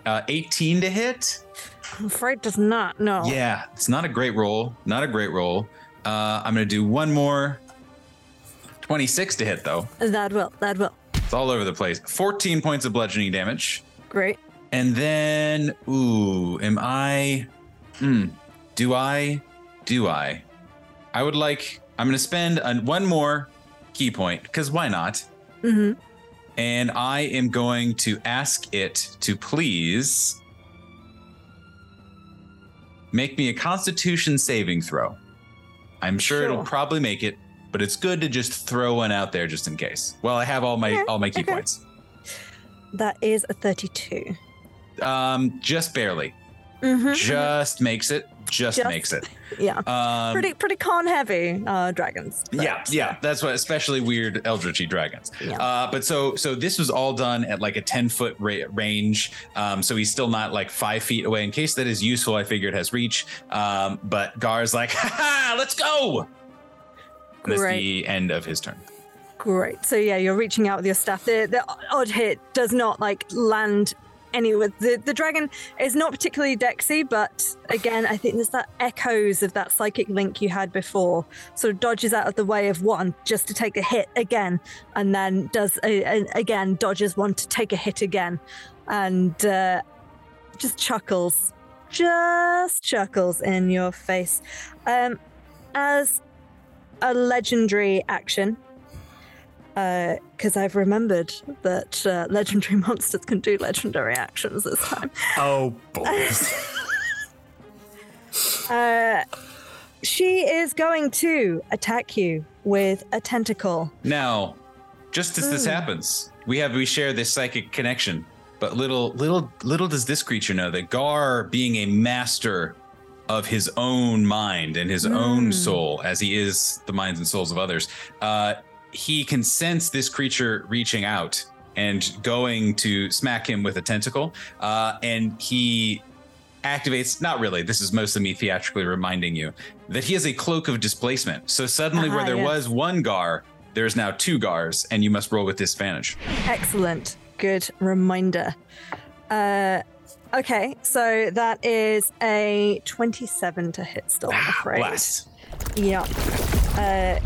Speaker 4: uh, 18 to hit
Speaker 1: I'm afraid does not. No.
Speaker 4: yeah, it's not a great roll. Not a great roll. Uh, I'm going to do one more. 26 to hit, though.
Speaker 1: That will. That will.
Speaker 4: It's all over the place. 14 points of bludgeoning damage.
Speaker 1: Great.
Speaker 4: And then, ooh, am I. Hmm. Do I? Do I? I would like. I'm going to spend a, one more ki point, because why not?
Speaker 1: hmm
Speaker 4: And I am going to ask it to please make me a constitution saving throw. I'm sure, it'll probably make it, but it's good to just throw one out there just in case. Well, I have all my
Speaker 1: Okay,
Speaker 4: all my key
Speaker 1: okay.
Speaker 4: points.
Speaker 1: That is a 32.
Speaker 4: Um just barely.
Speaker 1: Mm-hmm.
Speaker 4: Just makes it. Just,
Speaker 1: Just-
Speaker 4: makes it.
Speaker 1: Yeah.
Speaker 4: Um
Speaker 1: pretty pretty con heavy uh, dragons. but-
Speaker 4: yeah, yeah, that's what, especially weird eldritchy dragons.
Speaker 1: Yeah.
Speaker 4: Uh, but so, so this was all done at like a ten foot ra- range. Um, so he's still not like five feet away. In case that is useful, I figured it has reach. Um, but Gar's like, ha ha, let's go. And that's
Speaker 1: Great.
Speaker 4: the end of his turn.
Speaker 1: Great. So yeah, you're reaching out with your staff. The the odd hit does not like land anywhere. The the dragon is not particularly dexy, but again, I think there's that echoes of that psychic link you had before. Sort of dodges out of the way of one just to take a hit again, and then does a, a- again dodges one to take a hit again, and uh, just chuckles, just chuckles in your face, um, as a legendary action. Because I've remembered that uh, legendary monsters can do legendary actions this time.
Speaker 3: Oh, balls.
Speaker 1: Uh, she is going to attack you with a tentacle.
Speaker 4: Now, just as this
Speaker 1: Hmm.
Speaker 4: happens, we have we share this psychic connection. But little little little does this creature know that Gar, being a master of his own mind and his own
Speaker 1: Hmm.
Speaker 4: soul, as he is the minds and souls of others, uh, he can sense this creature reaching out and going to smack him with a tentacle. Uh, and he activates not really this is mostly me theatrically reminding you that he has a cloak of displacement so suddenly where
Speaker 1: Ah,
Speaker 4: there was one gar there's now two gars and you must roll with disadvantage
Speaker 1: Excellent. Good reminder. Uh, okay, so that is a 27 to hit still, I'm afraid.
Speaker 4: blast
Speaker 1: Yeah. Uh,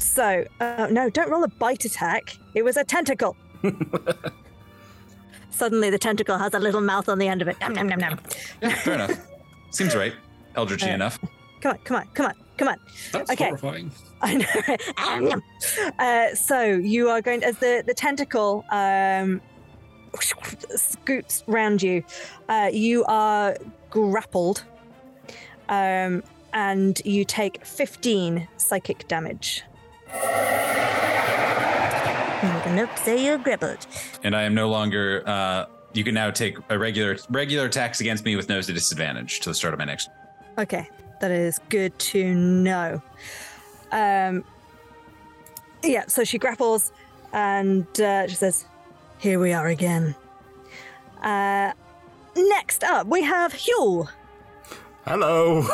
Speaker 1: so, uh, no, don't roll a bite attack. It was a tentacle. Suddenly, the tentacle has a little mouth on the end of it. Nom, nom, nom, nom.
Speaker 4: fair enough seems right eldritchy
Speaker 1: Uh,
Speaker 4: enough
Speaker 1: Come on, come on, come on, come on.
Speaker 5: That's
Speaker 1: Okay.
Speaker 5: horrifying.
Speaker 1: I know. uh, so you are going as the the tentacle um, scoops round you. Uh, you are grappled, um, and you take fifteen psychic damage. I'm you're grappled.
Speaker 4: and i am no longer uh you can now take a regular regular attacks against me with no disadvantage to the start of my next
Speaker 1: Okay, that is good to know. Um, yeah, so she grapples and uh, she says, Here we are again. Uh, next up, we have Hugh.
Speaker 3: Hello.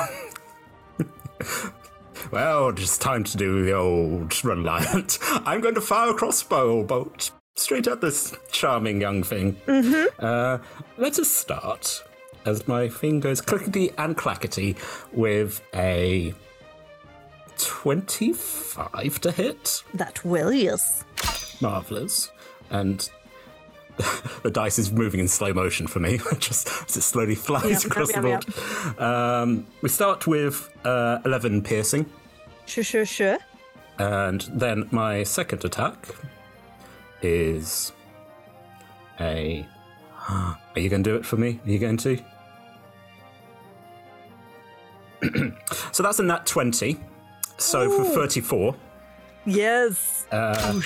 Speaker 3: well, it's time to do the old reliant. I'm going to fire a crossbow bolt straight at this charming young thing.
Speaker 1: Mm-hmm.
Speaker 3: Uh, let us start as my thing goes clickety and clackety with a 25 to hit.
Speaker 1: That will, yes.
Speaker 3: Marvelous. And the dice is moving in slow motion for me, just as it slowly flies
Speaker 1: Yep,
Speaker 3: across
Speaker 1: yep,
Speaker 3: the board. Um, we start with uh, 11 piercing,
Speaker 1: Sure, sure, sure.
Speaker 3: and then my second attack is a. Are you going to do it for me? Are you going to? so that's a nat 20. So for 34.
Speaker 1: Yes.
Speaker 3: Uh,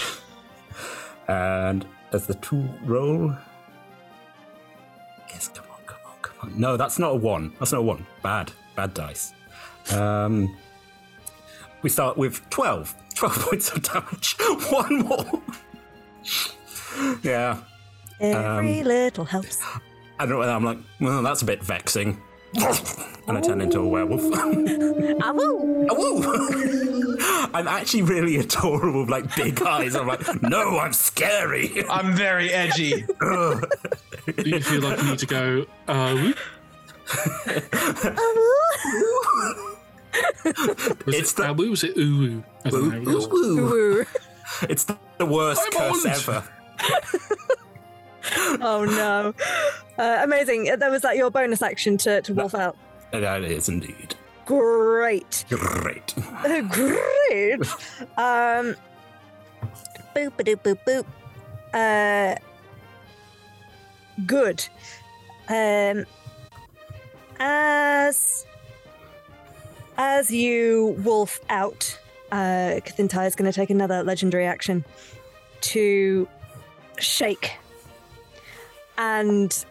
Speaker 3: and as the two roll. Yes, come on, come on, come on. No, that's not a one. That's not a one. Bad, bad dice. Um, we start with 12. 12 points of damage. One more. yeah.
Speaker 1: Every
Speaker 3: Um,
Speaker 1: little helps.
Speaker 3: I don't know. I'm like, well, that's a bit vexing. And I turn into a werewolf.
Speaker 1: Awoo!
Speaker 3: Awoo! I'm actually really adorable with like big eyes. I'm like, no, I'm scary.
Speaker 4: i'm very edgy
Speaker 5: Do you feel like you need to go, uh, whoop? Was
Speaker 3: It's
Speaker 5: it
Speaker 3: the-
Speaker 5: uh, woo? Was it ooh woo? I don't know. It was-
Speaker 1: Ooh.
Speaker 3: It's the, the worst
Speaker 5: I'm
Speaker 3: curse
Speaker 5: on.
Speaker 3: ever.
Speaker 1: Oh no. Uh, amazing. Uh, That was that your bonus action to, to wolf out.
Speaker 3: That is indeed.
Speaker 1: Great.
Speaker 3: Great.
Speaker 1: Great. Um, boop a doop boop boop. Uh, good. Um, as as you wolf out, uh, Kathintai is going to take another legendary action to shake, and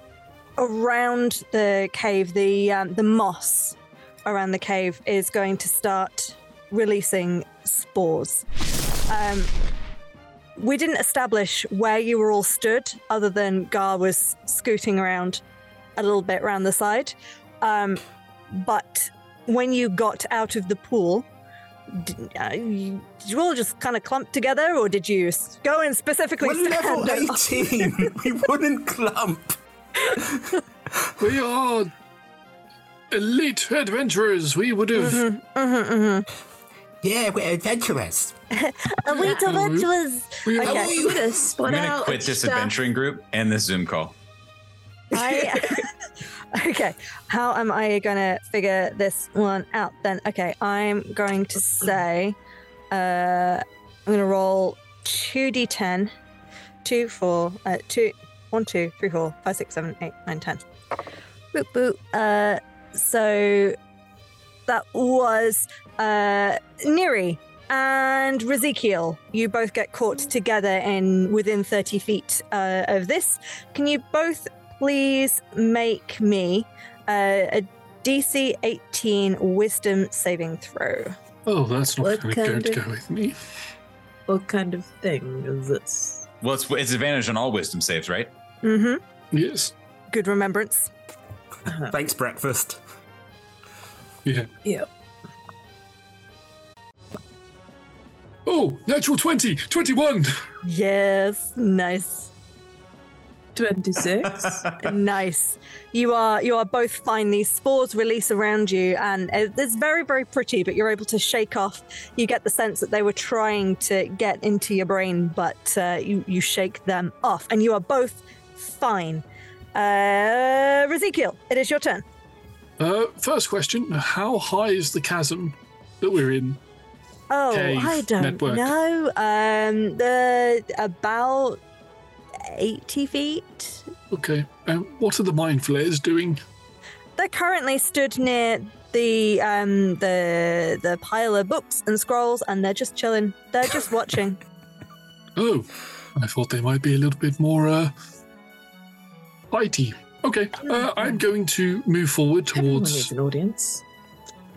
Speaker 1: around the cave, the um, the moss around the cave is going to start releasing spores. Um, we didn't establish where you were all stood, other than Gar was scooting around a little bit around the side. Um, but when you got out of the pool, did, uh, you, did you all just kind of clump together, or did you go and specifically
Speaker 3: We're level
Speaker 1: stand
Speaker 3: 18. we wouldn't clump.
Speaker 5: We are elite adventurers. We would have.
Speaker 1: Mm-hmm, mm-hmm.
Speaker 3: Yeah, we're adventurers.
Speaker 1: Elite adventurers.
Speaker 5: We are
Speaker 1: Okay.
Speaker 6: We would have spun
Speaker 4: i'm gonna
Speaker 6: out.
Speaker 4: quit this
Speaker 6: stuff.
Speaker 4: adventuring group and this zoom call
Speaker 1: I okay. How am I gonna figure this one out then? Okay, I'm going to say Uh, I'm gonna roll two d10, two, four, uh, two, one, two, three, four, five, six, seven, eight, nine, ten. Boop boop. Uh, so that was uh, Neri and Razikiel. You both get caught together in within 30 feet uh, of this. Can you both please make me uh, a DC 18 Wisdom saving throw?
Speaker 5: Oh, that's not
Speaker 6: What
Speaker 5: going
Speaker 6: kind
Speaker 5: to
Speaker 6: of-
Speaker 5: go with me.
Speaker 6: What kind of thing is this?
Speaker 4: Well, it's, it's advantage on all wisdom saves, right?
Speaker 1: Mm-hmm.
Speaker 5: Yes.
Speaker 1: Good remembrance.
Speaker 3: Thanks, breakfast.
Speaker 5: Yeah.
Speaker 6: Yeah.
Speaker 5: Oh, natural 20, 21.
Speaker 1: Yes, nice.
Speaker 6: 26.
Speaker 1: nice. You are you are both fine. These spores release around you, and it's very very pretty. But you're able to shake off. You get the sense that they were trying to get into your brain, but uh, you you shake them off, and you are both fine. Uh, Ezekiel, it is your turn.
Speaker 5: Uh, first question How high is the chasm that we're in?
Speaker 1: Oh,
Speaker 5: Cave
Speaker 1: I don't
Speaker 5: network.
Speaker 1: know. Um, the about eighty feet.
Speaker 5: Okay. Um, what are the mind flayers doing?
Speaker 1: They're currently stood near the um the the pile of books and scrolls, and they're just chilling. They're just watching.
Speaker 5: Oh, I thought they might be a little bit more uh, fighty. Okay, uh, I'm going to move forward towards.
Speaker 6: an audience.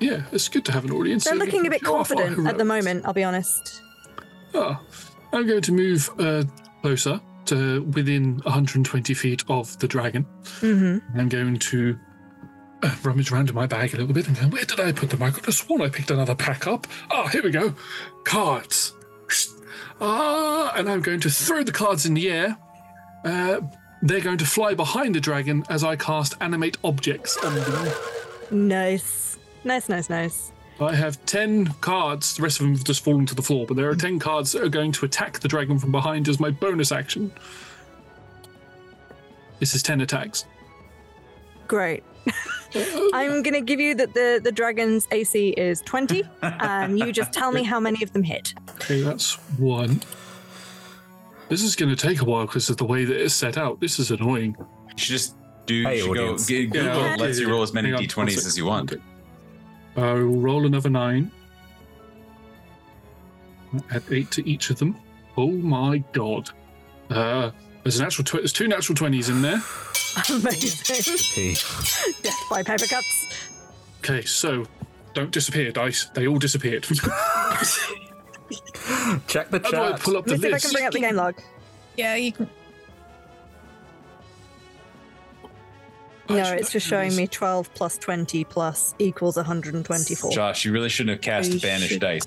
Speaker 5: Yeah, it's good to have an audience.
Speaker 1: They're looking a bit confident at the moment. I'll be honest.
Speaker 5: Ah, I'm going to move uh, closer to within 120 feet of the dragon.
Speaker 1: Mm-hmm.
Speaker 5: I'm going to uh, rummage around in my bag a little bit and go, where did I put them? I could have sworn I picked another pack up. Ah, here we go. Cards. Ah, and I'm going to throw the cards in the air. Uh, they're going to fly behind the dragon as I cast animate objects on them.
Speaker 1: Nice, nice, nice, nice.
Speaker 5: I have 10 cards. The rest of them have just fallen to the floor, but there are 10 cards that are going to attack the dragon from behind as my bonus action. This is 10 attacks.
Speaker 1: Great. I'm gonna give you that the the dragon's AC is twenty, and you just tell me how many of them hit.
Speaker 5: Okay, that's one. This is going to take a while because of the way that it's set out. This is annoying.
Speaker 4: You should just do.
Speaker 3: Hey,
Speaker 4: you should go.
Speaker 3: audience.
Speaker 4: G- Google
Speaker 5: Yeah,
Speaker 4: lets you roll as many
Speaker 5: hang on,
Speaker 4: d20s
Speaker 5: sec.
Speaker 4: as you want.
Speaker 5: Okay. I will roll another nine. Add eight to each of them. Oh my god. Uh, there's a natural tw- there's two natural twenties in there.
Speaker 1: Amazing. Death by paper cuts.
Speaker 5: Okay, so don't disappear, dice. They all disappeared.
Speaker 3: Check the
Speaker 5: How do I
Speaker 3: chat.
Speaker 5: pull up the
Speaker 1: Let me see if I
Speaker 5: list?
Speaker 1: can bring up the game log.
Speaker 2: Yeah, you can.
Speaker 1: No, it's just showing me 12 plus 20 plus equals 124.
Speaker 4: Josh, you really shouldn't have cast
Speaker 6: You
Speaker 4: banish
Speaker 6: should-
Speaker 4: dice.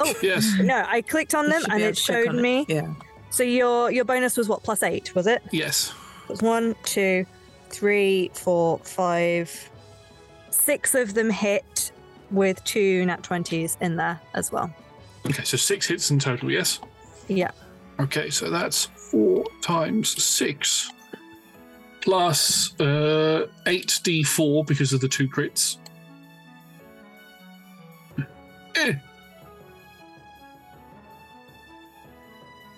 Speaker 1: Oh,
Speaker 5: Yes.
Speaker 1: no, I clicked on
Speaker 6: You
Speaker 1: them
Speaker 6: should
Speaker 1: and
Speaker 6: able
Speaker 1: it
Speaker 6: to click
Speaker 1: showed
Speaker 6: on it.
Speaker 1: me.
Speaker 6: Yeah.
Speaker 1: So your your bonus was what, plus eight, was it?
Speaker 5: Yes.
Speaker 1: It was one, two, three, four, five, six of them hit with two nat 20s in there as well.
Speaker 5: Okay, so six hits in total, yes?
Speaker 1: Yeah.
Speaker 5: Okay, so that's four times six plus uh, 8d4 because of the two crits. Eh.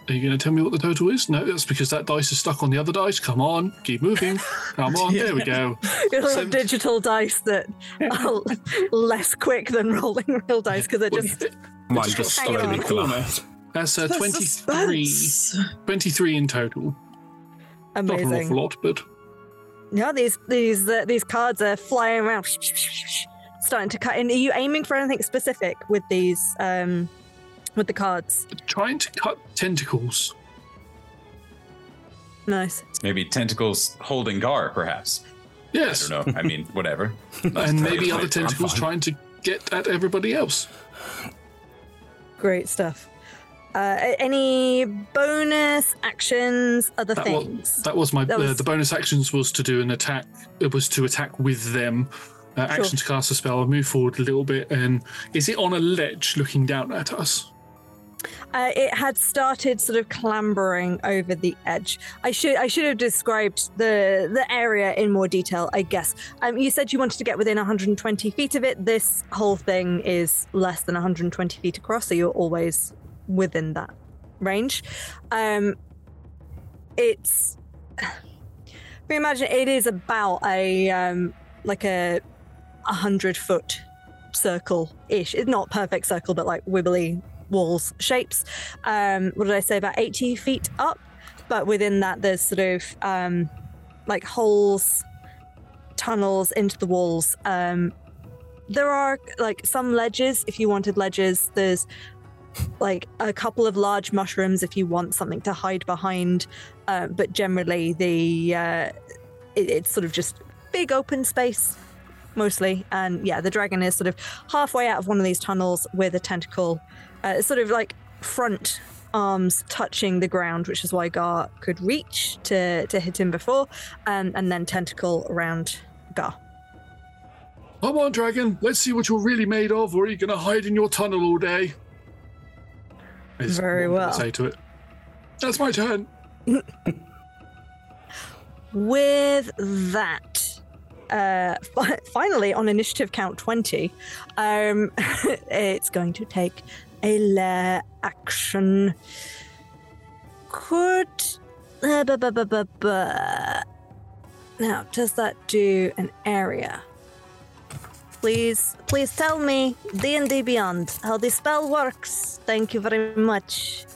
Speaker 5: Are you going to tell me what the total is? No, that's because that dice is stuck on the other dice. Come on, keep moving. Come on, there we go.
Speaker 1: You'll have
Speaker 5: Seven-
Speaker 1: digital dice that are less quick than rolling real dice because they're just.
Speaker 3: Mine just
Speaker 1: Hang
Speaker 3: slowly
Speaker 1: on.
Speaker 3: collapsed.
Speaker 5: That's uh,
Speaker 6: The
Speaker 5: 23,
Speaker 6: suspense.
Speaker 5: 23 in total. Not an
Speaker 1: Amazing.
Speaker 5: awful lot, but
Speaker 1: Yeah, these these uh, these cards are flying around, starting to cut in. Are you aiming for anything specific with these um with the cards?
Speaker 5: trying to cut tentacles.
Speaker 1: Nice.
Speaker 4: Maybe tentacles holding Gar, perhaps.
Speaker 5: Yes.
Speaker 4: I don't know. I mean, whatever.
Speaker 5: and maybe other tentacles trying to get at everybody else.
Speaker 1: Great stuff. Uh, any bonus actions, other
Speaker 5: That
Speaker 1: things?
Speaker 5: was, that was my
Speaker 1: That
Speaker 5: uh, the bonus actions was to do an attack. It was to attack with them. Uh,
Speaker 1: Sure.
Speaker 5: Action to cast a spell. Move forward a little bit, and is it on a ledge looking down at us?
Speaker 1: Uh, it had started sort of clambering over the edge. I should I should have described the the area in more detail, I guess. Um, you said you wanted to get within 120 feet of it. This whole thing is less than 120 feet across, so you're always within that range. Um, it's we imagine it is about a um, like a a hundred foot circle ish. It's not perfect circle, but like wibbly walls shapes. Um, what did I say? About 80 feet up. But within that, there's sort of um, like holes, tunnels into the walls. Um, there are like some ledges if you wanted ledges. There's like a couple of large mushrooms if you want something to hide behind. Uh, but generally, the uh, it, it's sort of just big open space mostly. And yeah, the dragon is sort of halfway out of one of these tunnels with a tentacle, uh, sort of like front arms touching the ground, which is why Gar could reach to, to hit him before, um, and then tentacle around Gar.
Speaker 5: Come on, dragon. Let's see what you're really made of, or are you going to hide in your tunnel all day? Is
Speaker 1: Very well.
Speaker 5: Say to it. That's my turn.
Speaker 1: With that, uh, fi- finally on initiative count 20, um, it's going to take a lair action. Could. Uh, bu- bu- bu- Now, does that do an area? Please, please tell me D&D Beyond how the spell works. Thank you very much.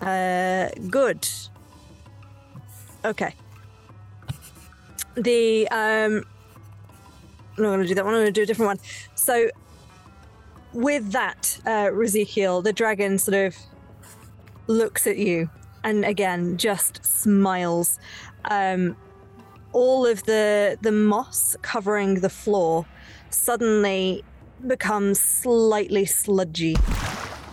Speaker 1: Uh, good. Okay. The um, I'm not going to do that one. I'm going to do a different one. So, with that, uh, Ezekiel, the dragon sort of looks at you and again just smiles. Um, all of the the moss covering the floor suddenly becomes slightly sludgy,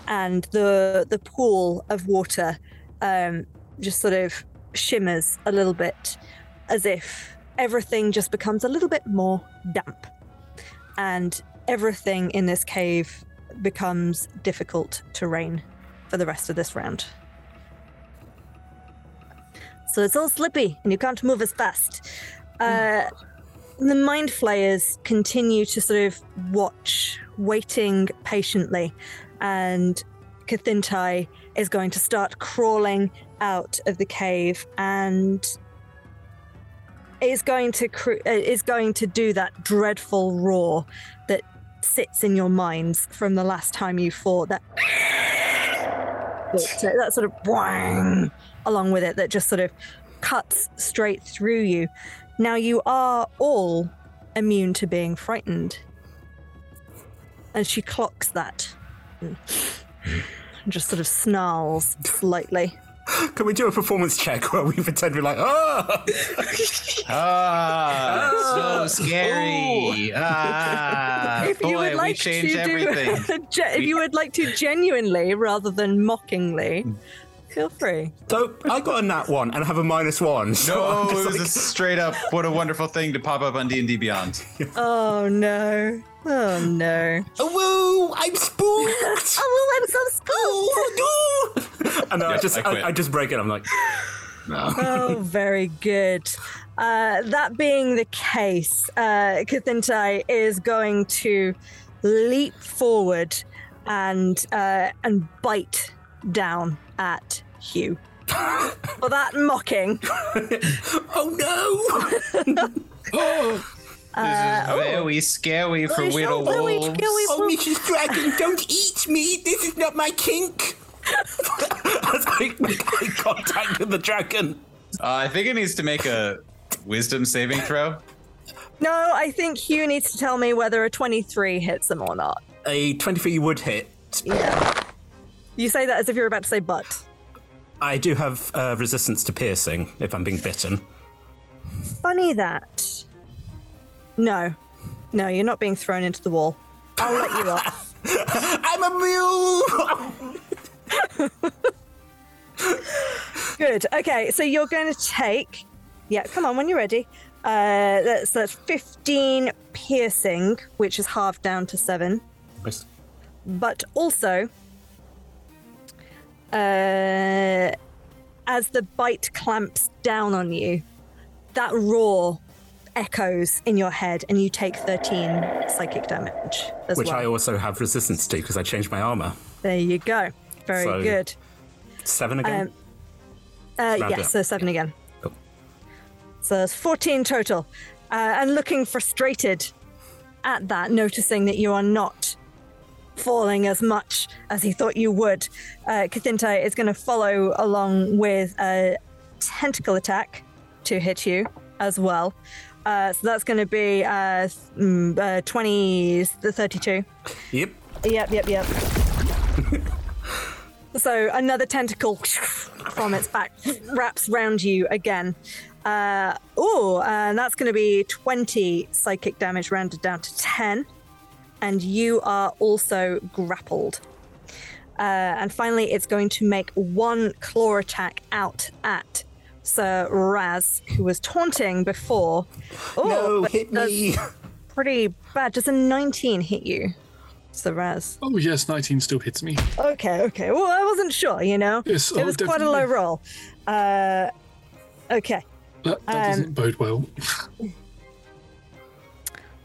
Speaker 1: and the the pool of water um, just sort of shimmers a little bit, as if everything just becomes a little bit more damp, and everything in this cave becomes difficult terrain for the rest of this round. So it's all slippy, and you can't move as fast. Uh, the mind flayers continue to sort of watch, waiting patiently, and Kathintai is going to start crawling out of the cave and is going to cr- uh, is going to do that dreadful roar that sits in your minds from the last time you fought that that, that sort of whang along with it that just sort of cuts straight through you. Now you are all immune to being frightened. And she clocks that. And just sort of snarls slightly.
Speaker 3: Can we do a performance check where we pretend we're like, oh!
Speaker 4: Ah, so scary. Ah,
Speaker 1: if you would like
Speaker 4: we changed
Speaker 1: to do,
Speaker 4: everything.
Speaker 1: ge- if you would like to genuinely rather than mockingly, feel free.
Speaker 3: So I got a nat one and I have a minus one. So
Speaker 4: No,
Speaker 3: I'm
Speaker 4: it was
Speaker 3: like-
Speaker 4: a straight up. What a wonderful thing to pop up on D and D Beyond.
Speaker 1: Oh no. Oh no.
Speaker 3: Oh woo! I'm spooked.
Speaker 1: oh, I'm so spooked. Oh!
Speaker 3: and then I just
Speaker 4: I.
Speaker 3: I, I just break it. I'm like, no.
Speaker 1: oh, very good. Uh, that being the case, uh, Kathintai is going to leap forward and uh, and bite down at Hugh. For that mocking.
Speaker 3: oh
Speaker 1: no!
Speaker 4: oh, This is very scary for
Speaker 3: It's
Speaker 4: little
Speaker 3: so very
Speaker 4: wolves.
Speaker 3: Oh, Mrs. Dragon, don't eat me. This is not my kink. As I make eye contact with the dragon.
Speaker 4: Uh, I think it needs to make a wisdom saving throw.
Speaker 1: No, I think Hugh needs to tell me whether a 23 hits him or not.
Speaker 3: A 23 would hit.
Speaker 1: Yeah. You say that as if you're about to say but.
Speaker 3: I do have uh, resistance to piercing if I'm being bitten.
Speaker 1: Funny that. No. No, you're not being thrown into the wall. I'll let you off.
Speaker 3: I'm a mule.
Speaker 1: Good. Okay, so you're going to take. Yeah, come on when you're ready. Uh, that's that's 15 piercing, which is halved down to seven.
Speaker 3: Nice.
Speaker 1: But also, uh, as the bite clamps down on you, that roar echoes in your head, and you take 13 psychic damage as
Speaker 3: Which
Speaker 1: well.
Speaker 3: I also have resistance to because I changed my armor.
Speaker 1: There you go. Very
Speaker 3: So,
Speaker 1: good.
Speaker 3: Seven again.
Speaker 1: Um, uh, yes,
Speaker 3: up.
Speaker 1: so seven again. So there's 14 total. Uh, and looking frustrated at that, noticing that you are not falling as much as he thought you would, uh, Kathintai is going to follow along with a tentacle attack to hit you as well. Uh, so that's going to be uh, mm, uh, 20, the 32.
Speaker 3: Yep.
Speaker 1: Yep, yep, yep. so another tentacle from its back wraps round you again. Uh, oh, and that's going to be 20 psychic damage rounded down to 10. And you are also grappled. Uh, and finally, it's going to make one claw attack out at Sir Raz, who was taunting before. Oh,
Speaker 3: No, hit me.
Speaker 1: Pretty bad. Does a 19 hit you, Sir Raz?
Speaker 5: Oh yes, 19 still hits me.
Speaker 1: Okay, okay. Well, I wasn't sure, you know?
Speaker 5: Yes,
Speaker 1: it
Speaker 5: oh,
Speaker 1: was quite a low roll. Uh, okay.
Speaker 5: That, that
Speaker 1: Um,
Speaker 5: doesn't bode well.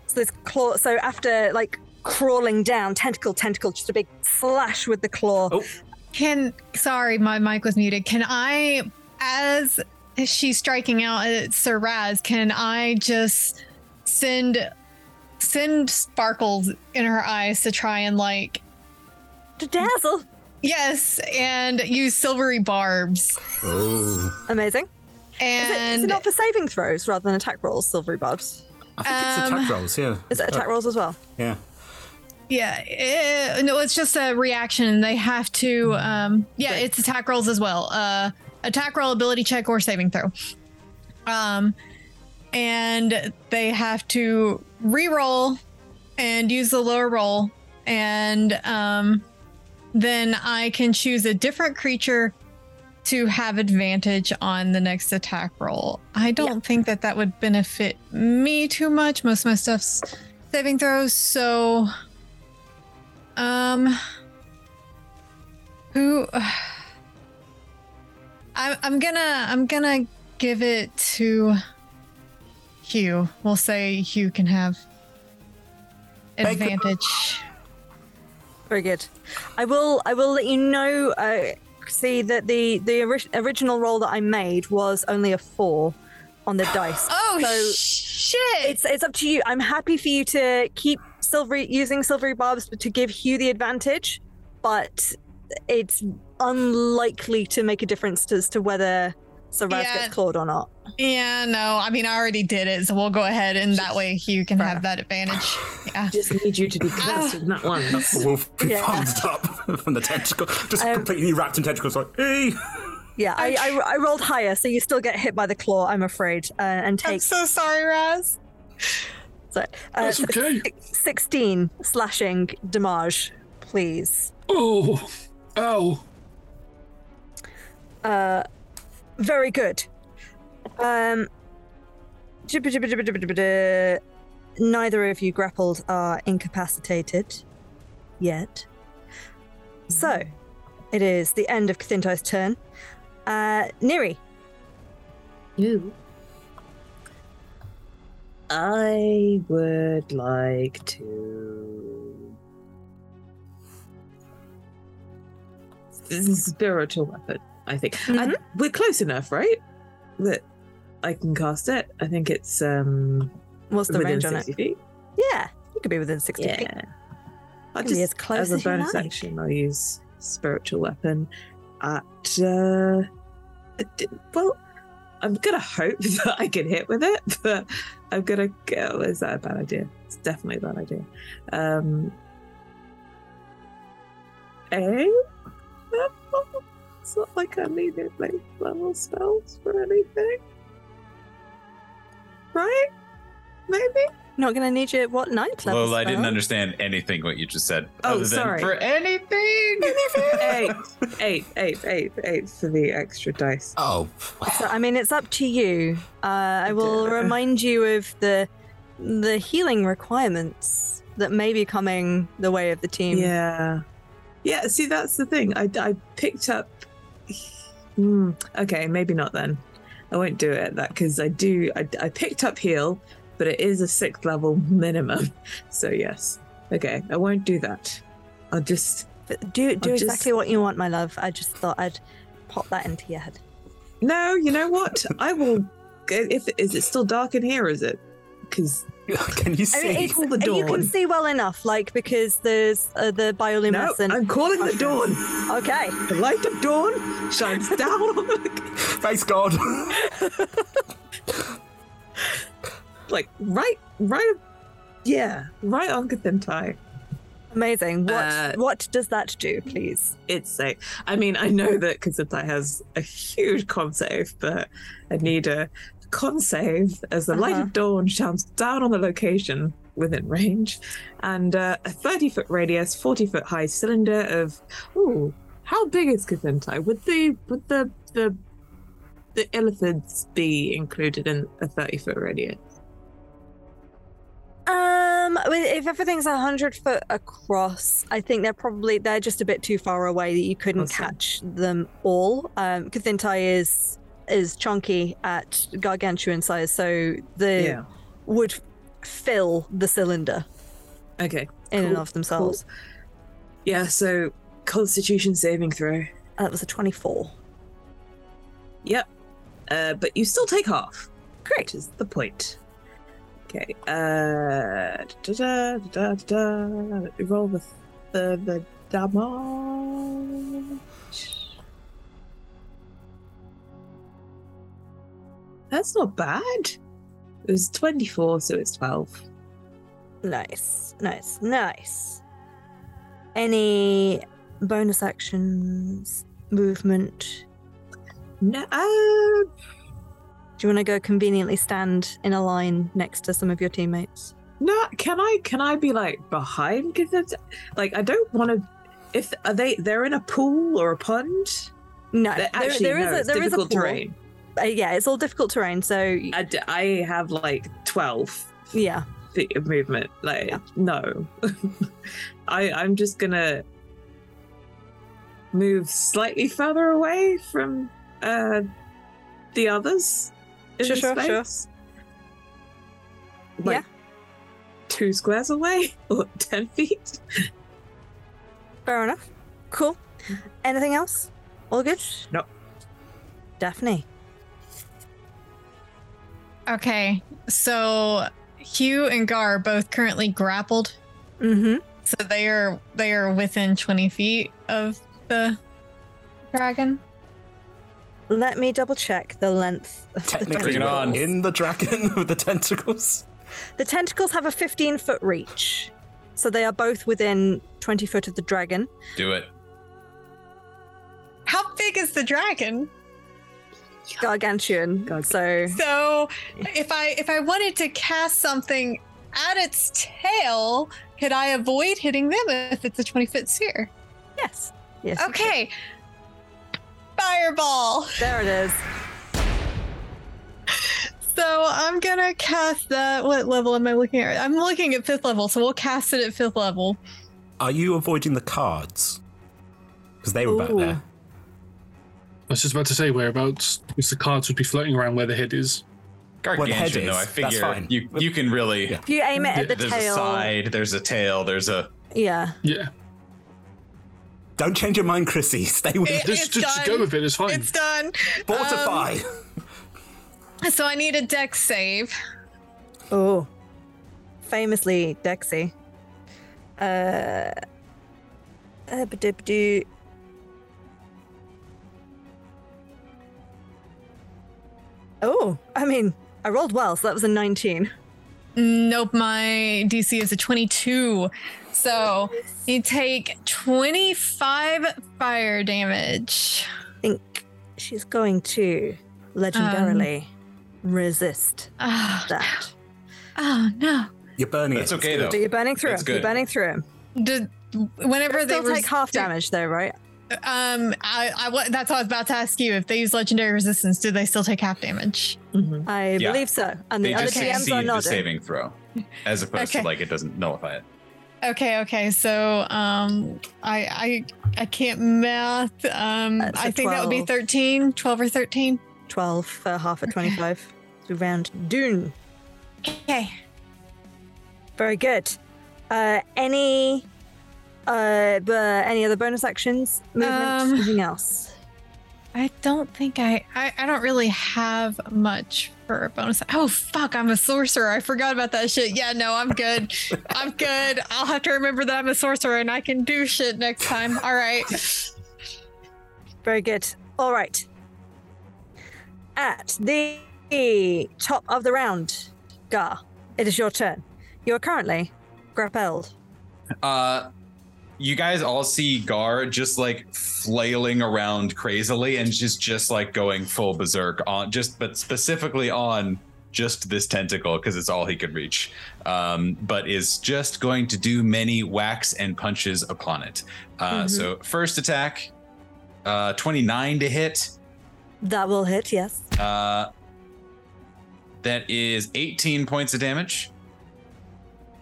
Speaker 1: So this claw. So after like crawling down, tentacle, tentacle, just a big slash with the claw.
Speaker 3: Oh.
Speaker 2: Can sorry, my mic was muted. Can I, as she's striking out at Sir Raz, can I just send send sparkles in her eyes to try and like
Speaker 1: to dazzle?
Speaker 2: Yes, and use silvery barbs.
Speaker 3: Oh.
Speaker 1: Amazing. And Is it, is
Speaker 2: And
Speaker 1: it not for saving throws rather than attack rolls, silvery barbs?
Speaker 3: I think it's
Speaker 2: Um,
Speaker 3: attack rolls, yeah.
Speaker 1: Is it attack rolls as well?
Speaker 3: Yeah.
Speaker 2: Yeah, eh, no, it's just a reaction. They have to, um, yeah, it's attack rolls as well. Uh, attack roll, ability check, or saving throw. Um, and they have to re-roll and use the lower roll, and um, then I can choose a different creature to have advantage on the next attack roll. I don't think that that would benefit me too much. Most of my stuff's saving throws, so um who I'm I'm gonna I'm gonna give it to Hugh. We'll say Hugh can have advantage.
Speaker 1: Very good. I will. I will let you know. Uh, see that the the ori- original roll that I made was only a four on the dice.
Speaker 2: Oh
Speaker 1: so
Speaker 2: shit!
Speaker 1: It's it's up to you. I'm happy for you to keep silvery using silvery barbs to give Hugh the advantage, but it's unlikely to make a difference as to whether Sir Raz
Speaker 2: Yeah.
Speaker 1: gets clawed or not.
Speaker 2: Yeah, no, I mean I already did it, so we'll go ahead and that way Hugh can have that advantage. Yeah.
Speaker 6: Just need you to be close in that one.
Speaker 3: The wolf be
Speaker 1: Yeah.
Speaker 3: pumped up from the tentacle. Just
Speaker 1: Um,
Speaker 3: completely wrapped in tentacles like, hey!
Speaker 1: Yeah, I, I, I rolled higher, so you still get hit by the claw. I'm afraid, uh, and take.
Speaker 2: I'm so sorry, Raz.
Speaker 1: So, uh,
Speaker 5: That's okay.
Speaker 1: six- Sixteen slashing damage, please.
Speaker 5: Oh, ow.
Speaker 1: Uh, very good. Um, neither of you grappled are incapacitated yet. So, it is the end of Kathintai's turn. Uh, Neri.
Speaker 6: You. I would like to. This is a spiritual weapon, I think. I, we're close enough, right? That I can cast it. I think it's um
Speaker 1: What's the range on it?
Speaker 6: feet.
Speaker 1: Yeah, you could be within 60 feet.
Speaker 6: Yeah. I
Speaker 1: Can be
Speaker 6: just
Speaker 1: as close
Speaker 6: as a
Speaker 1: as
Speaker 6: bonus
Speaker 1: like.
Speaker 6: action, I'll use spiritual weapon at uh, well, I'm gonna hope that I can hit with it, but I'm gonna go. Is that a bad idea? It's definitely a bad idea. Um, a It's not like I needed like level spells for anything, right? Maybe.
Speaker 1: Not gonna need you at what ninth level?
Speaker 4: Lola, I didn't understand anything what you just said.
Speaker 6: Oh,
Speaker 4: other than
Speaker 6: sorry.
Speaker 4: For anything.
Speaker 6: eight, eight, eight, eight, eight for the extra dice.
Speaker 3: Oh,
Speaker 1: So, I mean, it's up to you. Uh, I will
Speaker 6: Yeah.
Speaker 1: remind you of the the healing requirements that may be coming the way of the team.
Speaker 6: Yeah. Yeah, see, that's the thing. I, I picked up. Hmm, okay, maybe not then. I won't do it that because I do. I, I picked up heal, but it is a sixth level minimum. So yes, okay, I won't do that. I'll just
Speaker 1: Do do
Speaker 6: I'll just-
Speaker 1: exactly what you want, my love. I just thought I'd pop that into your head.
Speaker 6: No, you know what? I will. If is it still dark in here? Is it? Because
Speaker 3: can you see?
Speaker 1: I mean, it's,
Speaker 6: Call the
Speaker 1: you can see well enough, like because there's uh, the
Speaker 6: No,
Speaker 1: bioluminescent.
Speaker 6: I'm calling the dawn.
Speaker 1: Okay.
Speaker 6: The light of dawn shines down on the
Speaker 3: Thanks God.
Speaker 6: Like right, right. Yeah, right on Kathintai.
Speaker 1: Amazing. What
Speaker 6: Uh,
Speaker 1: what does that do, please?
Speaker 6: It's a. I mean, I know that Kathintai has a huge con save, but I need a con save as the light
Speaker 1: Uh-huh.
Speaker 6: of dawn shines down on the location within range, and uh, a thirty foot radius, forty foot high cylinder of. Ooh, how big is Kathintai? Would the would the the the illithids be included in a thirty foot radius?
Speaker 1: Um, I mean, if everything's a hundred foot across, I think they're probably they're just a bit too far away that you couldn't
Speaker 6: Awesome.
Speaker 1: catch them all. Um, Kathintai is is chunky at gargantuan size, so the
Speaker 6: Yeah.
Speaker 1: would fill the cylinder
Speaker 6: Okay.
Speaker 1: in and of themselves.
Speaker 6: cool. Yeah. So Constitution saving throw.
Speaker 1: That was a twenty-four.
Speaker 6: Yep. Uh, but you still take half.
Speaker 1: Great.
Speaker 6: Is the point. Okay. Uh, da, da, da, da, da, roll the the, the damage. That's not bad. It was 24, so it's 12.
Speaker 1: Nice, nice, nice. Any bonus actions, movement?
Speaker 6: No, uh,
Speaker 1: Do you want to go conveniently stand in a line next to some of your teammates?
Speaker 6: No, can I can I be like behind? Because like I don't want to. If are they they're in a pool or a pond?
Speaker 1: No, there-
Speaker 6: actually,
Speaker 1: there is
Speaker 6: no,
Speaker 1: a
Speaker 6: it's
Speaker 1: there is a
Speaker 6: difficult
Speaker 1: pool.
Speaker 6: terrain.
Speaker 1: Uh, yeah, it's all difficult terrain. So
Speaker 6: I, d- I have like twelve
Speaker 1: yeah,
Speaker 6: feet of movement. Like no, I I'm just gonna move slightly further away from uh the others. In
Speaker 1: Sure, sure, sure.
Speaker 6: Like
Speaker 1: Yeah.
Speaker 6: two squares away or ten feet.
Speaker 1: fair enough. Cool. Anything else? All good?
Speaker 6: No.
Speaker 1: Daphne.
Speaker 2: Okay, so Hugh and Gar are both currently grappled,
Speaker 1: Mm-hmm.
Speaker 2: so they are they are within twenty feet of the dragon.
Speaker 1: Let me double check the length of the
Speaker 3: Technically,
Speaker 4: Bring on.
Speaker 3: in the dragon with the tentacles.
Speaker 1: The tentacles have a 15 foot reach. So they are both within 20 foot of the dragon.
Speaker 4: Do it.
Speaker 2: How big is the dragon?
Speaker 1: Gargantuan. So
Speaker 2: So if I if I wanted to cast something at its tail, could I avoid hitting them if it's a twenty foot sphere?
Speaker 1: yes. Yes. you
Speaker 2: Okay. Fireball.
Speaker 1: There it is.
Speaker 2: So I'm gonna cast that. What level am I looking at? I'm looking at fifth level, so we'll cast it at fifth level.
Speaker 3: Are you avoiding the cards? Because they were back there.
Speaker 5: I was just about to say whereabouts, because the cards would be floating around where the head is.
Speaker 3: Where the head
Speaker 4: Gargantuan, though,
Speaker 3: is,
Speaker 4: I
Speaker 3: that's
Speaker 4: figure
Speaker 3: fine.
Speaker 4: you you can really.
Speaker 3: Yeah.
Speaker 1: If you aim it at the
Speaker 4: there's
Speaker 1: tail.
Speaker 4: a side, there's a tail, there's a.
Speaker 1: Yeah.
Speaker 5: Yeah,
Speaker 3: Don't change your mind, Chrissy. Stay with
Speaker 2: It-
Speaker 3: it.
Speaker 5: just,
Speaker 2: it's
Speaker 5: just
Speaker 2: done.
Speaker 5: go with it. It's fine.
Speaker 2: It's done.
Speaker 3: Fortify.
Speaker 2: Um, so I need a dex save.
Speaker 1: Oh. Famously Dexy. Uh. uh. Oh, I mean, I rolled well, so that was a 19.
Speaker 2: Nope, my DC is a 22. So you take 25 fire damage.
Speaker 1: I think she's going to legendarily resist
Speaker 2: Ah,
Speaker 1: that.
Speaker 2: oh no.
Speaker 3: You're burning
Speaker 4: That's
Speaker 3: it.
Speaker 4: okay though.
Speaker 1: So you're burning through
Speaker 4: That's
Speaker 1: him. You're burning through him.
Speaker 2: Did, whenever
Speaker 1: They
Speaker 2: they
Speaker 1: still take
Speaker 2: res-
Speaker 1: half damage, though, right?
Speaker 2: Um, I, I, wa- that's what I was about to ask you. If they use legendary resistance, do they still take half damage?
Speaker 6: Mhm.
Speaker 1: I
Speaker 4: Yeah.
Speaker 1: believe so. And
Speaker 4: They
Speaker 1: the other
Speaker 4: just
Speaker 1: TMs are
Speaker 4: succeed the saving throw, as opposed
Speaker 2: Okay.
Speaker 4: to like it doesn't nullify it.
Speaker 2: Okay, okay. So um I I I can't math. Um
Speaker 1: That's
Speaker 2: I think that would be
Speaker 1: 12.
Speaker 2: 13, 12 or 13.
Speaker 1: 12 for half at 25. So round Dune.
Speaker 2: Okay.
Speaker 1: Very good. Uh, any uh, any other bonus actions? Movement?
Speaker 2: Um,
Speaker 1: anything else?
Speaker 2: I don't think I, I I don't really have much for a bonus. Oh fuck, I'm a sorcerer. I forgot about that shit. Yeah, no, I'm good. I'm good. I'll have to remember that I'm a sorcerer and I can do shit next time. All right.
Speaker 1: Very good. All right. At the top of the round, Gar, it is your turn. You are currently grappled.
Speaker 4: Uh, you guys all see Gar just like flailing around crazily and just just like going full berserk on just but specifically on just this tentacle because it's all he can reach. Um, but is just going to do many whacks and punches upon it. Uh,
Speaker 1: Mhm.
Speaker 4: So first attack, uh, 29 to hit.
Speaker 1: That will hit, yes.
Speaker 4: Uh, that is 18 points of damage.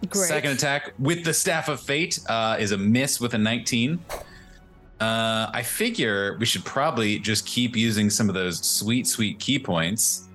Speaker 1: Great.
Speaker 4: Second attack with the Staff of Fate uh, is a miss with a 19. Uh, I figure we should probably just keep using some of those sweet, sweet ki points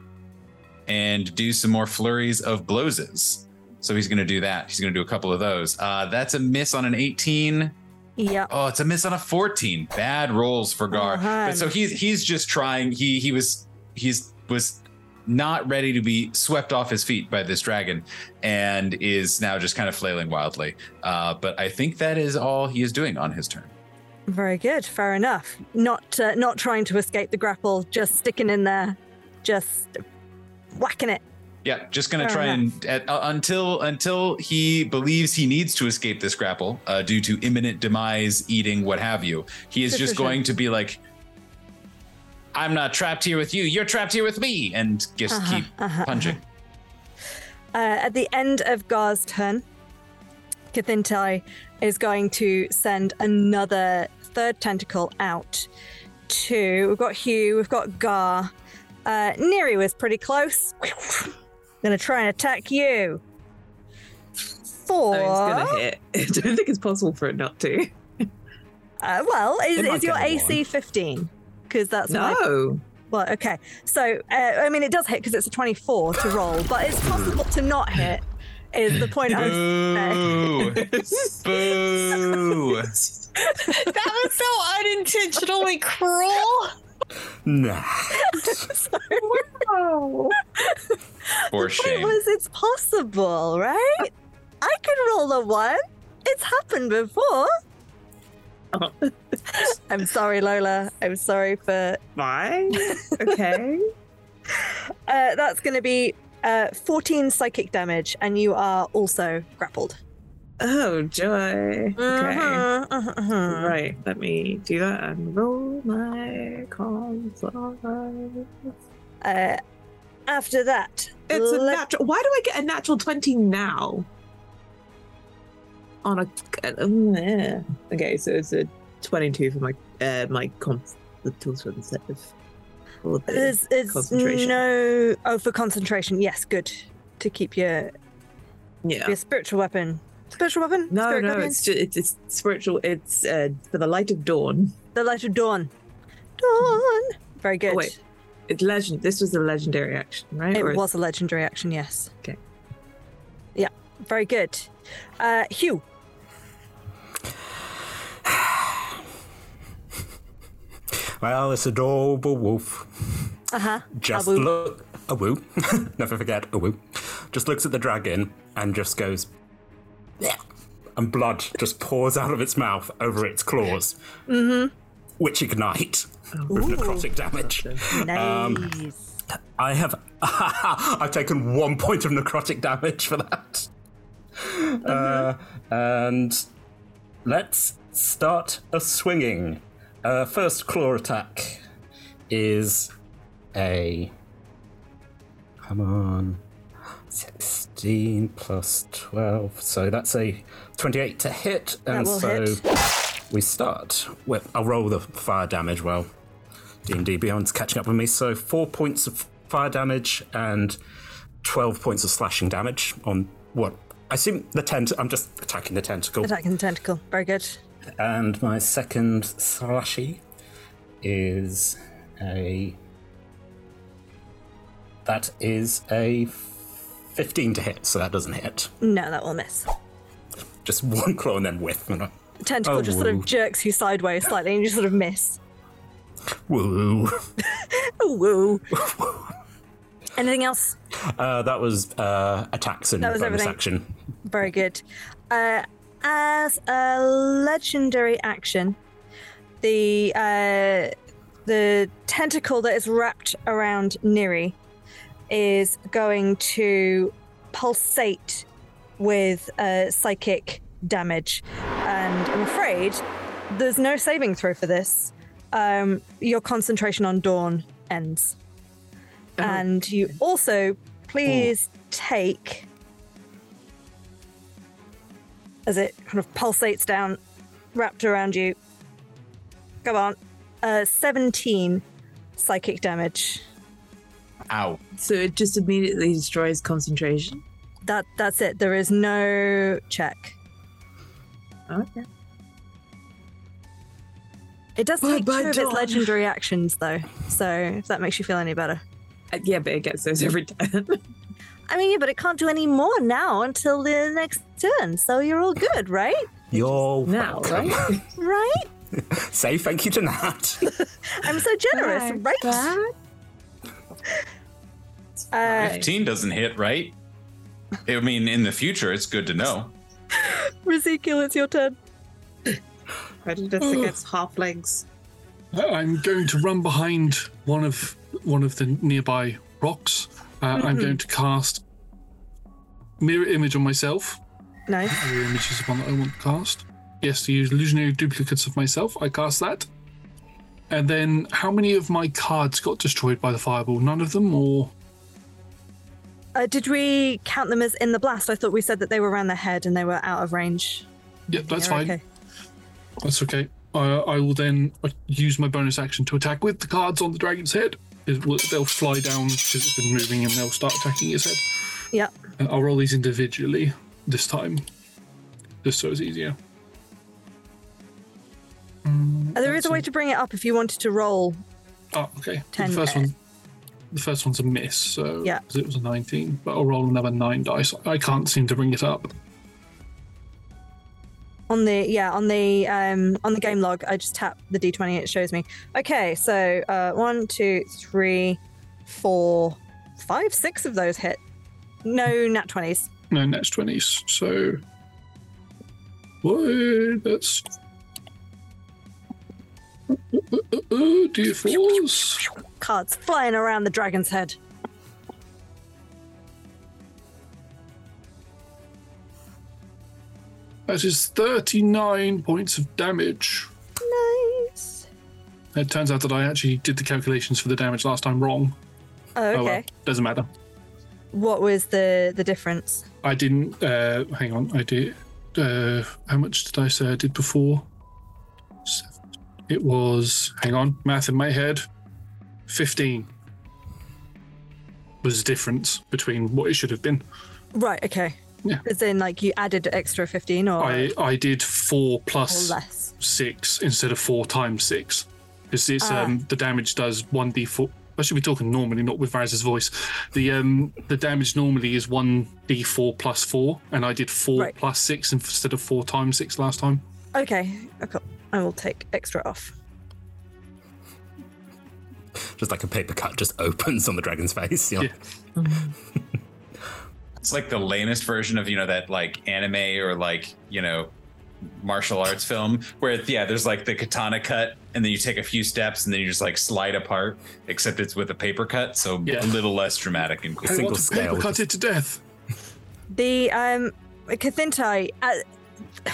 Speaker 4: and do some more flurries of blowses. So he's going to do that. He's going to do a couple of those. Uh, that's a miss on an 18.
Speaker 1: Yeah.
Speaker 4: Oh, it's a miss on a 14. Bad rolls for Gar.
Speaker 1: Uh-huh.
Speaker 4: But so he's he's just trying. He he was he's was not ready to be swept off his feet by this dragon, and is now just kind of flailing wildly. Uh, but I think that is all he is doing on his turn.
Speaker 1: Very good. Fair enough. Not uh, not trying to escape the grapple, just sticking in there, just whacking it.
Speaker 4: Yeah, just gonna
Speaker 1: Fair
Speaker 4: try and at, uh, until until he believes he needs to escape this grapple uh, due to imminent demise, eating, what have you. He is just going to be like, "I'm not trapped here with you. You're trapped here with me," and just
Speaker 1: Uh-huh,
Speaker 4: keep
Speaker 1: uh-huh,
Speaker 4: punching.
Speaker 1: Uh, at the end of Gar's turn, Kathintai is going to send another third tentacle out to. We've got Hugh, we've got Gar. Uh, Neri was pretty close. Gonna try and attack you. Four.
Speaker 6: No, it's gonna hit. I don't think it's possible for it not to.
Speaker 1: Uh, well, is, is your AC 15? Because that's my-
Speaker 6: No.
Speaker 1: well, okay. So, uh, I mean, it does hit because it's a 24 to roll, but it's possible to not hit. Is the point I was
Speaker 4: Boo! Boo!
Speaker 2: that was so unintentionally cruel.
Speaker 3: Nah.
Speaker 1: wow.
Speaker 4: For
Speaker 1: It
Speaker 4: shame.
Speaker 1: was it's possible, right? I can roll a one. It's happened before. I'm sorry, Lola. I'm sorry for.
Speaker 6: Fine. Okay.
Speaker 1: Uh, that's going to be uh, 14 psychic damage, and you are also grappled.
Speaker 6: Oh joy. Okay.
Speaker 1: Mhm, mhm.
Speaker 6: Right. Let me do that and roll my cons.
Speaker 1: Uh, after that,
Speaker 6: It's a natural. Why do I get a natural twenty now? On a uh, okay, so it's a twenty-two for my uh my conf the tools for the set of for the
Speaker 1: There's,
Speaker 6: concentration.
Speaker 1: no. Oh, for concentration. Yes, good. To keep your
Speaker 6: yeah.
Speaker 1: your spiritual weapon. Spiritual weapon?
Speaker 6: No,
Speaker 1: Spirit
Speaker 6: no,
Speaker 1: guardian?
Speaker 6: it's, ju- it's it's spiritual. It's uh, for the light of dawn.
Speaker 1: the light of dawn. Dawn. Very good.
Speaker 6: Oh, wait, it's legend. This was a legendary action, right?
Speaker 1: It
Speaker 6: Or
Speaker 1: was a legendary action. Yes.
Speaker 6: Okay.
Speaker 1: Yeah. Very good. Uh, Hugh.
Speaker 3: Well, this adorable wolf
Speaker 1: Uh huh.
Speaker 3: just look a woo. Never forget a woo. Just looks at the dragon and just goes, "Yeah," and blood just pours out of its mouth over its claws,
Speaker 1: Mm-hmm.
Speaker 3: which ignite with necrotic damage. Um,
Speaker 1: Nice.
Speaker 3: I have I've taken one point of necrotic damage for that. Uh, and let's start a swinging. Uh, first claw attack is a come on 16 plus 12 so that's a 28 to hit and so
Speaker 1: hit.
Speaker 3: we start with i'll roll the fire damage well d&d beyond's catching up with me so four points of fire damage and 12 points of slashing damage on what I assume the tent. I'm just attacking the tentacle.
Speaker 1: Attacking the tentacle. Very good.
Speaker 3: And my second slashy is a. That is a 15 to hit, so that doesn't hit.
Speaker 1: No, that will miss.
Speaker 3: Just one claw and then whiff. And I-
Speaker 1: tentacle
Speaker 3: Oh,
Speaker 1: just sort of jerks you sideways slightly and you sort of miss.
Speaker 3: Woo.
Speaker 1: Oh, woo. Anything else?
Speaker 3: Uh, that was uh, attacks and
Speaker 1: That was
Speaker 3: bonus
Speaker 1: everything.
Speaker 3: action.
Speaker 1: Very good. Uh, as a legendary action, the uh, the tentacle that is wrapped around Neri is going to pulsate with uh, psychic damage, and I'm afraid there's no saving throw for this. Um, your concentration on Dawn ends, and you also please take as it kind of pulsates down, wrapped around you. Come on. Uh, 17 psychic damage.
Speaker 4: Ow.
Speaker 6: So it just immediately destroys concentration.
Speaker 1: That That's it. There is no check.
Speaker 6: Okay.
Speaker 1: It does
Speaker 6: Bye
Speaker 1: take
Speaker 6: bye,
Speaker 1: two of
Speaker 6: Dawn.
Speaker 1: its legendary actions, though. So if that makes you feel any better.
Speaker 6: Uh, yeah, but it gets those every time.
Speaker 1: I mean, yeah, but it can't do any more now until the next turn. So you're all good, right?
Speaker 3: You're
Speaker 6: now,
Speaker 3: welcome.
Speaker 6: right?
Speaker 1: Right?
Speaker 3: Say thank you to Nat.
Speaker 1: I'm so generous, right? Uh,
Speaker 4: 15 doesn't hit, right? I mean, in the future, it's good to know.
Speaker 1: Ezekiel, it's your turn.
Speaker 6: Prejudice against halflings.
Speaker 5: I'm going to run behind one of one of the nearby rocks. Uh, I'm
Speaker 1: Mhm.
Speaker 5: going to cast mirror image on myself.
Speaker 1: Nice.
Speaker 5: Mirror image is the one that I want to cast. Yes, to use illusionary duplicates of myself. I cast that. And then, how many of my cards got destroyed by the fireball? None of them, or
Speaker 1: Uh, did we count them as in the blast? I thought we said that they were around the head and they were out of range.
Speaker 5: yeah, that's
Speaker 1: You're
Speaker 5: fine.
Speaker 1: okay.
Speaker 5: That's okay. Uh, I will then uh, use my bonus action to attack with the cards on the dragon's head. It will, they'll fly down because it's been moving, and they'll start attacking its head.
Speaker 1: Yep.
Speaker 5: Uh, I'll roll these individually this time, just so it's easier. Mm,
Speaker 1: there is a way to bring it up if you wanted to roll.
Speaker 5: Oh, okay.
Speaker 1: Ten,
Speaker 5: the first one, the first one's a miss. So
Speaker 1: Yeah.
Speaker 5: it was a nineteen, but I'll roll another nine dice. I can't seem to bring it up.
Speaker 1: On the yeah, on the um on the game log, I just tap the d20 it shows me. Okay, so uh one, two, three, four, five, six of those hit. No nat twenties.
Speaker 5: No, nat twenties. So, what? That's. Uh, uh, uh, D4s.
Speaker 1: Cards flying around the dragon's head.
Speaker 5: That is 39 points of damage.
Speaker 1: Nice.
Speaker 5: It turns out that I actually did the calculations for the damage last time wrong.
Speaker 1: Oh,
Speaker 5: Oh,
Speaker 1: okay.
Speaker 5: well, doesn't matter.
Speaker 1: What was the the difference?
Speaker 5: I didn't. Uh, hang on. I did. Uh, how much did I say I did before? It was. Hang on. Math in my head. 15 was the difference between what it should have been.
Speaker 1: Right. Okay.
Speaker 5: Yeah.
Speaker 1: As in, like you added extra fifteen, or
Speaker 5: I, I did four plus
Speaker 1: Or less.
Speaker 5: six instead of four times six. Because it's
Speaker 1: Ah.
Speaker 5: um the damage does one d four. I should be talking normally, not with Varaz's voice. The um the damage normally is one d four plus four, and I did four
Speaker 1: Right.
Speaker 5: plus six instead of four times six last time.
Speaker 1: okay. okay. I will take extra off.
Speaker 3: just like a paper cut just opens on the dragon's face. you know?
Speaker 4: It's like the lamest version of you know that like anime or like you know martial arts film where yeah there's like the katana cut and then you take a few steps and then you just like slide apart except it's with a paper cut so a little less dramatic and cool.
Speaker 5: I want to paper cut it to death.
Speaker 1: The um Kathintai uh,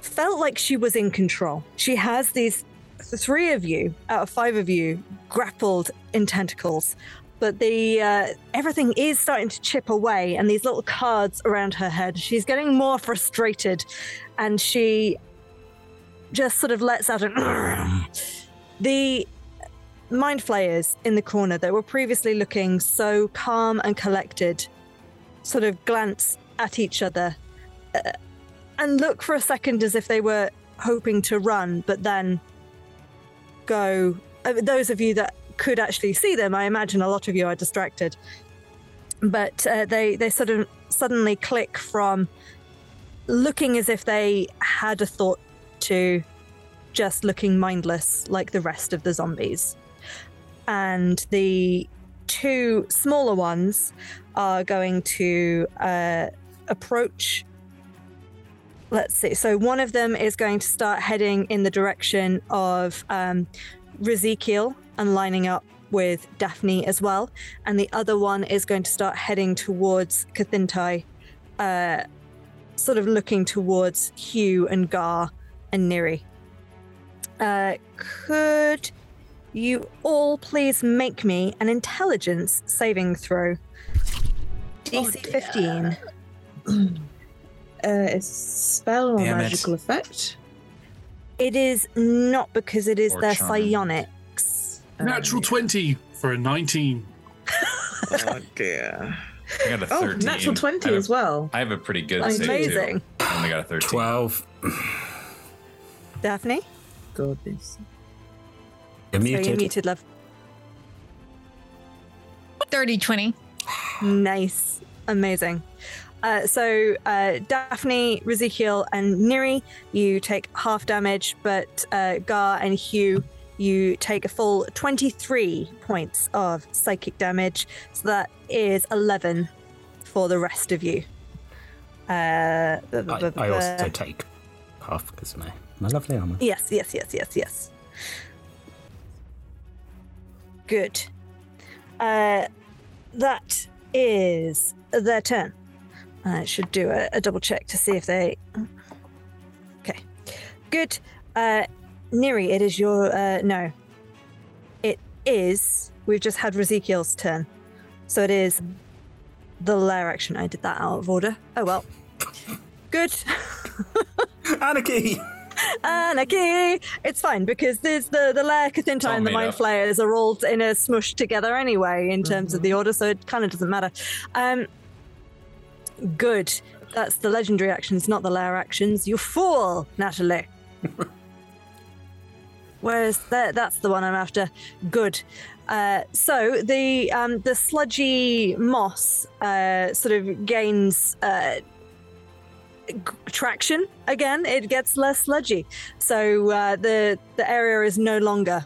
Speaker 1: felt like she was in control. She has these three of you out of five of you grappled in tentacles, but the uh, everything is starting to chip away, and these little cards around her head. She's getting more frustrated, and she just sort of lets out an. the mind flayers in the corner that were previously looking so calm and collected sort of glance at each other uh, and look for a second as if they were hoping to run, but then go. Uh, those of you that could actually see them, I imagine a lot of you are distracted. But uh, they they sort of suddenly click from looking as if they had a thought to just looking mindless like the rest of the zombies. And the two smaller ones are going to uh, approach. Let's see. So one of them is going to start heading in the direction of um, and lining up with Daphne as well. And the other one is going to start heading towards Kathintai, uh, sort of looking towards Hugh and Gar and Neri. Uh, could you all please make me an intelligence saving throw? DC 15.
Speaker 6: Uh, it's spell or
Speaker 1: Damn it.
Speaker 6: magical effect.
Speaker 1: It is not because it is
Speaker 5: Or
Speaker 1: their
Speaker 5: charm.
Speaker 1: psionics.
Speaker 5: Natural 20 for a 19.
Speaker 6: oh dear.
Speaker 4: I got a
Speaker 6: Oh, natural 20
Speaker 4: a-
Speaker 6: as well.
Speaker 4: I have a pretty good
Speaker 6: Amazing.
Speaker 4: save too. I only got a 13.
Speaker 3: 12.
Speaker 1: Daphne?
Speaker 6: Goodness.
Speaker 3: You're
Speaker 1: So you're
Speaker 3: muted.
Speaker 1: muted, love.
Speaker 2: 30 20.
Speaker 1: Nice. Amazing. Uh, so, uh, Daphne, Ezekiel, and Neri, you take half damage, but uh, Gar and Hugh, you take a full 23 points of psychic damage. So that is 11 for the rest of you. Uh,
Speaker 3: I, I also take half because of my, my lovely armor.
Speaker 1: Yes, yes, yes, yes, yes. Good. Uh, that is their turn. I should do a, a double check to see if they. Okay. Good. Uh, Neri, it is your. Uh, no. It is. We've just had Ezekiel's turn. So it is the lair action. I did that out of order. Oh well. Good.
Speaker 3: Anarchy!
Speaker 1: Anarchy! It's fine because there's the the Lair Kathintai
Speaker 4: all
Speaker 1: and the
Speaker 4: made
Speaker 1: Mind
Speaker 4: up.
Speaker 1: Flayers are all in a smush together anyway in terms of the order, so it kind of doesn't matter. Um, good. That's the legendary actions, not the Lair actions. You fool, Natalie. Whereas that that's the one I'm after. Good. Uh, so the um, the sludgy moss uh, sort of gains uh, g- traction again. It gets less sludgy, so uh, the the area is no longer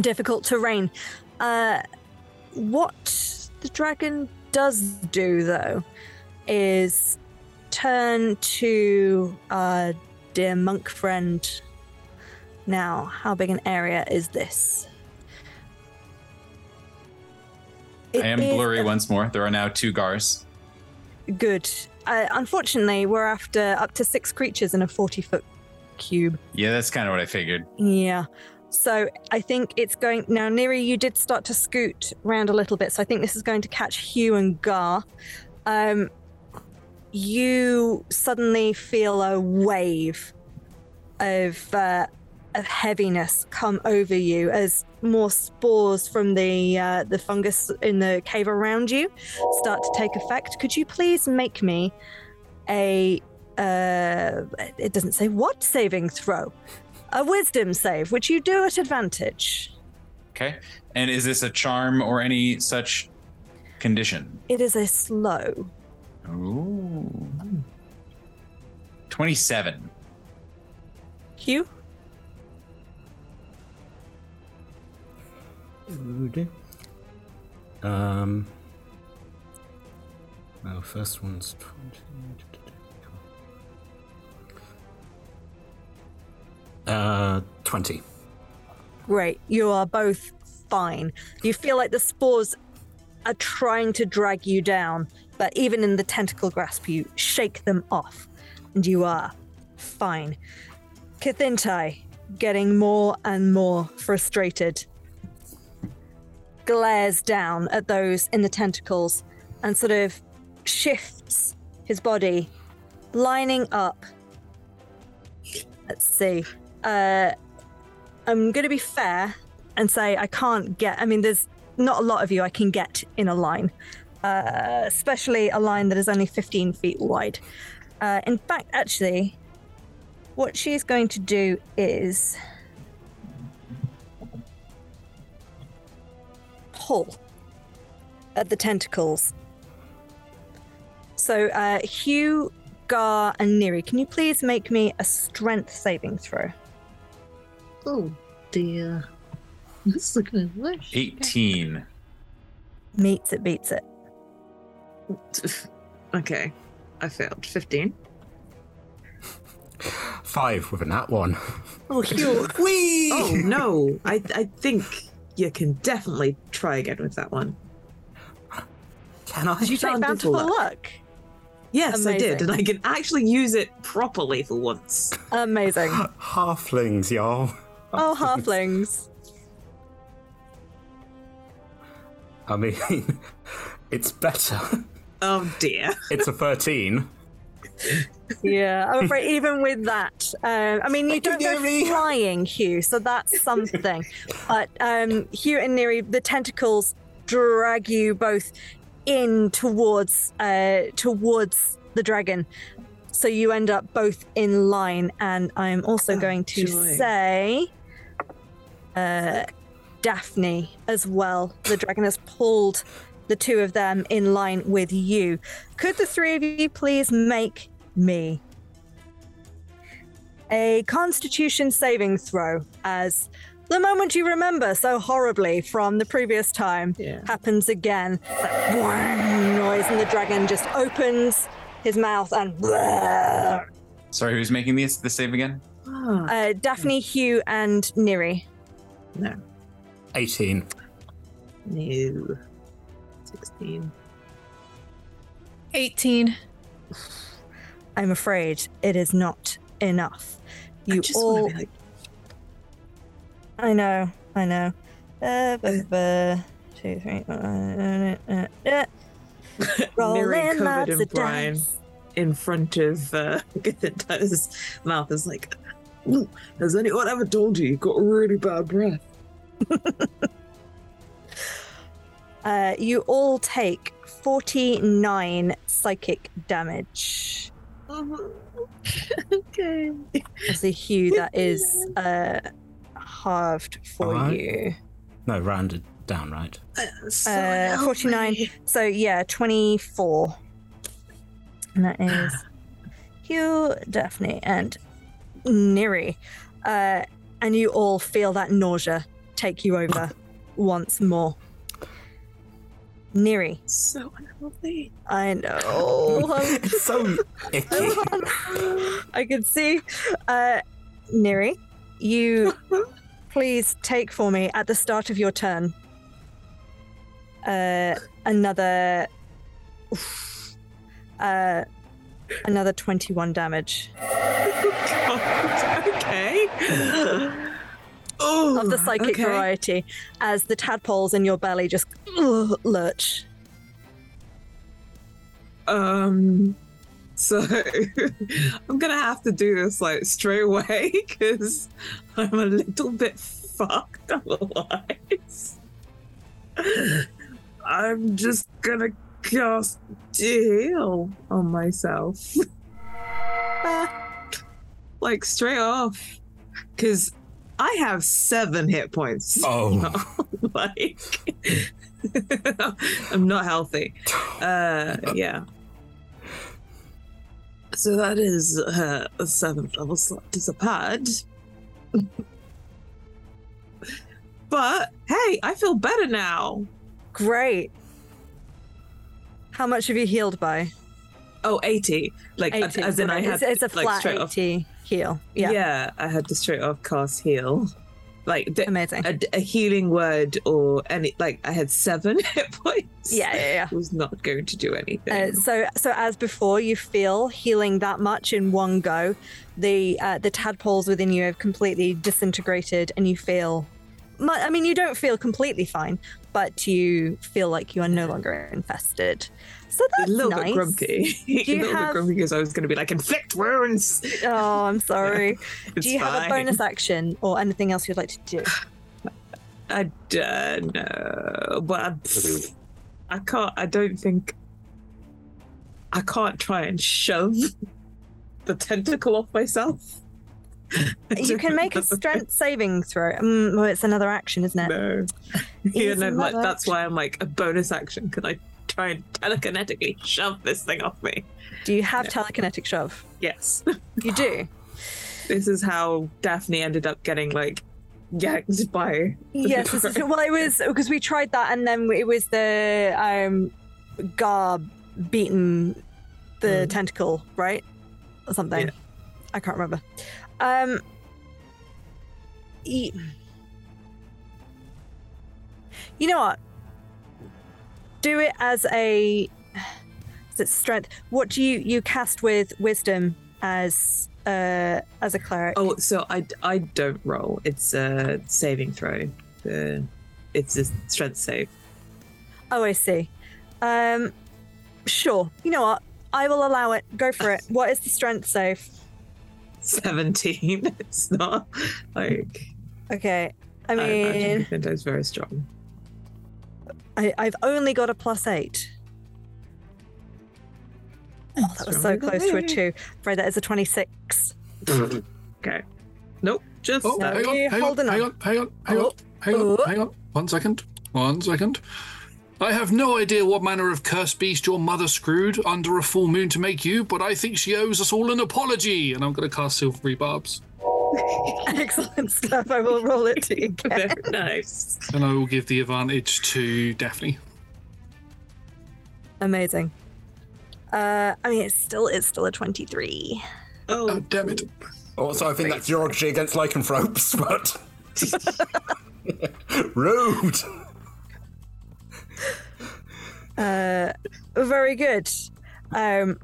Speaker 1: difficult terrain. Uh, what the dragon does do, though, is turn to our dear monk friend. Now, how big an area is this? It
Speaker 4: I am blurry
Speaker 1: a-
Speaker 4: once more. There are now two Gars.
Speaker 1: Good. Uh, unfortunately, we're after up to six creatures in a 40 foot cube.
Speaker 4: Yeah, that's kind of what I figured.
Speaker 1: Yeah. So I think it's going now. Neri, you did start to scoot around a little bit, so I think this is going to catch Hugh and Gar. Um, you suddenly feel a wave of uh, of heaviness come over you as more spores from the uh, the fungus in the cave around you start to take effect. Could you please make me a uh, it doesn't say what saving throw, a wisdom save, which you do at advantage.
Speaker 4: Okay. And is this a charm or any such condition?
Speaker 1: It is a slow.
Speaker 4: Ooh. 27.
Speaker 1: Hugh,
Speaker 3: Um. Well, first one's 20. Uh, 20.
Speaker 1: great. You are both fine. You feel like the spores are trying to drag you down, but even in the tentacle grasp, you shake them off, and you are fine. Kathintai, getting more and more frustrated, glares down at those in the tentacles and sort of shifts his body, lining up. Let's see. Uh, I'm going to be fair and say I can't get. I mean, there's not a lot of you I can get in a line. uh, especially a line that is only 15 feet wide. Uh, in fact, actually, what she's going to do is pull at the tentacles. So, uh, Hugh, Gar, and Neri, can you please make me a strength saving throw?
Speaker 6: Oh dear. This is looking worse.
Speaker 4: 18.
Speaker 1: Meets it, beats it.
Speaker 6: Okay. I failed. 15.
Speaker 3: Five with a nat one.
Speaker 6: Oh, Hugh.
Speaker 3: Whee!
Speaker 6: Oh, no. I, I think you can definitely try again with that one.
Speaker 3: Can I?
Speaker 1: Did you take bountiful luck?
Speaker 6: Yes, I did. And I can actually use it properly for once.
Speaker 1: Amazing.
Speaker 3: Halflings, y'all.
Speaker 1: Oh, halflings.
Speaker 3: I mean, it's better.
Speaker 6: Oh, dear.
Speaker 3: It's a 13.
Speaker 1: Yeah, I'm afraid even with that, um, I mean, you don't go flying, Hugh, so that's something. but um, Hugh and Neri, the tentacles drag you both in towards uh, towards the dragon, so you end up both in line. And I'm also going to
Speaker 6: joy.
Speaker 1: say, uh, Daphne as well. The dragon has pulled the two of them in line with you. Could the three of you please make me a constitution saving throw as the moment you remember so horribly from the previous time happens again. That noise, and the dragon just opens his mouth and.
Speaker 4: Sorry, who's making this the save again?
Speaker 1: Uh, Daphne, Hugh, and Neri.
Speaker 6: No.
Speaker 3: 18.
Speaker 6: No. 16.
Speaker 2: 18.
Speaker 1: I'm afraid it is not enough. You
Speaker 6: just
Speaker 1: all.
Speaker 6: wanna be like-
Speaker 1: I know, I know. Uh, bu- bu- two, three, uh, uh, uh, uh. Rolling
Speaker 6: covered in brine
Speaker 1: dice.
Speaker 6: in front of uh, his mouth is like, "Ooh, has anyone ever told you you've got really bad breath?
Speaker 1: Uh, you all take 49 psychic damage.
Speaker 6: okay.
Speaker 1: As a Hugh, that is uh, halved for
Speaker 3: Alright.
Speaker 1: you.
Speaker 3: No, rounded down, right?
Speaker 1: Uh, 49. So, yeah, 24. And that is Hugh, Daphne, and Neri. Uh, and you all feel that nausea take you over once more. Neri.
Speaker 6: So unhealthy.
Speaker 1: I know.
Speaker 3: So icky.
Speaker 1: I can see. Uh, Neri, you please take for me at the start of your turn uh, another. oof, uh, another 21 damage
Speaker 6: okay. Oh,
Speaker 1: of the psychic
Speaker 6: okay.
Speaker 1: variety as the tadpoles in your belly just ugh, lurch.
Speaker 6: Um, so I'm gonna have to do this like straight away because I'm a little bit fucked otherwise. I'm just gonna cast heal on myself. like straight off. Because I have seven hit points.
Speaker 3: Oh.
Speaker 6: like I'm not healthy. Uh yeah. So that is uh, a seventh level slot is a pad. but hey, I feel better now.
Speaker 1: Great. How much have you healed by?
Speaker 6: Oh, 80. Like,
Speaker 1: 80.
Speaker 6: as in I had
Speaker 1: it's, it's a
Speaker 6: like,
Speaker 1: flat
Speaker 6: straight off-
Speaker 1: 80 heal. Yeah.
Speaker 6: Yeah. I had to straight off cast heal. Like the,
Speaker 1: amazing.
Speaker 6: A, a healing word or any like I had seven hit points.
Speaker 1: Yeah, yeah, yeah.
Speaker 6: Was not going to do anything.
Speaker 1: Uh, so, so as before, you feel healing that much in one go. The uh, the tadpoles within you have completely disintegrated, and you feel. I mean, you don't feel completely fine, but you feel like you are no longer infested. So that's
Speaker 6: a little
Speaker 1: nice.
Speaker 6: bit grumpy. A little
Speaker 1: have?
Speaker 6: bit grumpy because I was going to be like inflict wounds.
Speaker 1: Oh, I'm sorry.
Speaker 6: It's
Speaker 1: Do you have a bonus action or anything else you'd like to do?
Speaker 6: I don't know, but I'm, I can't. I don't think. I can't try and shove the tentacle off myself.
Speaker 1: You can make a strength saving throw. Um, well, it's another action, isn't it?
Speaker 6: No. Yeah, no, like, that's why I'm like a bonus action. Can I try and telekinetically shove this thing off me?
Speaker 1: Do you have telekinetic shove?
Speaker 6: Yes.
Speaker 1: You do.
Speaker 6: This is how Daphne ended up getting like yanked by.
Speaker 1: Yes, is, well, it was because we tried that, and then it was the um, Garb beaten the tentacle, right, or something. I can't remember. Um, e- you know what? Do it as a is it strength? What do you you cast with wisdom as uh as a cleric?
Speaker 6: Oh, so I, I don't roll. It's a saving throw. It's a strength save.
Speaker 1: Oh, I see. Um, sure. You know what? I will allow it. Go for it. What is the strength save?
Speaker 6: 17. It's not like.
Speaker 1: Okay. I mean.
Speaker 6: I imagine Gryffindor's very strong.
Speaker 1: I, I've only got a plus eight. Oh, that was so close to a two. Right, that is a 26.
Speaker 6: Okay. Nope. Just
Speaker 5: Oh, hang on, hang on, hang
Speaker 1: on.
Speaker 5: on, hang on, hang on,
Speaker 1: Oh,
Speaker 5: hang on,
Speaker 1: oh.
Speaker 5: hang on. One second, one second. I have no idea what manner of cursed beast your mother screwed under a full moon to make you, but I think she owes us all an apology. And I'm going to cast silvery barbs,
Speaker 1: Excellent stuff. I will roll it to you
Speaker 6: very nice.
Speaker 5: and I will give the advantage to Daphne.
Speaker 1: Amazing. Uh, I mean, it's still it's still a 23.
Speaker 6: Oh,
Speaker 5: Oh, damn it!
Speaker 3: Also, I think that's derogatory against lycanthropes, but. Rude!
Speaker 1: Uh, very good. Um,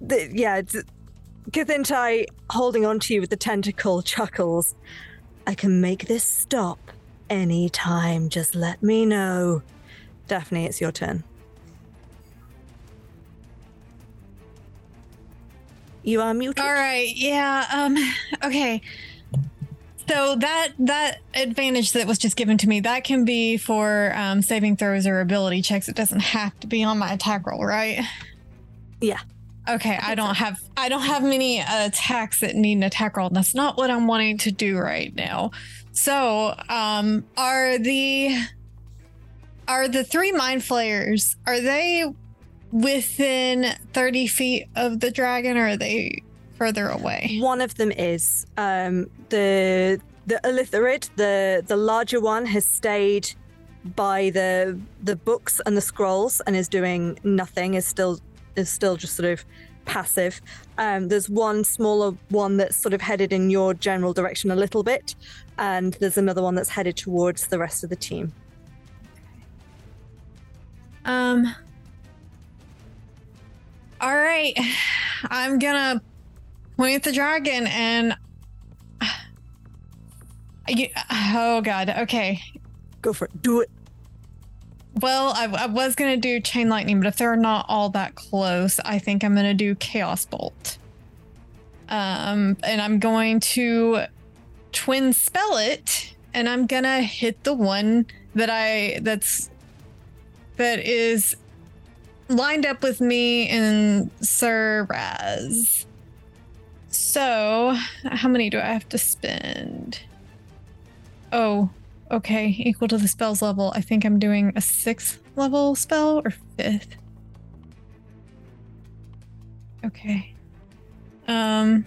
Speaker 1: the, yeah, d- Kathintai holding on to you with the tentacle chuckles. I can make this stop anytime. Just let me know. Daphne, it's your turn. You are muted.
Speaker 2: All right. Yeah. Um. Okay. So that that advantage that was just given to me that can be for um, saving throws or ability checks. It doesn't have to be on my attack roll, right?
Speaker 1: Yeah.
Speaker 2: Okay. I don't have I don't have many attacks that need an attack roll. That's not what I'm wanting to do right now. So, um, are the are the three mind flayers? Are they within 30 feet of the dragon or are they further away?
Speaker 1: One of them is um, the the Ulitharid, the the larger one, has stayed by the the books and the scrolls and is doing nothing. Is still is still just sort of passive. Um, there's one smaller one that's sort of headed in your general direction a little bit, and there's another one that's headed towards the rest of the team.
Speaker 2: Um. All right, I'm gonna point at the dragon and. You, oh god. Okay.
Speaker 1: Go for it. Do it.
Speaker 2: Well, I, I was gonna do chain lightning, but if they're not all that close, I think I'm gonna do chaos bolt. Um, and I'm going to twin spell it, and I'm gonna hit the one that I that's that is lined up with me and Sir Raz. So, how many do I have to spend? Oh, okay, equal to the spell's level. I think I'm doing a sixth level spell or fifth. Okay. Um.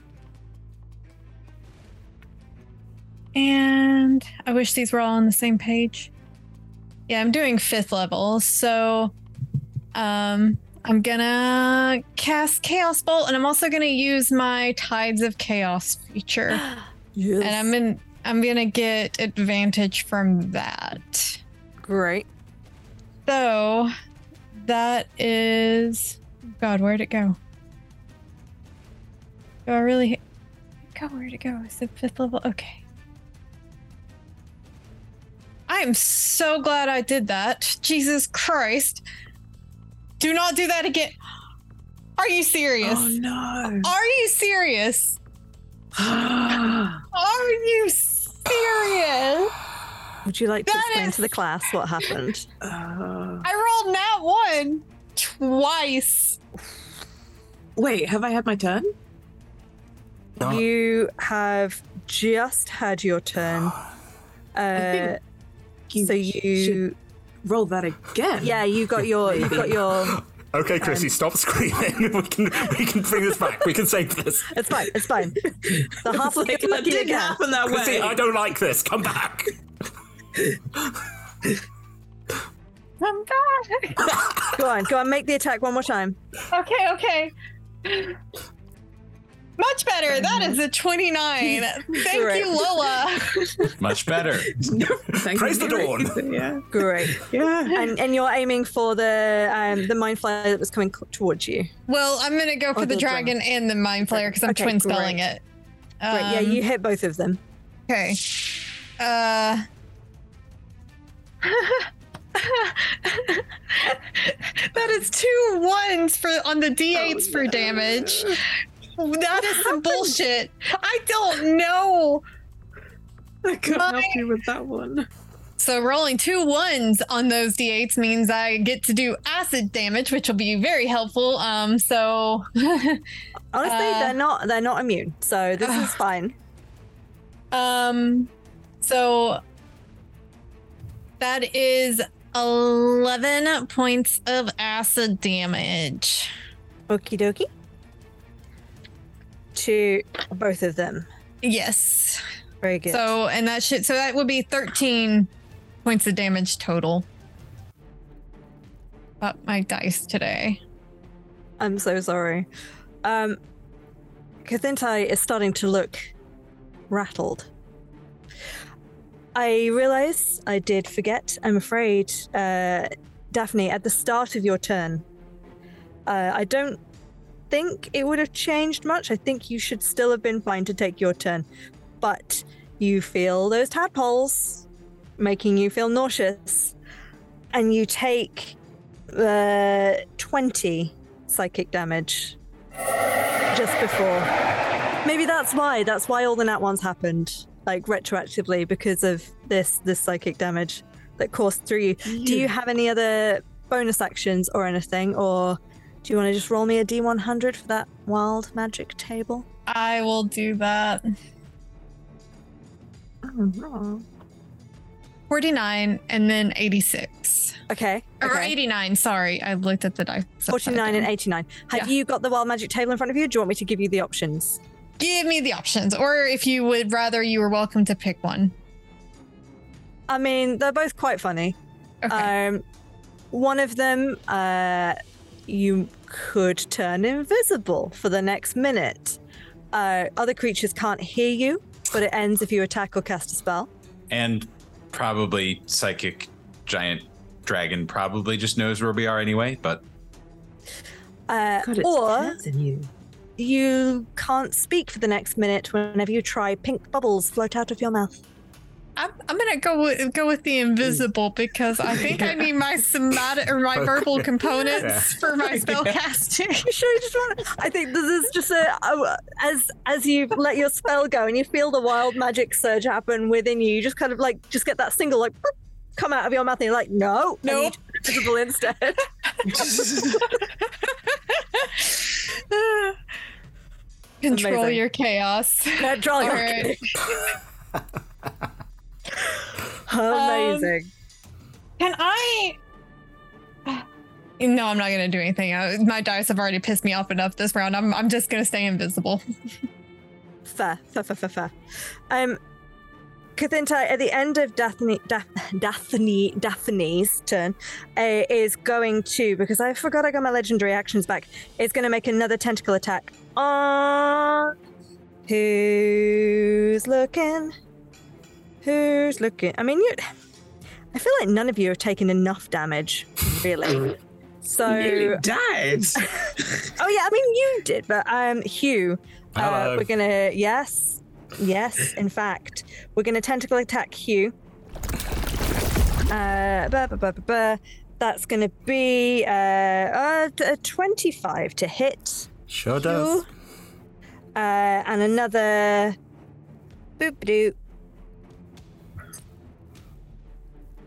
Speaker 2: And I wish these were all on the same page. Yeah, I'm doing fifth level, so um I'm gonna cast Chaos Bolt and I'm also gonna use my Tides of Chaos feature.
Speaker 1: Yes.
Speaker 2: And I'm in I'm gonna get advantage from that.
Speaker 1: Great.
Speaker 2: So that is God, where'd it go? Do I really go where'd it go? Is it fifth level? Okay. I am so glad I did that. Jesus Christ. Do not do that again. Are you serious?
Speaker 6: Oh no.
Speaker 2: Are you serious? Are you serious?
Speaker 1: Would you like to
Speaker 2: That
Speaker 1: explain
Speaker 2: is-
Speaker 1: to the class what happened?
Speaker 2: I rolled that one twice.
Speaker 6: Wait, have I had my turn?
Speaker 1: You have just had your turn. Uh,
Speaker 6: You
Speaker 1: so you
Speaker 6: roll that again.
Speaker 1: Yeah, you got your you got your.
Speaker 3: Okay, Chrissy,
Speaker 1: Um,
Speaker 3: stop screaming. we can we can bring this back. We can save this.
Speaker 1: It's fine. It's fine. The half
Speaker 6: like,
Speaker 1: looking
Speaker 6: that
Speaker 1: lucky
Speaker 6: didn't
Speaker 1: again.
Speaker 6: happen that
Speaker 3: Chrissy,
Speaker 6: way.
Speaker 3: I don't like this. Come back.
Speaker 2: I'm back.
Speaker 1: Go on, go on. Make the attack one more time.
Speaker 2: Okay, okay. Much better. That is a 29. Thank
Speaker 1: Great.
Speaker 2: you, Lola.
Speaker 4: Much better.
Speaker 6: Thank
Speaker 3: Praise the
Speaker 6: you.
Speaker 3: dawn.
Speaker 6: Yeah.
Speaker 1: Great.
Speaker 6: Yeah.
Speaker 1: And and you're aiming for the um the mind flayer that was coming c- towards you.
Speaker 2: Well, I'm going to go for
Speaker 1: Oh,
Speaker 2: the
Speaker 1: the
Speaker 2: dragon and the mind flayer because I'm
Speaker 1: Okay,
Speaker 2: twin spelling
Speaker 1: great.
Speaker 2: it.
Speaker 1: Great. Yeah,
Speaker 2: Um,
Speaker 1: you hit both of them.
Speaker 2: Okay. Uh. that is two ones for on the d8s for damage. That is some bullshit. I don't know.
Speaker 6: I couldn't
Speaker 2: My-
Speaker 6: help you with that one.
Speaker 2: So rolling two ones on those d8s means I get to do acid damage, which will be very helpful. Um, so
Speaker 1: Honestly,
Speaker 2: Uh,
Speaker 1: they're not they're not immune, so this is fine.
Speaker 2: Um, so that is 11 points of acid damage.
Speaker 1: Okie dokie. To both of them.
Speaker 2: Yes.
Speaker 1: Very good.
Speaker 2: So, and that should, so that would be 13 points of damage total. Up my dice today.
Speaker 1: I'm so sorry. Um, Kathintai is starting to look rattled. I realize I did forget. I'm afraid, uh, Daphne, at the start of your turn, uh, I don't think it would have changed much. I think you should still have been fine to take your turn. But you feel those tadpoles making you feel nauseous, and you take uh, 20 psychic damage just before. Maybe that's why. That's why all the nat ones happened, like retroactively, because of this this psychic damage that coursed through you. Do you have any other bonus actions or anything, or do you want to just roll me a d100 for that wild magic table?
Speaker 2: I will do that.
Speaker 6: Oh,
Speaker 2: 49 and then 86.
Speaker 1: Okay.
Speaker 2: Or
Speaker 1: okay.
Speaker 2: 89, sorry. I looked at the dice.
Speaker 1: 49 and 89. Have
Speaker 2: Yeah.
Speaker 1: you got the wild magic table in front of you? Do you want me to give you the options?
Speaker 2: Give me the options. Or if you would rather, you are welcome to pick one.
Speaker 1: I mean, they're both quite funny.
Speaker 2: Okay.
Speaker 1: Um, one of them, uh, you could turn invisible for the next minute. Uh, other creatures can't hear you, but it ends if you attack or cast a spell.
Speaker 4: And probably psychic giant dragon probably just knows where we are anyway, but
Speaker 1: Uh,
Speaker 6: God, it's
Speaker 1: or
Speaker 6: you.
Speaker 1: you can't speak for the next minute whenever you try pink bubbles float out of your mouth.
Speaker 2: I'm, I'm gonna go with go with the invisible because I think I need my somatic or my verbal components
Speaker 3: Yeah.
Speaker 2: for my spell casting.
Speaker 1: You sure you just want? I think this is just a as as you let your spell go and you feel the wild magic surge happen within you. You just kind of like just get that single like come out of your mouth and you're like, no, no,
Speaker 2: Nope.
Speaker 1: need to be visible instead.
Speaker 2: Control
Speaker 1: Amazing.
Speaker 2: your chaos.
Speaker 1: Control your
Speaker 2: All right.
Speaker 1: Amazing.
Speaker 2: Can I? No, I'm not gonna do anything. Uh, My dice have already pissed me off enough this round. I'm I'm just gonna stay invisible.
Speaker 1: fair, fair, fair, fair, fair. Um, Kathintai, at the end of Daphne, Daphne, Daphne's turn, uh, is going to because I forgot I got my legendary actions back. Is going to make another tentacle attack on who's looking. Who's looking? I mean, you. I feel like none of you have taken enough damage, really. So,
Speaker 6: you died.
Speaker 1: oh yeah, I mean you did, but um, Hugh, uh, we're gonna yes, yes. In fact, we're gonna tentacle attack Hugh. Uh, bah, bah, bah, bah, bah. That's gonna be uh, uh, t- a twenty-five to hit.
Speaker 3: Sure does.
Speaker 1: Uh, and another boop doop.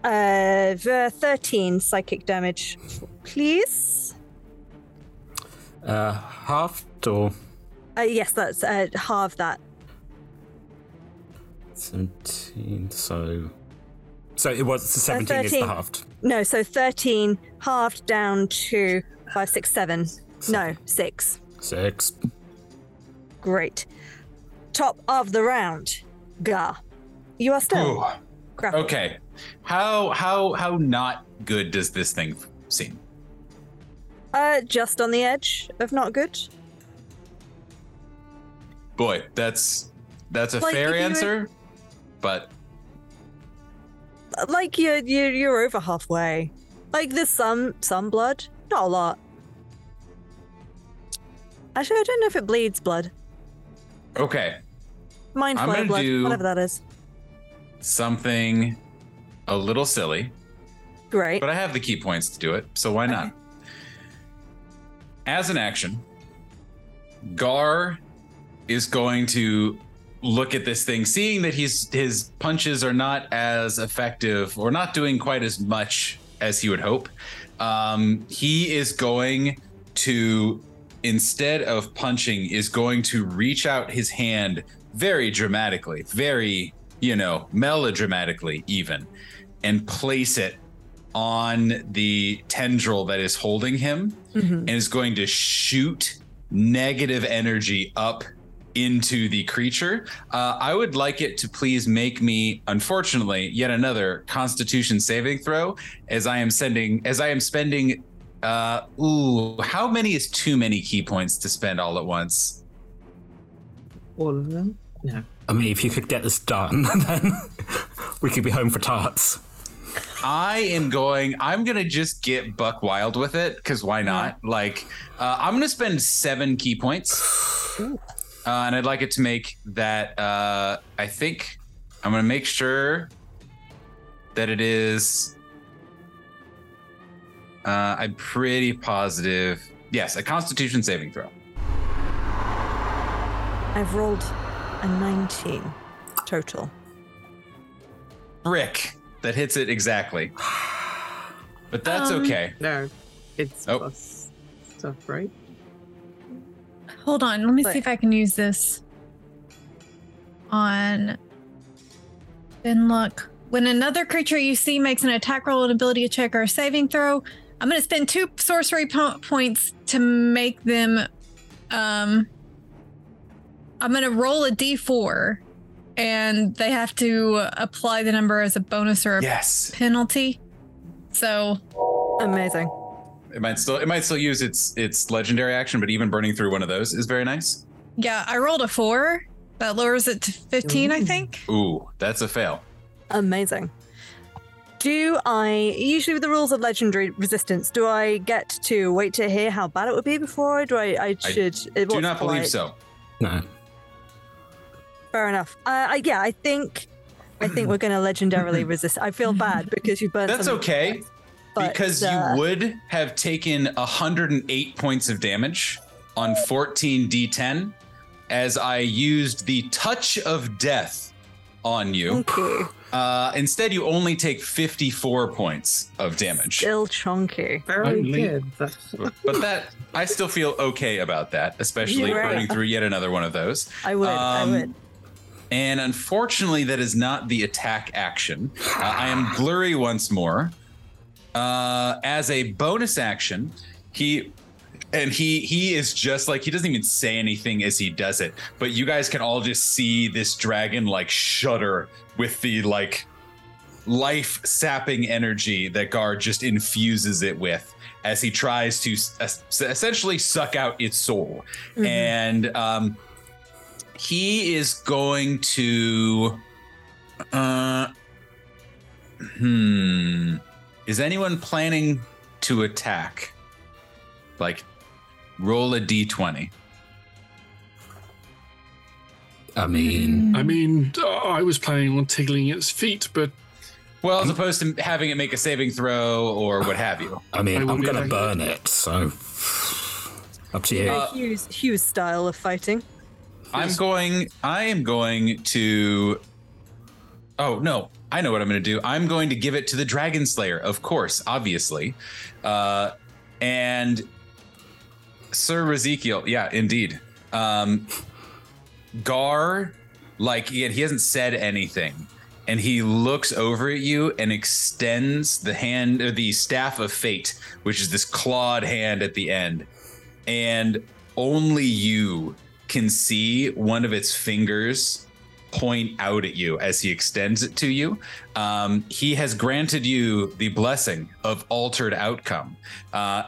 Speaker 1: Uh, 13 psychic damage, please.
Speaker 3: Uh, halved or
Speaker 1: Uh, yes, that's uh, half that.
Speaker 3: 17, so. So it was 17 is the
Speaker 1: 13.
Speaker 3: halved.
Speaker 1: No, so 13 halved down to 5, 6, 7. No, 6.
Speaker 3: Six.
Speaker 1: Great. Top of the round. Gar. You are still.
Speaker 4: Ooh. Okay. How how how not good does this thing seem?
Speaker 1: Uh, just on the edge of not good.
Speaker 4: Boy, that's that's a
Speaker 1: Like,
Speaker 4: fair answer, but
Speaker 1: Like you're, you're you're over halfway. Like there's some some blood, not a lot. Actually, I don't know if it bleeds blood.
Speaker 4: okay.
Speaker 1: Mind flow blood,
Speaker 4: do-
Speaker 1: whatever that is.
Speaker 4: Something a little silly,
Speaker 1: Great.
Speaker 4: but I have the ki points to do it, so why not? As an action, Gar is going to look at this thing, seeing that he's his punches are not as effective or not doing quite as much as he would hope. Um, he is going to instead of punching, is going to reach out his hand very dramatically, very you know melodramatically even, and place it on the tendril that is holding him and is going to shoot negative energy up into the creature. Uh, I would like it to please make me, unfortunately, yet another Constitution saving throw, as I am sending, as I am spending. Uh, ooh, how many is too many ki points to spend all at once?
Speaker 6: All of them? No.
Speaker 3: I mean, if you could get this done, then we could be home for tarts.
Speaker 4: I am going. I'm gonna just get buck wild with it because why not? Like, uh, I'm gonna spend seven ki points, uh, and I'd like it to make that. Uh, I think I'm gonna make sure that it is. Uh, I'm pretty positive. Yes, a Constitution saving throw.
Speaker 1: I've rolled a 19 total.
Speaker 4: Brick that hits it exactly. But that's
Speaker 2: Um,
Speaker 4: okay.
Speaker 6: No, it's
Speaker 4: Oh.
Speaker 6: plus stuff, right?
Speaker 2: Hold on. Let me
Speaker 1: But-
Speaker 2: see if I can use this on Ben look, When another creature you see makes an attack roll, an ability check, or a saving throw, I'm going to spend two sorcery po- points to make them. Um, I'm going to roll a d4, and they have to apply the number as a bonus or a
Speaker 4: Yes.
Speaker 2: penalty. So
Speaker 1: Amazing.
Speaker 4: It might still it might still use its its legendary action, but even burning through one of those is very nice.
Speaker 2: yeah, I rolled a four. That lowers it to 15, I think.
Speaker 4: Ooh, that's a fail.
Speaker 1: Amazing. Do I usually with the rules of legendary resistance? Do I get to wait to hear how bad it would be before? Or do I? I
Speaker 4: I
Speaker 1: should. it-
Speaker 4: Do
Speaker 1: what's
Speaker 4: not believe
Speaker 1: polite?
Speaker 4: so.
Speaker 3: No.
Speaker 1: Fair enough. Uh, I, yeah, I think. I think we're going to legendarily resist. I feel bad because you burned.
Speaker 4: That's okay.
Speaker 1: twice, but,
Speaker 4: because
Speaker 1: uh,
Speaker 4: you would have taken 108 points of damage on 14 d10 as I used the touch of death on you.
Speaker 1: Thank you.
Speaker 4: Uh, instead, you only take 54 points of damage.
Speaker 1: Still chunky.
Speaker 6: Very
Speaker 5: Only-
Speaker 6: good.
Speaker 4: But that I still feel okay about that, especially
Speaker 1: You're right.
Speaker 4: burning through yet another one of those.
Speaker 1: I would. I
Speaker 4: Um,
Speaker 1: would.
Speaker 4: And unfortunately, that is not the attack action. Uh, I am blurry once more. Uh, as a bonus action, he and he he is just like he doesn't even say anything as he does it, but you guys can all just see this dragon like shudder with the like life sapping energy that Gar just infuses it with as he tries to s- essentially suck out its soul. And um, he is going to. Uh, hmm. Is anyone planning to attack? Like, roll a d20.
Speaker 3: I mean,
Speaker 5: I mean, I was planning on tickling its feet, but
Speaker 4: Well, as opposed to having it make a saving throw or what have you.
Speaker 3: I mean,
Speaker 5: I
Speaker 3: i'm gonna burn it. So up to you.
Speaker 4: Uh,
Speaker 1: Hughes, Hughes style of fighting.
Speaker 4: I'm going. I am going to. Oh no! I know what I'm going to do. I'm going to give it to the Dragon Slayer, of course, obviously. Uh, and Sir Ezekiel, yeah, indeed. Um, Gar, like he, he hasn't said anything, and he looks over at you and extends the hand, or the staff of fate, which is this clawed hand at the end, and only you can see one of its fingers point out at you as he extends it to you. Um, he has granted you the blessing of altered outcome. Uh,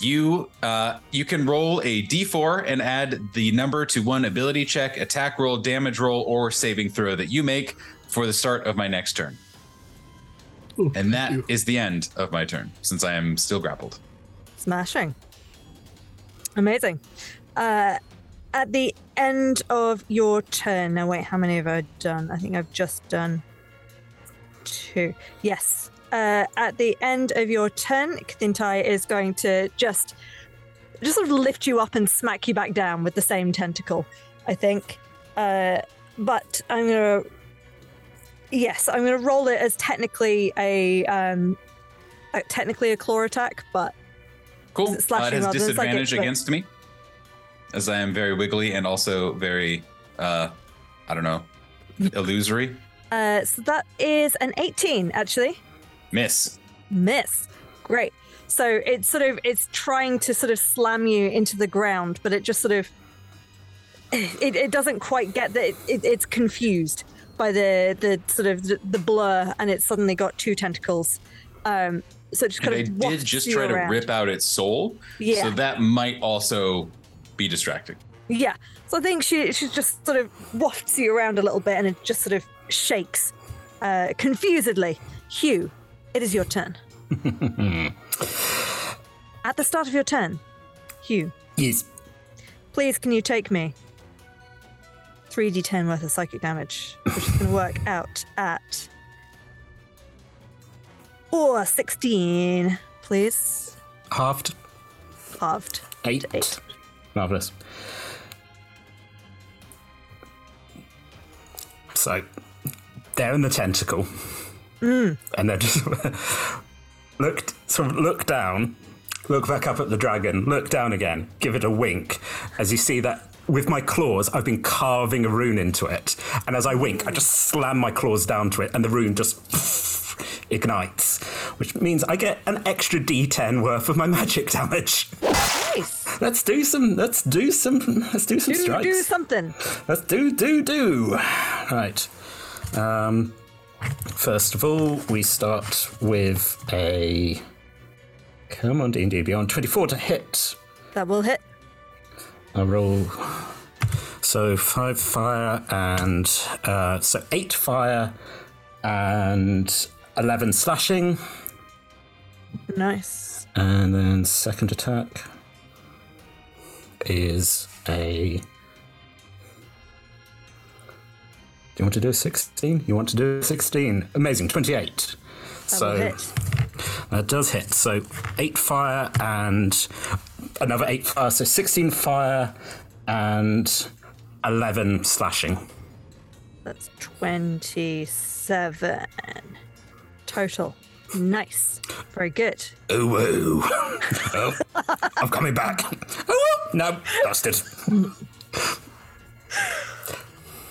Speaker 4: you uh, you can roll a d4 and add the number to one ability check, attack roll, damage roll, or saving throw that you make for the start of my next turn. and that is the end of my turn, since I am still grappled.
Speaker 1: Smashing. Amazing. Uh, at the end of your turn, now wait, how many have I done? I think I've just done two. Yes. Uh, at the end of your turn, Kathintai is going to just just sort of lift you up and smack you back down with the same tentacle, I think. Uh, but I'm gonna yes, I'm gonna roll it as technically a um, uh, technically a claw attack, but
Speaker 4: Cool.
Speaker 1: Is it slashing
Speaker 4: Uh, it has
Speaker 1: rather than psychic?
Speaker 4: disadvantage
Speaker 1: But-
Speaker 4: against me, as I am very wiggly and also very, uh, I don't know, illusory.
Speaker 1: Uh, so that is an 18, actually.
Speaker 4: Miss.
Speaker 1: Miss. Great. So it's sort of it's trying to sort of slam you into the ground, but it just sort of it, it doesn't quite get that it, it, it's confused by the the sort of the, the blur, and it's suddenly got two tentacles. Um, so it just kind
Speaker 4: I
Speaker 1: of
Speaker 4: did just try to rip out its soul.
Speaker 1: Yeah.
Speaker 4: So that might also be distracting.
Speaker 1: Yeah. So I think she she just sort of wafts you around a little bit, and it just sort of shakes uh, confusedly. Hugh, it is your turn. At the start of your turn, Hugh,
Speaker 3: yes.
Speaker 1: please can you take me 3d10 worth of psychic damage, which is going to work out at or 16, please.
Speaker 3: Halved.
Speaker 1: Halved.
Speaker 3: Eight.
Speaker 1: Eight.
Speaker 3: Marvelous. So, they're in the tentacle,
Speaker 1: Mm.
Speaker 3: and then just look, sort of look down, look back up at the dragon, look down again, give it a wink, as you see that with my claws, I've been carving a rune into it, and as I wink, I just slam my claws down to it, and the rune just ignites, which means I get an extra D10 worth of my magic damage.
Speaker 1: Nice.
Speaker 3: Let's do some. Let's do some. Let's do some
Speaker 1: Do,
Speaker 3: strikes.
Speaker 1: do something.
Speaker 3: Let's do do do. Right. Um. First of all, we start with a. Come on, D and D Beyond. Twenty-four to hit.
Speaker 1: That will hit.
Speaker 3: I roll. So five fire and uh, so eight fire and eleven slashing,
Speaker 1: Nice.
Speaker 3: and then second attack is a. Do you want to do a 16? You want to do a 16? Amazing, 28. so that does hit. So 8 fire and another 8 fire. So 16 fire and 11 slashing.
Speaker 1: That's 27 total. Nice. Very good.
Speaker 3: Ooh, ooh. oh, I'm coming back. Oh, no, busted.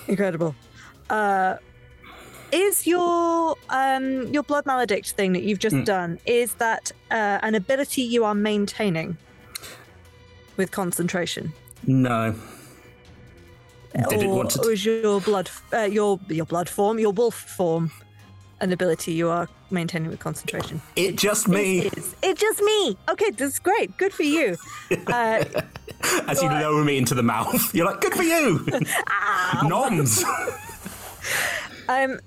Speaker 1: Incredible. Uh, is your um your blood maledict thing that you've just
Speaker 3: Mm.
Speaker 1: done is that uh, an ability you are maintaining with concentration?
Speaker 3: No. Did
Speaker 1: or,
Speaker 3: want to?
Speaker 1: or is your blood uh, your your blood form your wolf form an ability you are maintaining with concentration?
Speaker 3: It just me.
Speaker 1: It is. It just me. Okay, that's great. Good for you. Uh,
Speaker 3: As you lower me into the mouth, you're like, good for you. Noms.
Speaker 1: Um,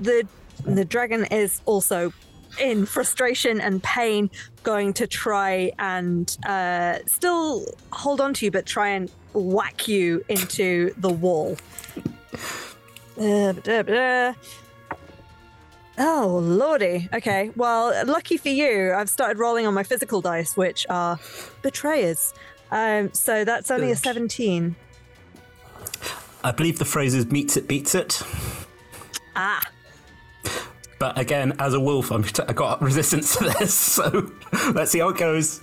Speaker 1: the the dragon is also in frustration and pain, going to try and uh, still hold on to you, but try and whack you into the wall. Uh. Oh lordy. Okay. Well, lucky for you, I've started rolling on my physical dice, which are betrayers. Um, so that's only a seventeen.
Speaker 3: I believe the phrase is meets it, beats it.
Speaker 1: Ah.
Speaker 3: But again, as a wolf, I'm, I got resistance to this, so let's see how it goes.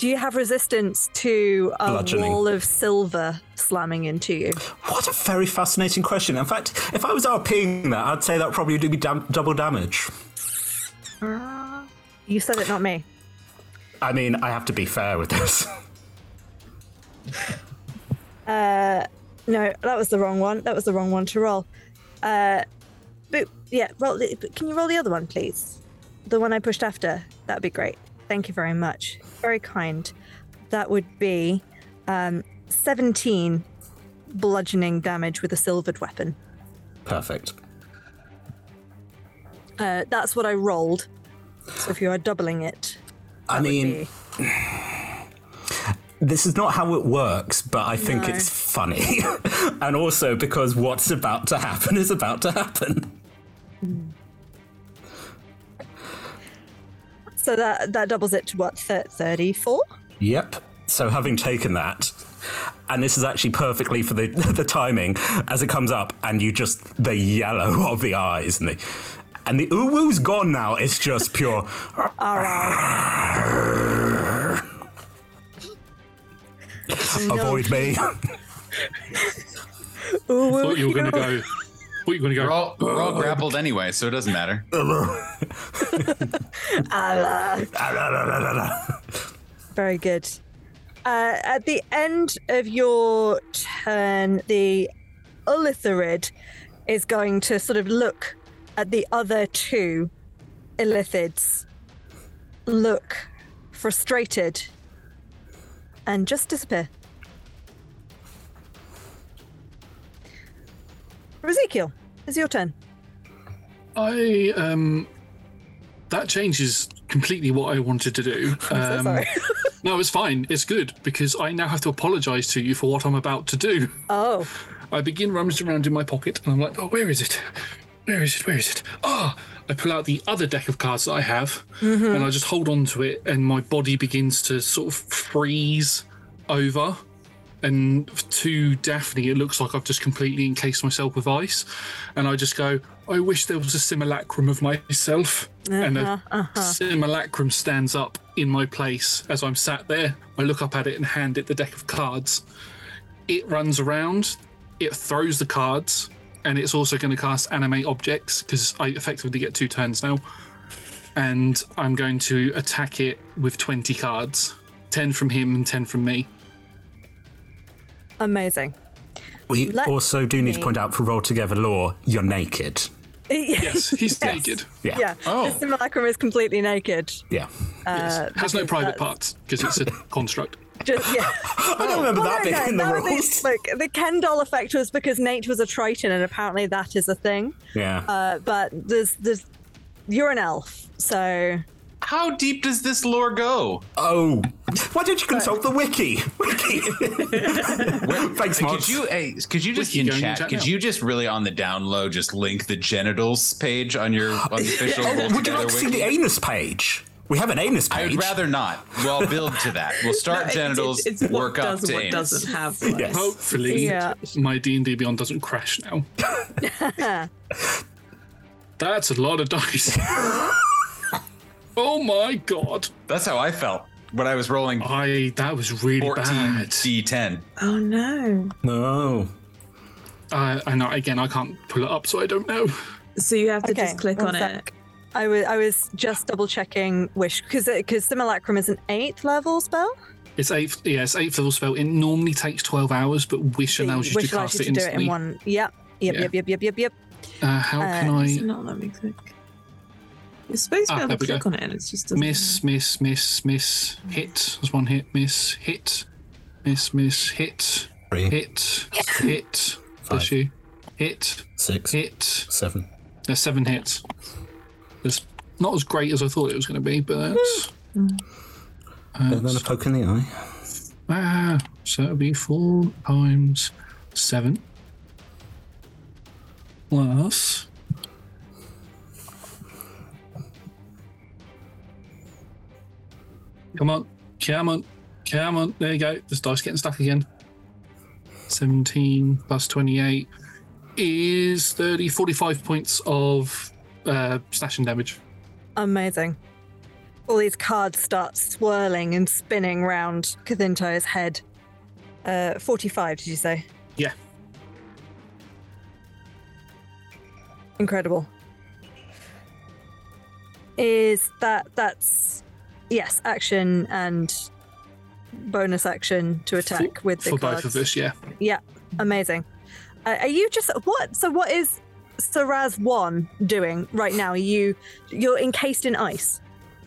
Speaker 1: Do you have resistance to a wall of silver slamming into you?
Speaker 3: What a very fascinating question. In fact, if I was RPing that, I'd say that probably would do me dam- double damage.
Speaker 1: You said it, not me.
Speaker 3: I mean, I have to be fair with this.
Speaker 1: Uh, no, that was the wrong one. That was the wrong one to roll. Uh, but yeah, roll. The, can you roll the other one, please? The one I pushed after. That'd be great. Thank you very much. Very kind. That would be um, 17 bludgeoning damage with a silvered weapon.
Speaker 3: Perfect.
Speaker 1: Uh, that's what I rolled. So if you are doubling it,
Speaker 3: I mean, this is not how it works, but I think
Speaker 1: No.
Speaker 3: it's funny. and also because what's about to happen is about to happen.
Speaker 1: So that that doubles it to what? 34?
Speaker 3: Yep. So having taken that, and this is actually perfectly for the the timing as it comes up, and you just the yellow of the eyes and the and the uwu's gone now. It's just pure. Avoid me.
Speaker 5: I thought you were going to go. Thought you going to go.
Speaker 4: We're all, we're all grappled anyway, so it doesn't matter.
Speaker 1: Very good. Uh, at the end of your turn, the Ulitharid is going to sort of look at the other two Illithids, look frustrated, and just disappear. Ezekiel, it's your turn.
Speaker 5: I um, that changes completely what I wanted to do.
Speaker 1: I'm so
Speaker 5: Um,
Speaker 1: sorry.
Speaker 5: no, it's fine. It's good because I now have to apologise to you for what I'm about to do.
Speaker 1: Oh.
Speaker 5: I begin rummaging around in my pocket and I'm like, oh, where is it? Where is it? Where is it? Ah! I pull out the other deck of cards that I have
Speaker 1: Mhm.
Speaker 5: and I just hold on to it and my body begins to sort of freeze over. And to Daphne, it looks like I've just completely encased myself with ice. And I just go, I wish there was a simulacrum of myself. And a
Speaker 1: Uh-huh, uh-huh.
Speaker 5: simulacrum stands up in my place as I'm sat there. I look up at it and hand it the deck of cards. It runs around, it throws the cards, and it's also going to cast animate objects because I effectively get two turns now. And I'm going to attack it with 20 cards 10 from him and 10 from me.
Speaker 1: Amazing.
Speaker 3: We
Speaker 1: Let
Speaker 3: also do need to point out for roll together law, you're naked.
Speaker 5: Yes, he's
Speaker 1: Yes.
Speaker 5: naked.
Speaker 3: Yeah.
Speaker 1: Yeah. The simulacrum is completely naked.
Speaker 3: Yeah.
Speaker 1: Uh,
Speaker 5: Has no private
Speaker 1: that's
Speaker 5: parts because it's a construct.
Speaker 1: Just, yeah.
Speaker 3: I don't remember that bit in the
Speaker 1: that was
Speaker 3: rules.
Speaker 1: it. Look, the Ken doll effect was because Nate was a Triton, and apparently that is a thing.
Speaker 3: Yeah.
Speaker 1: Uh, but there's, there's, you're an elf, so.
Speaker 4: How deep does this lore go?
Speaker 3: Oh, why don't you consult the wiki? Wiki. Thanks, Mods.
Speaker 4: Could you, hey, could you just
Speaker 5: Wiki
Speaker 4: in chat?
Speaker 5: chat
Speaker 4: Could
Speaker 5: now.
Speaker 4: you just really on the down low just link the genitals page on your on the official
Speaker 3: Oh,
Speaker 4: Roll
Speaker 3: would you
Speaker 4: Together
Speaker 3: like to see the anus page? We have an anus page.
Speaker 4: I would rather not. Well, build to that. We'll start
Speaker 6: No, it's-
Speaker 4: genitals,
Speaker 6: it's, it's what
Speaker 4: work up
Speaker 6: does
Speaker 4: to
Speaker 6: and what
Speaker 4: anus.
Speaker 6: doesn't have. one.
Speaker 3: Yes.
Speaker 5: Hopefully,
Speaker 1: Yeah.
Speaker 5: my D and D Beyond doesn't crash now. That's a lot of dice. Oh my god!
Speaker 4: That's how I felt when I was rolling
Speaker 5: I that was really
Speaker 4: 14
Speaker 5: bad.
Speaker 4: D10.
Speaker 6: Oh no.
Speaker 3: No.
Speaker 5: Uh, I know. Again, I can't pull it up, so I don't know.
Speaker 6: So you have to
Speaker 1: Okay,
Speaker 6: just click
Speaker 1: one
Speaker 6: on it.
Speaker 1: I was, I was just double checking wish because because simulacrum is an eighth level spell.
Speaker 5: It's eighth. Yeah, it's eighth level spell. It normally takes twelve hours, but Wish allows you
Speaker 1: Wish
Speaker 5: to
Speaker 1: allows
Speaker 5: cast
Speaker 1: you
Speaker 5: it
Speaker 1: to do it
Speaker 5: instantly.
Speaker 1: in one. Yep. Yep.
Speaker 5: Yeah.
Speaker 1: Yep. Yep. Yep. Yep. Yep.
Speaker 5: Uh, how
Speaker 1: Uh,
Speaker 5: can
Speaker 6: Does it
Speaker 5: I
Speaker 6: not let me click? You're supposed to
Speaker 5: Ah,
Speaker 6: be able to
Speaker 5: we go.
Speaker 6: click on it, and it's just doesn't.
Speaker 5: miss, miss, miss, miss, hit? There's one hit, miss, hit, miss, miss, hit,
Speaker 3: Three,
Speaker 5: hit, hit. Bless you. Hit,
Speaker 3: six,
Speaker 5: hit.
Speaker 3: seven.
Speaker 5: There's seven hits. It's not as great as I thought it was going to be, but that's.
Speaker 3: And then a poke in the eye.
Speaker 5: Ah, so it'll be four times seven plus. Come on, come on, come on. There you go. This dice getting stuck again. 17 plus 28 is 30, 45 points of uh, slashing damage.
Speaker 1: Amazing. All these cards start swirling and spinning round Kathintai's head. Uh, 45, did you say?
Speaker 5: Yeah.
Speaker 1: Incredible. Is that that's yes, action and bonus action to attack with the
Speaker 5: For
Speaker 1: cards.
Speaker 5: both of us, yeah.
Speaker 1: Yeah, amazing. Uh, are you just what? So what is Sir Raz one doing right now? Are you you're encased in ice.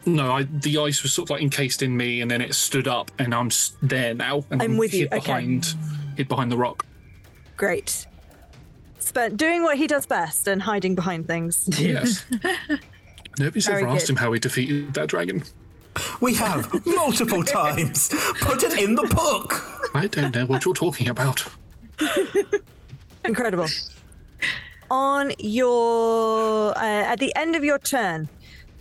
Speaker 5: No, I, the ice was sort of like encased in me, and then it stood up, and I'm there now. And
Speaker 1: I'm with you,
Speaker 5: hid
Speaker 1: okay.
Speaker 5: behind, hid behind the rock.
Speaker 1: Great. Spent doing what he does best and hiding behind things.
Speaker 5: Yes. Nobody's
Speaker 1: Very
Speaker 5: ever asked
Speaker 1: good.
Speaker 5: him how he defeated that dragon.
Speaker 3: We have multiple times. Put it in the book.
Speaker 5: I don't know what you're talking about.
Speaker 1: Incredible. On your uh, at the end of your turn,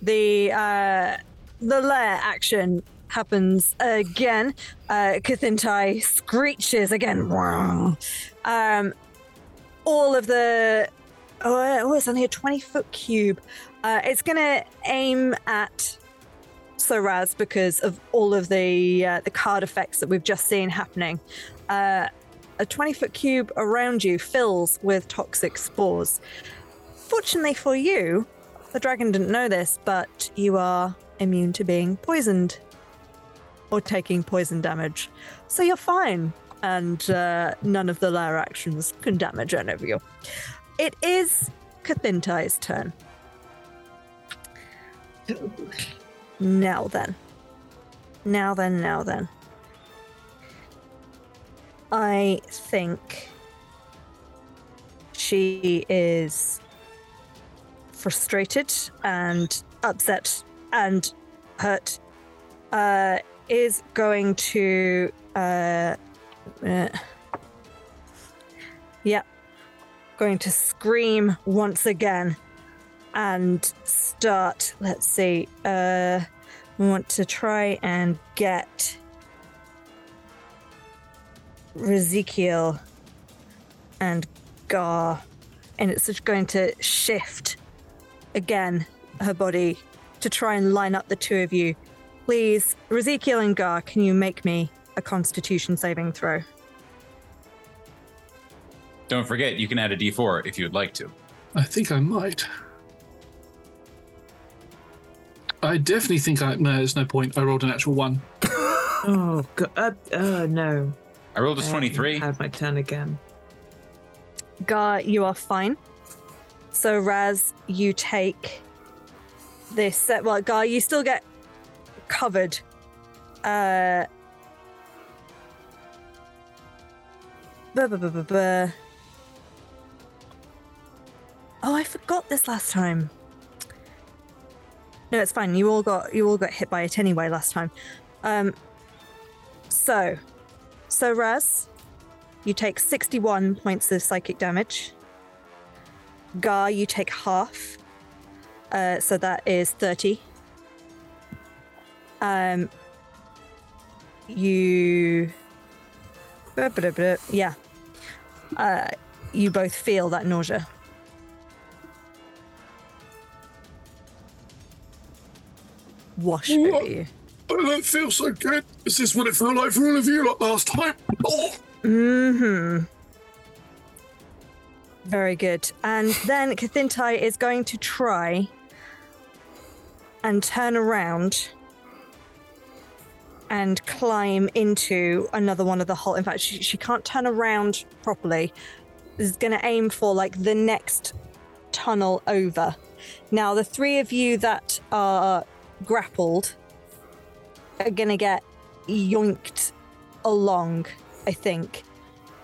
Speaker 1: the uh, the lair action happens again. Uh, Kathintai screeches again. Um, all of the oh, oh, it's only a twenty foot cube. Uh, it's gonna aim at Sir Raz because of all of the uh, the card effects that we've just seen happening. Uh, a 20 foot cube around you fills with toxic spores. Fortunately for you, the dragon didn't know this, but you are immune to being poisoned or taking poison damage. So you're fine, and uh, none of the lair actions can damage any of you. It is Kathintai's turn. Now then. Now then, now then. I think she is frustrated and upset and hurt. Uh, is going to. Uh, uh, yeah. Going to scream once again and start. Let's see. Uh, we want to try and get Ezekiel and Gar, and it's just going to shift again her body to try and line up the two of you. Please, Ezekiel and Gar, can you make me a Constitution saving throw?
Speaker 4: Don't forget, you can add a d4 if you would like to.
Speaker 5: I think I might. I definitely think I. No, there's no point. I rolled an actual one.
Speaker 6: Oh god! Uh, uh, no.
Speaker 4: I rolled a
Speaker 6: I
Speaker 4: 23.
Speaker 6: Had my turn again.
Speaker 1: Gar, you are fine. So Raz, you take this. Uh, well, Gar, you still get covered. Uh. Buh, buh, buh, buh, buh. Oh, I forgot this last time. No, it's fine. You all got you all got hit by it anyway last time. Um. So, so Raz, you take 61 points of psychic damage. Gar, you take half. Uh, so that is 30. Um, you. Yeah. Uh, you both feel that nausea. Wash.
Speaker 5: I don't feel so good. Is this what it felt like for all of you like last time? Oh.
Speaker 1: hmm Very good. And then Kathintai is going to try and turn around and climb into another one of the hole. In fact, she, she can't turn around properly. Is going to aim for like the next tunnel over. Now, the three of you that are grappled are going to get yoinked along, I think.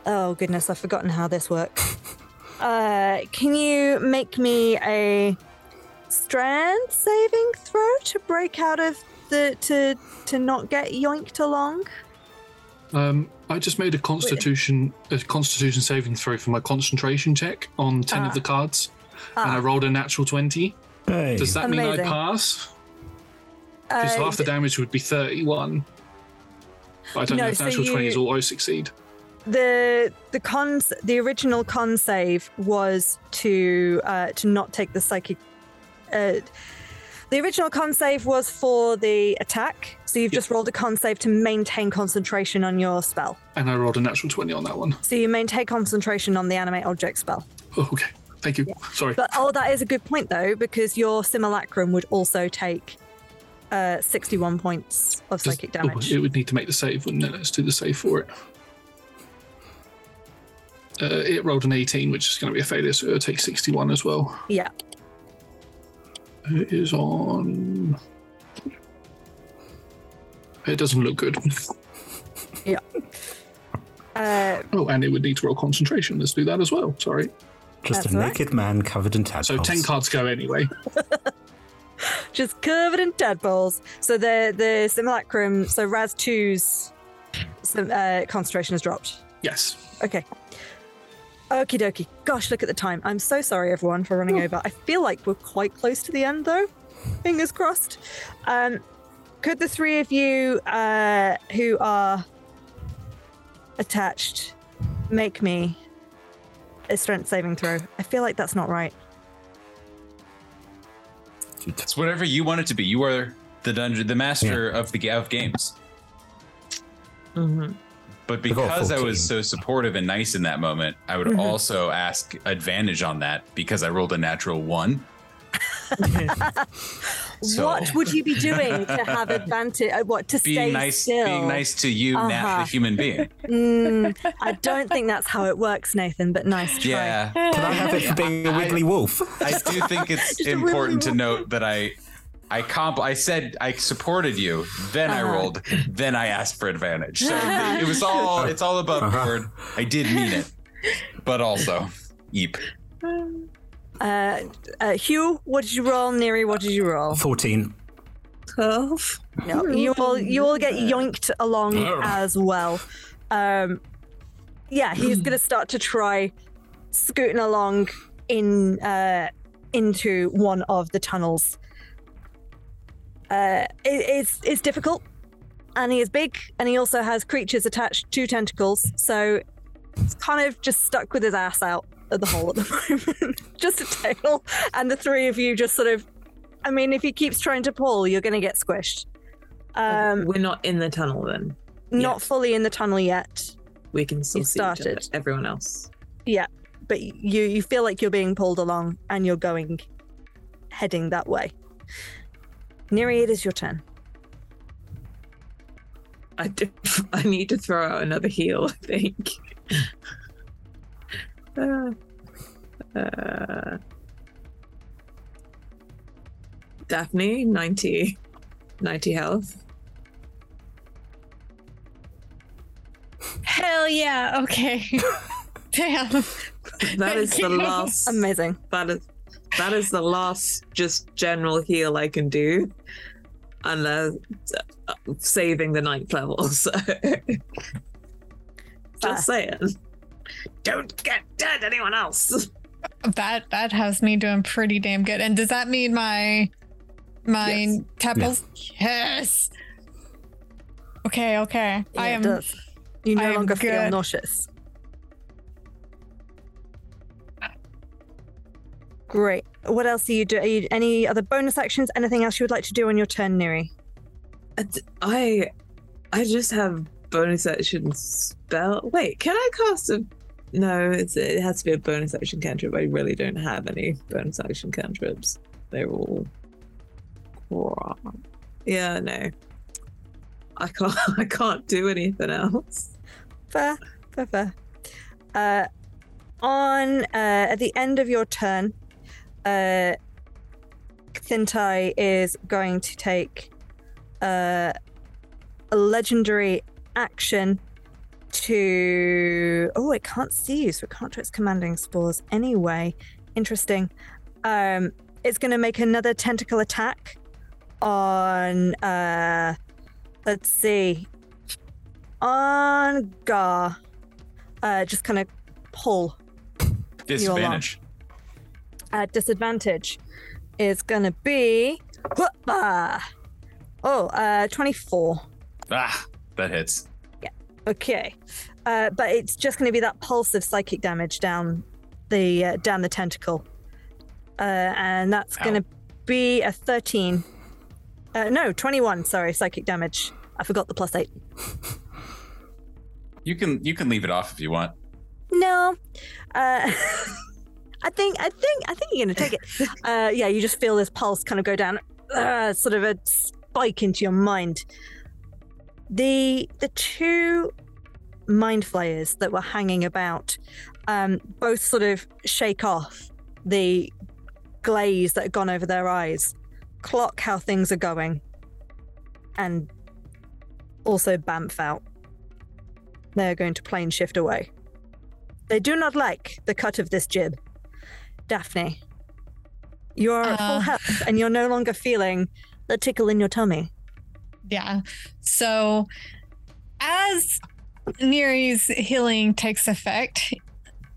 Speaker 1: Oh, goodness, I've forgotten how this works. Uh, can you make me a strength saving throw to break out of the to to not get yoinked along?
Speaker 5: Um, I just made a constitution a constitution saving throw for my concentration check on ten
Speaker 1: Ah.
Speaker 5: of the cards, and I
Speaker 1: Ah.
Speaker 5: rolled a natural twenty. Does that mean I pass? Because
Speaker 1: Uh,
Speaker 5: half the damage would be thirty-one. But I don't
Speaker 1: No,
Speaker 5: know if
Speaker 1: so
Speaker 5: natural twenties
Speaker 1: you-
Speaker 5: always succeed.
Speaker 1: the the cons the original con save was to uh to not take the psychic uh, the original con save was for the attack, so you've just rolled a con save to maintain concentration on your spell.
Speaker 5: And I rolled a natural 20 on that one.
Speaker 1: So you maintain concentration on the animate object spell.
Speaker 5: Oh, okay. Thank you. Sorry.
Speaker 1: But oh, that is a good point though, because your simulacrum would also take uh, 61 points of
Speaker 5: Does-
Speaker 1: psychic
Speaker 5: oh,
Speaker 1: damage.
Speaker 5: it would need to make the save, wouldn't it? Let's do the save for it. Uh, it rolled an 18, which is going to be a failure, so it'll take 61 as well.
Speaker 1: Yeah.
Speaker 5: It is on. It doesn't look good.
Speaker 1: Yeah. Uh,
Speaker 5: Oh, and it would need to roll concentration. Let's do that as well. Sorry.
Speaker 3: Just
Speaker 1: That's
Speaker 3: a
Speaker 1: all right.
Speaker 3: naked man covered in tadpoles.
Speaker 5: So 10 cards go anyway.
Speaker 1: just covered in tadpoles. So the the simulacrum. So Raz 2's sim- uh, concentration has dropped.
Speaker 5: Yes.
Speaker 1: Okay. Okie dokie. Gosh, look at the time. I'm so sorry, everyone, for running over. I feel like we're quite close to the end, though. Fingers crossed. Um, could the three of you uh, who are attached make me a strength saving throw? I feel like that's not right.
Speaker 4: It's whatever you want it to be. You are the dungeon, the master of the of games.
Speaker 6: Mm-hmm.
Speaker 4: But because I was so supportive and nice in that moment, I would
Speaker 1: Mhm.
Speaker 4: also ask advantage on that because I rolled a natural one. So-
Speaker 1: What would you be doing to have advantage? Uh, what to stay
Speaker 4: Being nice,
Speaker 1: still?
Speaker 4: being nice to you, Nat,
Speaker 1: Uh-huh.
Speaker 4: the human being.
Speaker 1: Mm, I don't think that's how it works, Nathan. But nice try.
Speaker 4: Yeah.
Speaker 3: Can I have it for being a wiggly wolf?
Speaker 4: I do think it's important to note that I I comp I said I supported you, then I
Speaker 1: Uh-huh.
Speaker 4: rolled, then I asked for advantage. So it was all it's all above
Speaker 3: Uh-huh.
Speaker 4: board. I did mean it. But also Eep.
Speaker 1: Uh, uh, Hugh, what did you roll? Neri, what did you roll?
Speaker 3: 14.
Speaker 6: Tough.
Speaker 1: No, you all you all get yoinked along as well. Um, yeah, he's gonna start to try scooting along in uh, into one of the tunnels. Uh, it, it's it's difficult, and he is big, and he also has creatures attached to tentacles, so it's kind of just stuck with his ass out at the hole at the moment, just a tail, and the three of you just sort of. I mean, if he keeps trying to pull, you're going to get squished. Um,
Speaker 6: We're not in the tunnel then.
Speaker 1: not
Speaker 6: yet.
Speaker 1: fully in the tunnel yet.
Speaker 6: We can still
Speaker 1: You
Speaker 6: see each other,
Speaker 1: started.
Speaker 6: everyone else.
Speaker 1: Yeah, but you you feel like you're being pulled along and you're going, heading that way. Neri, it is your turn.
Speaker 6: I do, I need to throw out another heal, I think. uh, uh, Daphne, 90, 90 health.
Speaker 2: Hell yeah. Okay. Damn.
Speaker 6: That is the last.
Speaker 1: Amazing.
Speaker 6: That is that is the last just general heal I can do, unless uh, saving the ninth level. So just saying, don't get dead, anyone else.
Speaker 2: That that has me doing pretty damn good. And does that mean my my
Speaker 6: Yes.
Speaker 2: tadpoles? Yes. Okay, okay.
Speaker 1: Yeah,
Speaker 2: I
Speaker 1: it
Speaker 2: am
Speaker 1: does. You no
Speaker 2: am
Speaker 1: longer feel
Speaker 2: good.
Speaker 1: nauseous. Great. What else are you doing? Are you, any other bonus actions? Anything else you would like to do on your turn, Neri?
Speaker 6: I I just have bonus action spell. Wait, can I cast a? No, it has to be a bonus action cantrip. I really don't have any bonus action cantrips. They're all. Yeah, no. I can't. I can't do anything else.
Speaker 1: Fair, fair, fair. Uh, on uh, at the end of your turn, uh, Thintai is going to take uh, a legendary action to. Oh, it can't see you, so it can't do its commanding spores anyway. Interesting. Um, it's going to make another tentacle attack on. Uh, let's see on Gar. Uh, just kind of pull.
Speaker 4: Disadvantage.
Speaker 1: At disadvantage is gonna be. Whoop-ah. Oh, uh, 24.
Speaker 4: Ah, that hits.
Speaker 1: Okay. Uh, but it's just gonna be that pulse of psychic damage down the uh, down the tentacle. Uh, and that's gonna be a 13. Uh, no, 21. Sorry, psychic damage. I forgot the plus eight.
Speaker 4: You can you can leave it off if you want.
Speaker 1: No. Uh, I think I think I think you're gonna take it. Uh, yeah, you just feel this pulse kind of go down, uh, sort of a spike into your mind. The the two mind flayers that were hanging about um, both sort of shake off the glaze that had gone over their eyes, clock how things are going, and also bamf out. They are going to plane shift away. They do not like the cut of this jib. Daphne, you're at full
Speaker 2: Uh.
Speaker 1: health and you're no longer feeling the tickle in your tummy.
Speaker 2: Yeah. So as Neri's healing takes effect,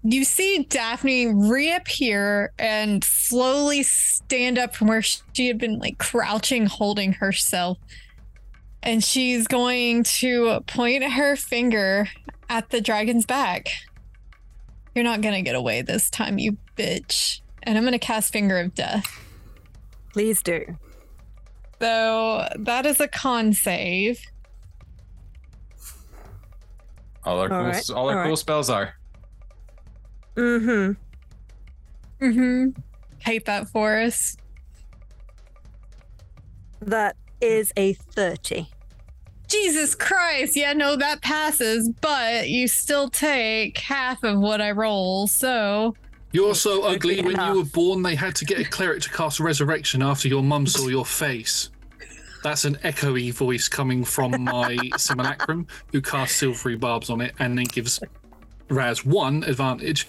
Speaker 2: you see Daphne reappear and slowly stand up from where she had been like crouching, holding herself. And she's going to point her finger at the dragon's back. You're not going to get away this time, you bitch. And I'm going to cast Finger of Death.
Speaker 1: Please do.
Speaker 2: So that is a con save.
Speaker 4: All our
Speaker 1: All
Speaker 4: cool
Speaker 1: right,
Speaker 4: all our
Speaker 1: all
Speaker 4: cool
Speaker 1: right.
Speaker 4: spells are.
Speaker 1: Mm-hmm.
Speaker 2: Mm-hmm. Hate that for us.
Speaker 1: That is a 30.
Speaker 2: Jesus Christ. Yeah, no, that passes, but you still take half of what I roll. So
Speaker 5: You're so ugly. When you were born, they had to get a cleric to cast resurrection after your mum saw your face. That's an echoey voice coming from my simulacrum, who casts silvery barbs on it and then gives Raz one advantage.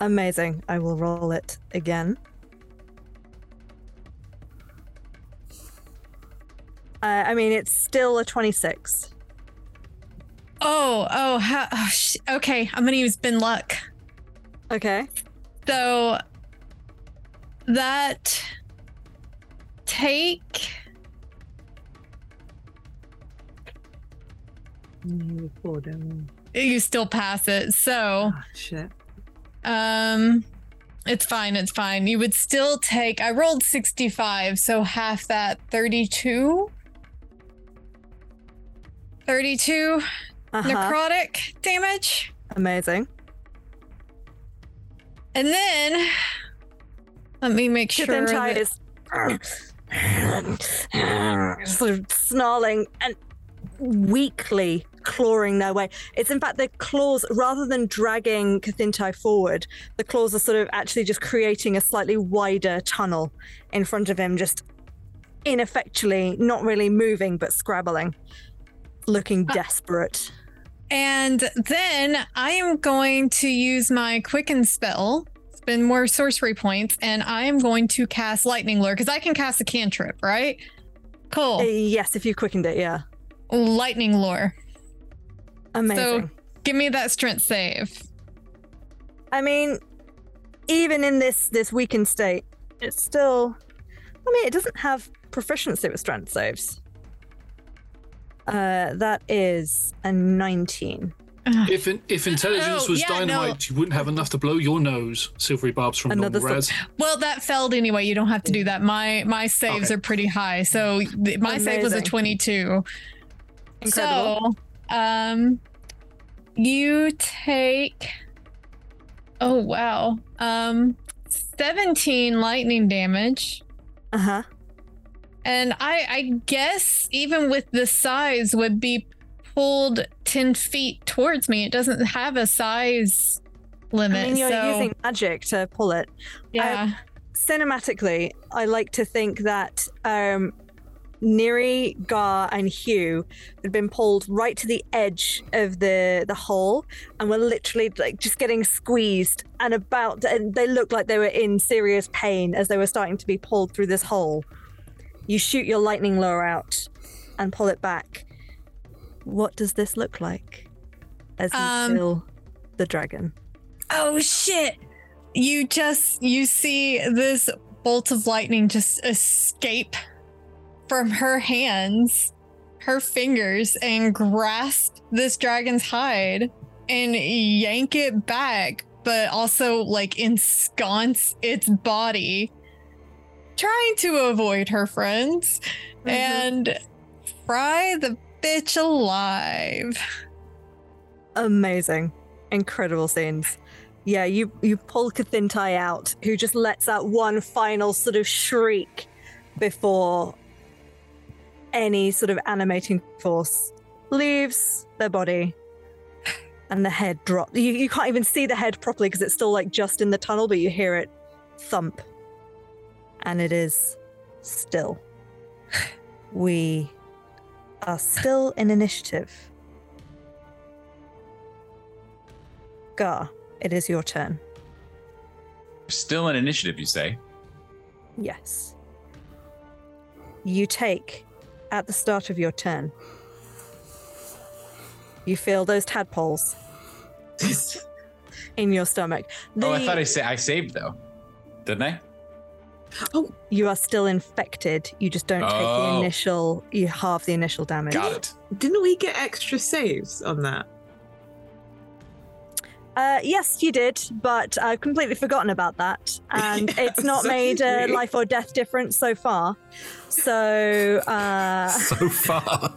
Speaker 1: Amazing. I will roll it again. Uh, I mean, it's still a 26.
Speaker 2: Oh, oh, ha- oh sh- okay. I'm gonna use bend luck.
Speaker 1: Okay.
Speaker 2: So that take you still pass it. So
Speaker 6: shit.
Speaker 2: um it's fine, it's fine. You would still take I rolled 65, so half that 32. 32
Speaker 1: Uh-huh.
Speaker 2: necrotic damage.
Speaker 1: Amazing.
Speaker 2: And then let me make sure
Speaker 1: Kathintai
Speaker 2: that-
Speaker 1: is snarling and weakly clawing their way. It's in fact the claws, rather than dragging Kathintai forward, the claws are sort of actually just creating a slightly wider tunnel in front of him, just ineffectually, not really moving, but scrabbling, looking desperate.
Speaker 2: And then I am going to use my quicken spell, spend more sorcery points, and I am going to cast lightning lure because I can cast a cantrip, right? Cool.
Speaker 1: Uh, yes, if you quickened it, yeah.
Speaker 2: Lightning lure.
Speaker 1: Amazing.
Speaker 2: So give me that strength save.
Speaker 1: I mean, even in this this weakened state, it's still. I mean, it doesn't have proficiency with strength saves. Uh, that is a 19.
Speaker 5: If in, if intelligence
Speaker 2: Oh,
Speaker 5: was
Speaker 2: yeah, no.
Speaker 5: dynamite, you wouldn't have enough to blow your nose. Silvery barbs from
Speaker 1: Another
Speaker 5: normal Raz.
Speaker 2: Well, that failed anyway. You don't have to do that. My my saves
Speaker 5: Okay.
Speaker 2: are pretty high. So th- my save was a
Speaker 1: Amazing.
Speaker 2: 22.
Speaker 1: Incredible.
Speaker 2: So, um, you take. Oh wow. Um, 17 lightning damage.
Speaker 1: Uh huh.
Speaker 2: And I I guess even with the size would be pulled 10 feet towards me. It doesn't have a size limit.
Speaker 1: I mean, you're
Speaker 2: so,
Speaker 1: using magic to pull it.
Speaker 2: yeah.
Speaker 1: Cinematically, I like to think that um, Neri, Gar, and Hugh had been pulled right to the edge of the the hole, and were literally like just getting squeezed and about. And they looked like they were in serious pain as they were starting to be pulled through this hole. You shoot your lightning lure out and pull it back. What does this look like? As you
Speaker 2: Um,
Speaker 1: kill the dragon.
Speaker 2: Oh shit! You just you see this bolt of lightning just escape from her hands, her fingers, and grasp this dragon's hide and yank it back, but also like ensconce its body trying to avoid her friends mm-hmm. and fry the bitch alive.
Speaker 1: Amazing. Incredible scenes. Yeah, you you pull Kathintai out, who just lets out one final sort of shriek before any sort of animating force leaves their body and the head drop. You, you can't even see the head properly because it's still like just in the tunnel, but you hear it thump. And it is still. We are still in initiative. Gar, it is your turn.
Speaker 4: Still an initiative, you say?
Speaker 1: Yes. You take at the start of your turn. You feel those tadpoles in your stomach.
Speaker 4: oh, I thought I sa- I saved though, didn't I?
Speaker 1: Oh, you are still infected. You just don't take the
Speaker 4: Oh.
Speaker 1: initial. You halve the initial damage.
Speaker 4: Got it.
Speaker 6: Didn't we get extra saves on that?
Speaker 1: Uh, yes, you did, but I've completely forgotten about that, and it's not
Speaker 6: so
Speaker 1: made a
Speaker 6: weird.
Speaker 1: life or death difference so far. So, uh,
Speaker 3: So far,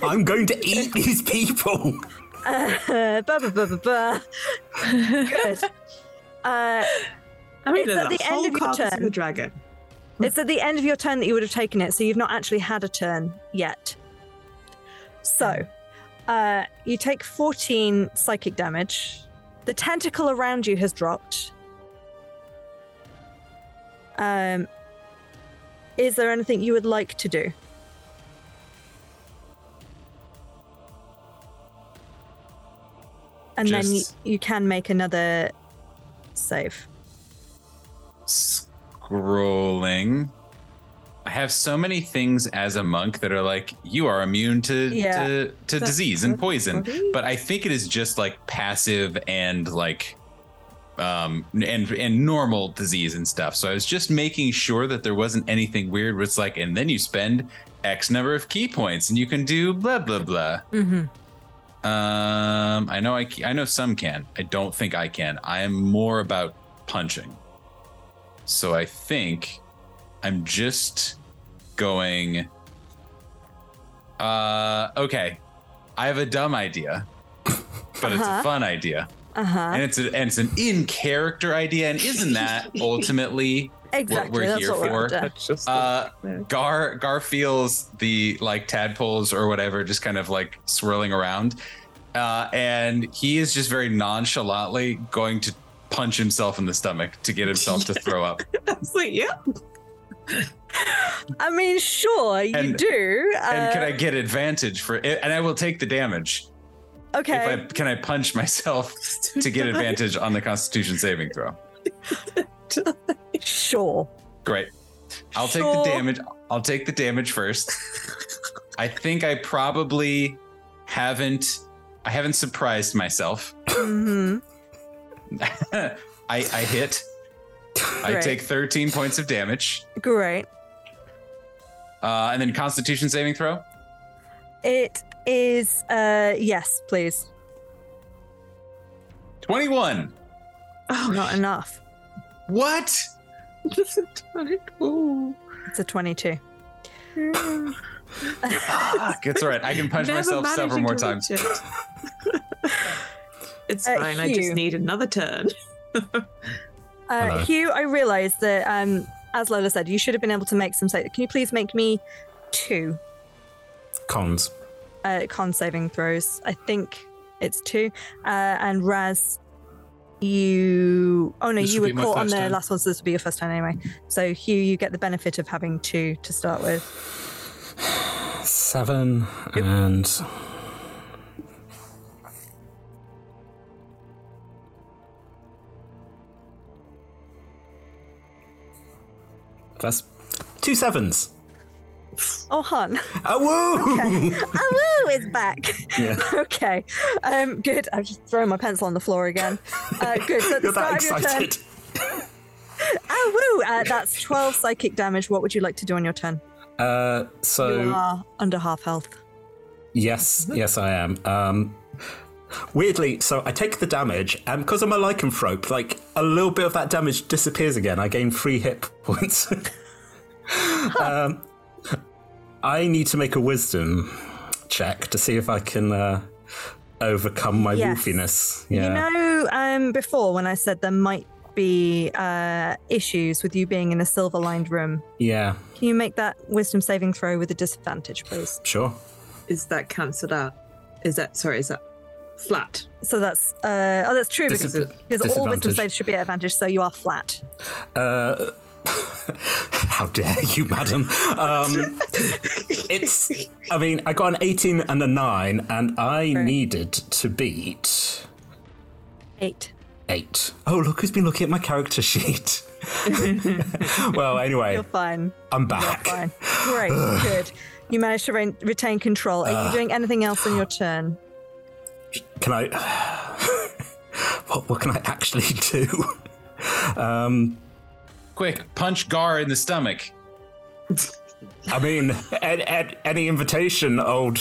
Speaker 3: I'm going to eat these people.
Speaker 1: uh, bah, bah, bah, bah, bah. good. Uh,
Speaker 6: I mean,
Speaker 1: it's at the
Speaker 6: whole
Speaker 1: end of your
Speaker 6: carcass of
Speaker 1: turn.
Speaker 6: a dragon.
Speaker 1: It's at the end of your turn that you would have taken it, so you've not actually had a turn yet. So, uh, you take 14 psychic damage. The tentacle around you has dropped. Um, is there anything you would like to do? And then you, you can make another save.
Speaker 4: Scrolling. I have so many things as a monk that are like you are immune to
Speaker 1: Yeah.
Speaker 4: to, to
Speaker 1: That's
Speaker 4: disease and poison, but I think it is just like passive and like um and and normal disease and stuff. So I was just making sure that there wasn't anything weird where it's like and then you spend X number of ki points and you can do blah blah blah.
Speaker 1: Mm-hmm.
Speaker 4: Um, I know I, I know some can. I don't think I can. I am more about punching. So I think I'm just going. Uh, okay. I have a dumb idea, but it's
Speaker 1: Uh-huh.
Speaker 4: a fun idea,
Speaker 1: Uh huh.
Speaker 4: and it's a, and it's an in character idea. And isn't that ultimately
Speaker 1: Exactly.
Speaker 4: what we're
Speaker 1: that's
Speaker 4: here
Speaker 1: what we're
Speaker 4: for?
Speaker 1: after.
Speaker 4: Uh, Gar Gar feels the like tadpoles or whatever just kind of like swirling around, uh, and he is just very nonchalantly going to punch himself in the stomach to get himself to throw up.
Speaker 6: I was like, yeah.
Speaker 1: I mean, sure, you
Speaker 4: And-
Speaker 1: do.
Speaker 4: and can
Speaker 1: uh,
Speaker 4: I get advantage for it? And I will take the damage.
Speaker 1: Okay.
Speaker 4: If I can I punch myself to get advantage on the Constitution saving throw.
Speaker 1: Sure.
Speaker 4: Great. I'll take the damage. I'll take the damage first. I think I probably haven't I haven't surprised myself.
Speaker 1: hmm
Speaker 4: I I hit. I take 13 points of damage.
Speaker 1: Great.
Speaker 4: Uh, and then constitution saving throw.
Speaker 1: It is. Uh, yes, please.
Speaker 4: 21.
Speaker 1: Oh, not enough.
Speaker 4: What?
Speaker 1: It's a twenty-two.
Speaker 4: Fuck! It's all right. I can punch
Speaker 6: Never
Speaker 4: myself several more times.
Speaker 6: it. it's
Speaker 1: Uh,
Speaker 6: fine. I just need another turn.
Speaker 1: Uh, Hugh, I realised that, um, as Lola said, you should have been able to make some. Sa- Can you please make me two
Speaker 3: Cons.
Speaker 1: uh, con saving throws? I think it's two. Uh, and Raz, you. Oh no,
Speaker 5: This
Speaker 1: you
Speaker 5: will
Speaker 1: were
Speaker 5: be my
Speaker 1: caught on
Speaker 5: first
Speaker 1: the
Speaker 5: turn.
Speaker 1: last one, so this will be your first time anyway. So Hugh, you get the benefit of having two to start with.
Speaker 3: Seven and. That's two sevens.
Speaker 1: Oh, hon.
Speaker 3: Oh, woo!
Speaker 1: Okay. Oh, woo, is back.
Speaker 3: Yeah.
Speaker 1: okay. Um, good. I've just thrown my pencil on the floor again. Uh, good. So at the
Speaker 3: You're that
Speaker 1: start of your turn.
Speaker 3: excited.
Speaker 1: Oh, woo! Uh, that's 12 psychic damage. What would you like to do on your turn?
Speaker 3: Uh, so.
Speaker 1: you are under half health.
Speaker 3: Yes, yes, I am. Um, weirdly, so I take the damage, and because I'm a lycanthrope, like a little bit of that damage disappears again. I gain three hit points. um, I need to make a wisdom check to see if I can uh, overcome my
Speaker 1: Yes.
Speaker 3: wolfiness. Yeah.
Speaker 1: You know, um, before when I said there might be uh, issues with you being in a silver lined room,
Speaker 3: yeah.
Speaker 1: can you make that wisdom saving throw with a disadvantage, please?
Speaker 3: Sure.
Speaker 6: Is that cancelled out? Is that sorry? Is that flat?
Speaker 1: So that's uh, oh, that's true because, because all wisdom
Speaker 3: disadvantage.
Speaker 1: saves should be at advantage, so you are flat.
Speaker 3: Uh, how dare you, madam? Um, it's. I mean, I got an 18 and a 9, and I needed to beat.
Speaker 1: Eight.
Speaker 3: Eight. Oh, look who's been looking at my character sheet. well, anyway,
Speaker 1: You're fine.
Speaker 3: I'm back.
Speaker 1: Fine. Great. good. You managed to re- retain control. Are
Speaker 3: Uh.
Speaker 1: you doing anything else on your turn?
Speaker 3: Can I. what, what can I actually do? Um,
Speaker 4: Quick, punch Gar in the stomach.
Speaker 3: I mean, ed, ed, any invitation, old.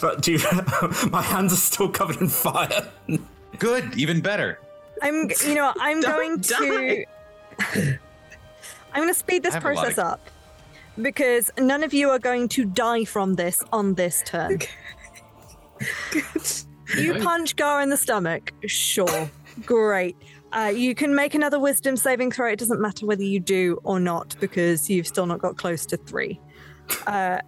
Speaker 3: But do you, my hands are still covered in fire.
Speaker 4: Good, even better.
Speaker 1: I'm, you know, I'm going to. I'm going to speed this
Speaker 4: I have a lot
Speaker 1: process
Speaker 4: of-
Speaker 1: up because none of you are going to die from this on this turn. You punch Gar in the stomach, sure, great. Uh, you can make another wisdom saving throw. It doesn't matter whether you do or not because you've still not got close to three. Uh,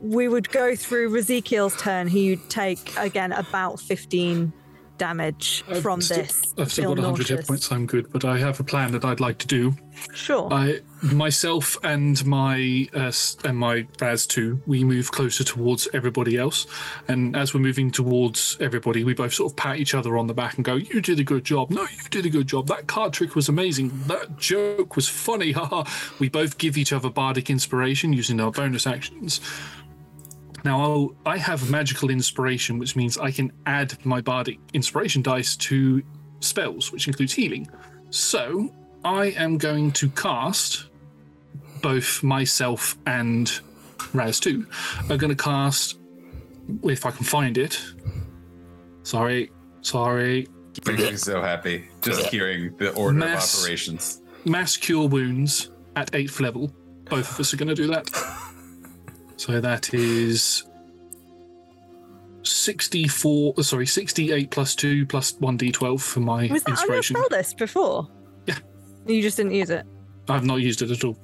Speaker 1: we would go through Ezekiel's turn. He would take again about 15 damage
Speaker 5: I've
Speaker 1: from
Speaker 5: still-
Speaker 1: this.
Speaker 5: I've still got 100 hit points. I'm good, but I have a plan that I'd like to do.
Speaker 1: Sure.
Speaker 5: I, myself and my uh, and my Raz two, we move closer towards everybody else, and as we're moving towards everybody, we both sort of pat each other on the back and go, "You did a good job. No, you did a good job. That card trick was amazing. That joke was funny. Haha." we both give each other bardic inspiration using our bonus actions. Now, I'll, I have magical inspiration, which means I can add my bardic inspiration dice to spells, which includes healing. So, I am going to cast both myself and Raz2 are going to cast, if I can find it. Sorry, sorry.
Speaker 4: Makes me so happy just hearing the order
Speaker 5: Mass-
Speaker 4: of operations.
Speaker 5: Mass cure wounds at eighth level. Both of us are going to do that. So that is 64, uh, sorry, 68 plus 2 plus 1d12 for my
Speaker 1: Was that on your
Speaker 5: inspiration.
Speaker 1: spell list before?
Speaker 5: Yeah.
Speaker 1: You just didn't use it.
Speaker 5: I've not used it at all.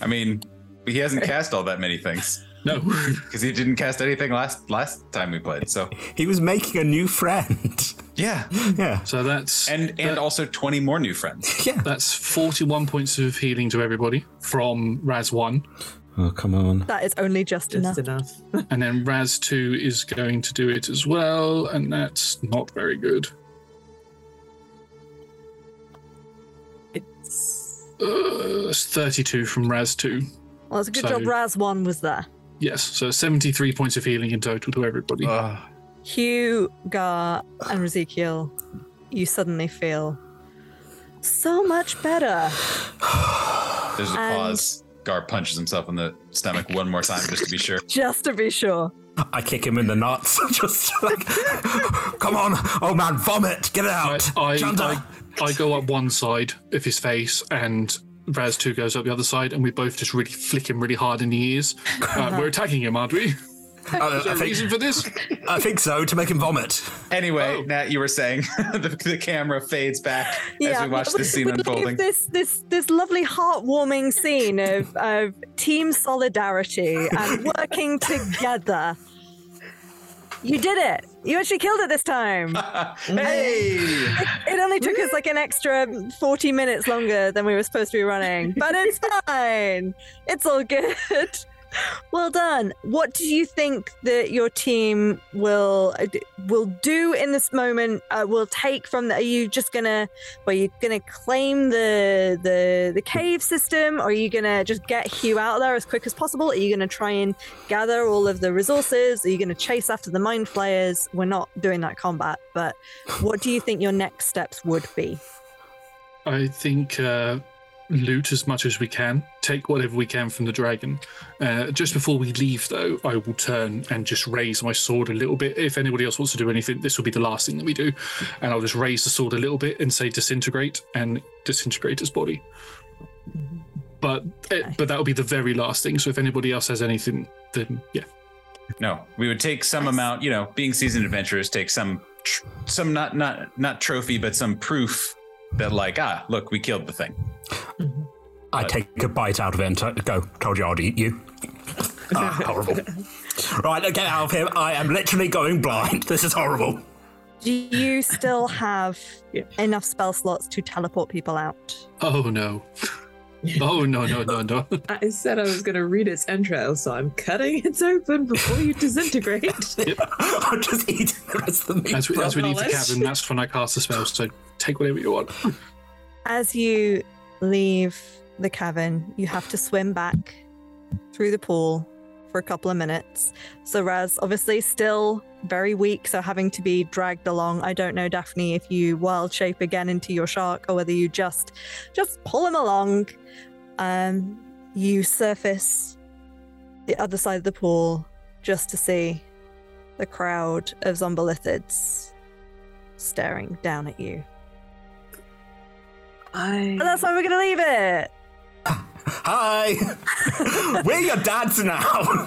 Speaker 4: I mean, he hasn't cast all that many things.
Speaker 5: No,
Speaker 4: because he didn't cast anything last last time we played. So
Speaker 3: he was making a new friend.
Speaker 4: Yeah,
Speaker 3: yeah.
Speaker 5: So that's
Speaker 4: and and also twenty more new friends.
Speaker 3: Yeah,
Speaker 5: that's 41 points of healing to everybody from Raz 1.
Speaker 3: Oh, come on.
Speaker 1: That is only just, enough.
Speaker 6: enough.
Speaker 5: and then Raz 2 is going to do it as well, and that's not very good.
Speaker 6: It's
Speaker 5: Uh, it's 32 from Raz 2.
Speaker 1: Well, it's a good
Speaker 5: So-
Speaker 1: job Raz 1 was there.
Speaker 5: Yes, so 73 points of healing in total to everybody.
Speaker 1: Hugh, Gar, and Ezekiel, you suddenly feel so much better.
Speaker 4: There's a
Speaker 1: And-
Speaker 4: pause. Gar punches himself in the stomach one more time just to be sure.
Speaker 1: Just to be sure.
Speaker 3: I kick him in the nuts. Just like, come on, oh man, vomit, get it out.
Speaker 5: I,
Speaker 3: Chanda.
Speaker 5: I, I go up one side of his face, and Raz 2 goes up the other side, and we both just really flick him really hard in the ears. Uh, we're attacking him, aren't we?
Speaker 3: Uh,
Speaker 5: Is there
Speaker 3: I
Speaker 5: a
Speaker 3: think-
Speaker 5: reason for this?
Speaker 3: I think so, to make him vomit.
Speaker 4: Anyway,
Speaker 5: Oh.
Speaker 4: Nat, you were saying the, the camera fades back as we watch this scene
Speaker 1: we leave
Speaker 4: unfolding.
Speaker 1: This this this lovely heartwarming scene of, of team solidarity and working together. You did it. You actually killed it this time.
Speaker 4: hey!
Speaker 1: It, it only took us like an extra 40 minutes longer than we were supposed to be running, but it's fine. It's all good. Well done. What do you think that your team will uh, will do in this moment? Uh, will take from the, are you just gonna are you gonna claim the the the cave system? Or are you gonna just get Hugh out there as quick as possible? Are you gonna try and gather all of the resources? Are you gonna chase after the mind flayers? We're not doing that combat, but what do you think your next steps would be?
Speaker 5: I think uh, loot as much as we can, take whatever we can from the dragon. Uh, just before we leave, though, I will turn and just raise my sword a little bit. If anybody else wants to do anything, this will be the last thing that we do. And I'll just raise the sword a little bit and say disintegrate and disintegrate his body. but it, but that will be the very last thing. So if anybody else has anything, then yeah.
Speaker 4: No, we would take some amount. You know, being seasoned adventurers, take some, tr- some not not not trophy, but some proof that like ah, look, we killed the thing.
Speaker 3: I take a bite out of it and t- go, told you I'd eat you. ah, horrible. right, get out of here. I am literally going blind. This is horrible.
Speaker 1: Do you still have enough spell slots to teleport people out?
Speaker 5: Oh no. Oh no no no no.
Speaker 6: I said I was going to read its entrails, so I'm cutting it open before you disintegrate.
Speaker 3: I'm just eating the rest of the meat.
Speaker 5: As we, as we leave the
Speaker 6: Knowledge.
Speaker 5: cabin, that's when I cast the spell. So take whatever you want.
Speaker 1: As you leave the cavern, you have to swim back through the pool for a couple of minutes. So Raz, obviously, still very weak, so having to be dragged along. I don't know, Daphne, if you wild shape again into your shark or whether you just just pull him along. Um, you surface the other side of the pool just to see the crowd of zombolithids staring down at you.
Speaker 6: I...
Speaker 1: And that's why we're gonna leave it.
Speaker 3: Hi. We're your dads now.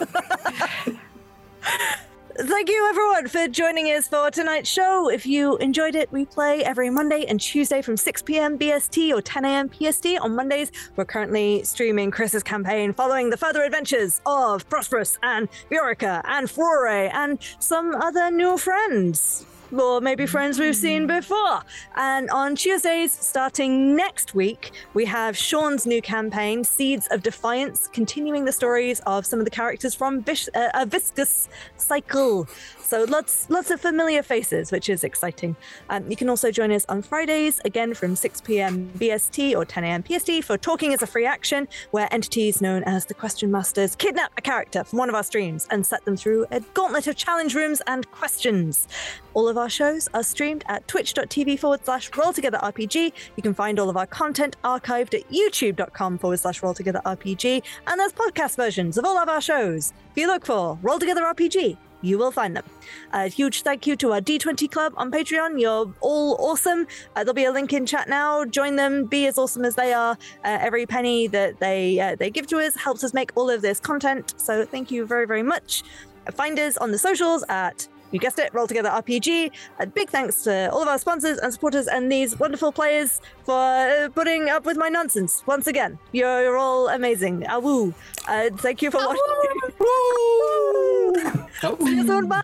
Speaker 1: Thank you, everyone, for joining us for tonight's show. If you enjoyed it, we play every Monday and Tuesday from 6 p.m. BST or 10 a.m. PST. On Mondays, we're currently streaming Chris's campaign following the further adventures of Prosperous and Viorica and Flore and some other new friends. Or maybe friends we've seen before. And on Tuesdays, starting next week, we have Sean's new campaign, Seeds of Defiance, continuing the stories of some of the characters from Vis- uh, a Viscous Cycle. So lots, lots of familiar faces, which is exciting. Um, you can also join us on Fridays, again from 6 p.m. BST or 10 a.m. PST, for Talking as a Free Action, where entities known as the Question Masters kidnap a character from one of our streams and set them through a gauntlet of challenge rooms and questions. All of our shows are streamed at twitch.tv forward slash roll together RPG. You can find all of our content archived at youtube.com forward slash roll together RPG. And there's podcast versions of all of our shows. If you look for Roll Together RPG, you will find them. A huge thank you to our D20 Club on Patreon. You're all awesome. Uh, there'll be a link in chat now. Join them. Be as awesome as they are. Uh, every penny that they uh, they give to us helps us make all of this content. So thank you very very much. Find us on the socials at you guessed it, Roll Together RPG. A big thanks to all of our sponsors and supporters and these wonderful players for uh, putting up with my nonsense once again. You're, you're all amazing. Awoo. Uh, thank you for watching. See you soon. Bye.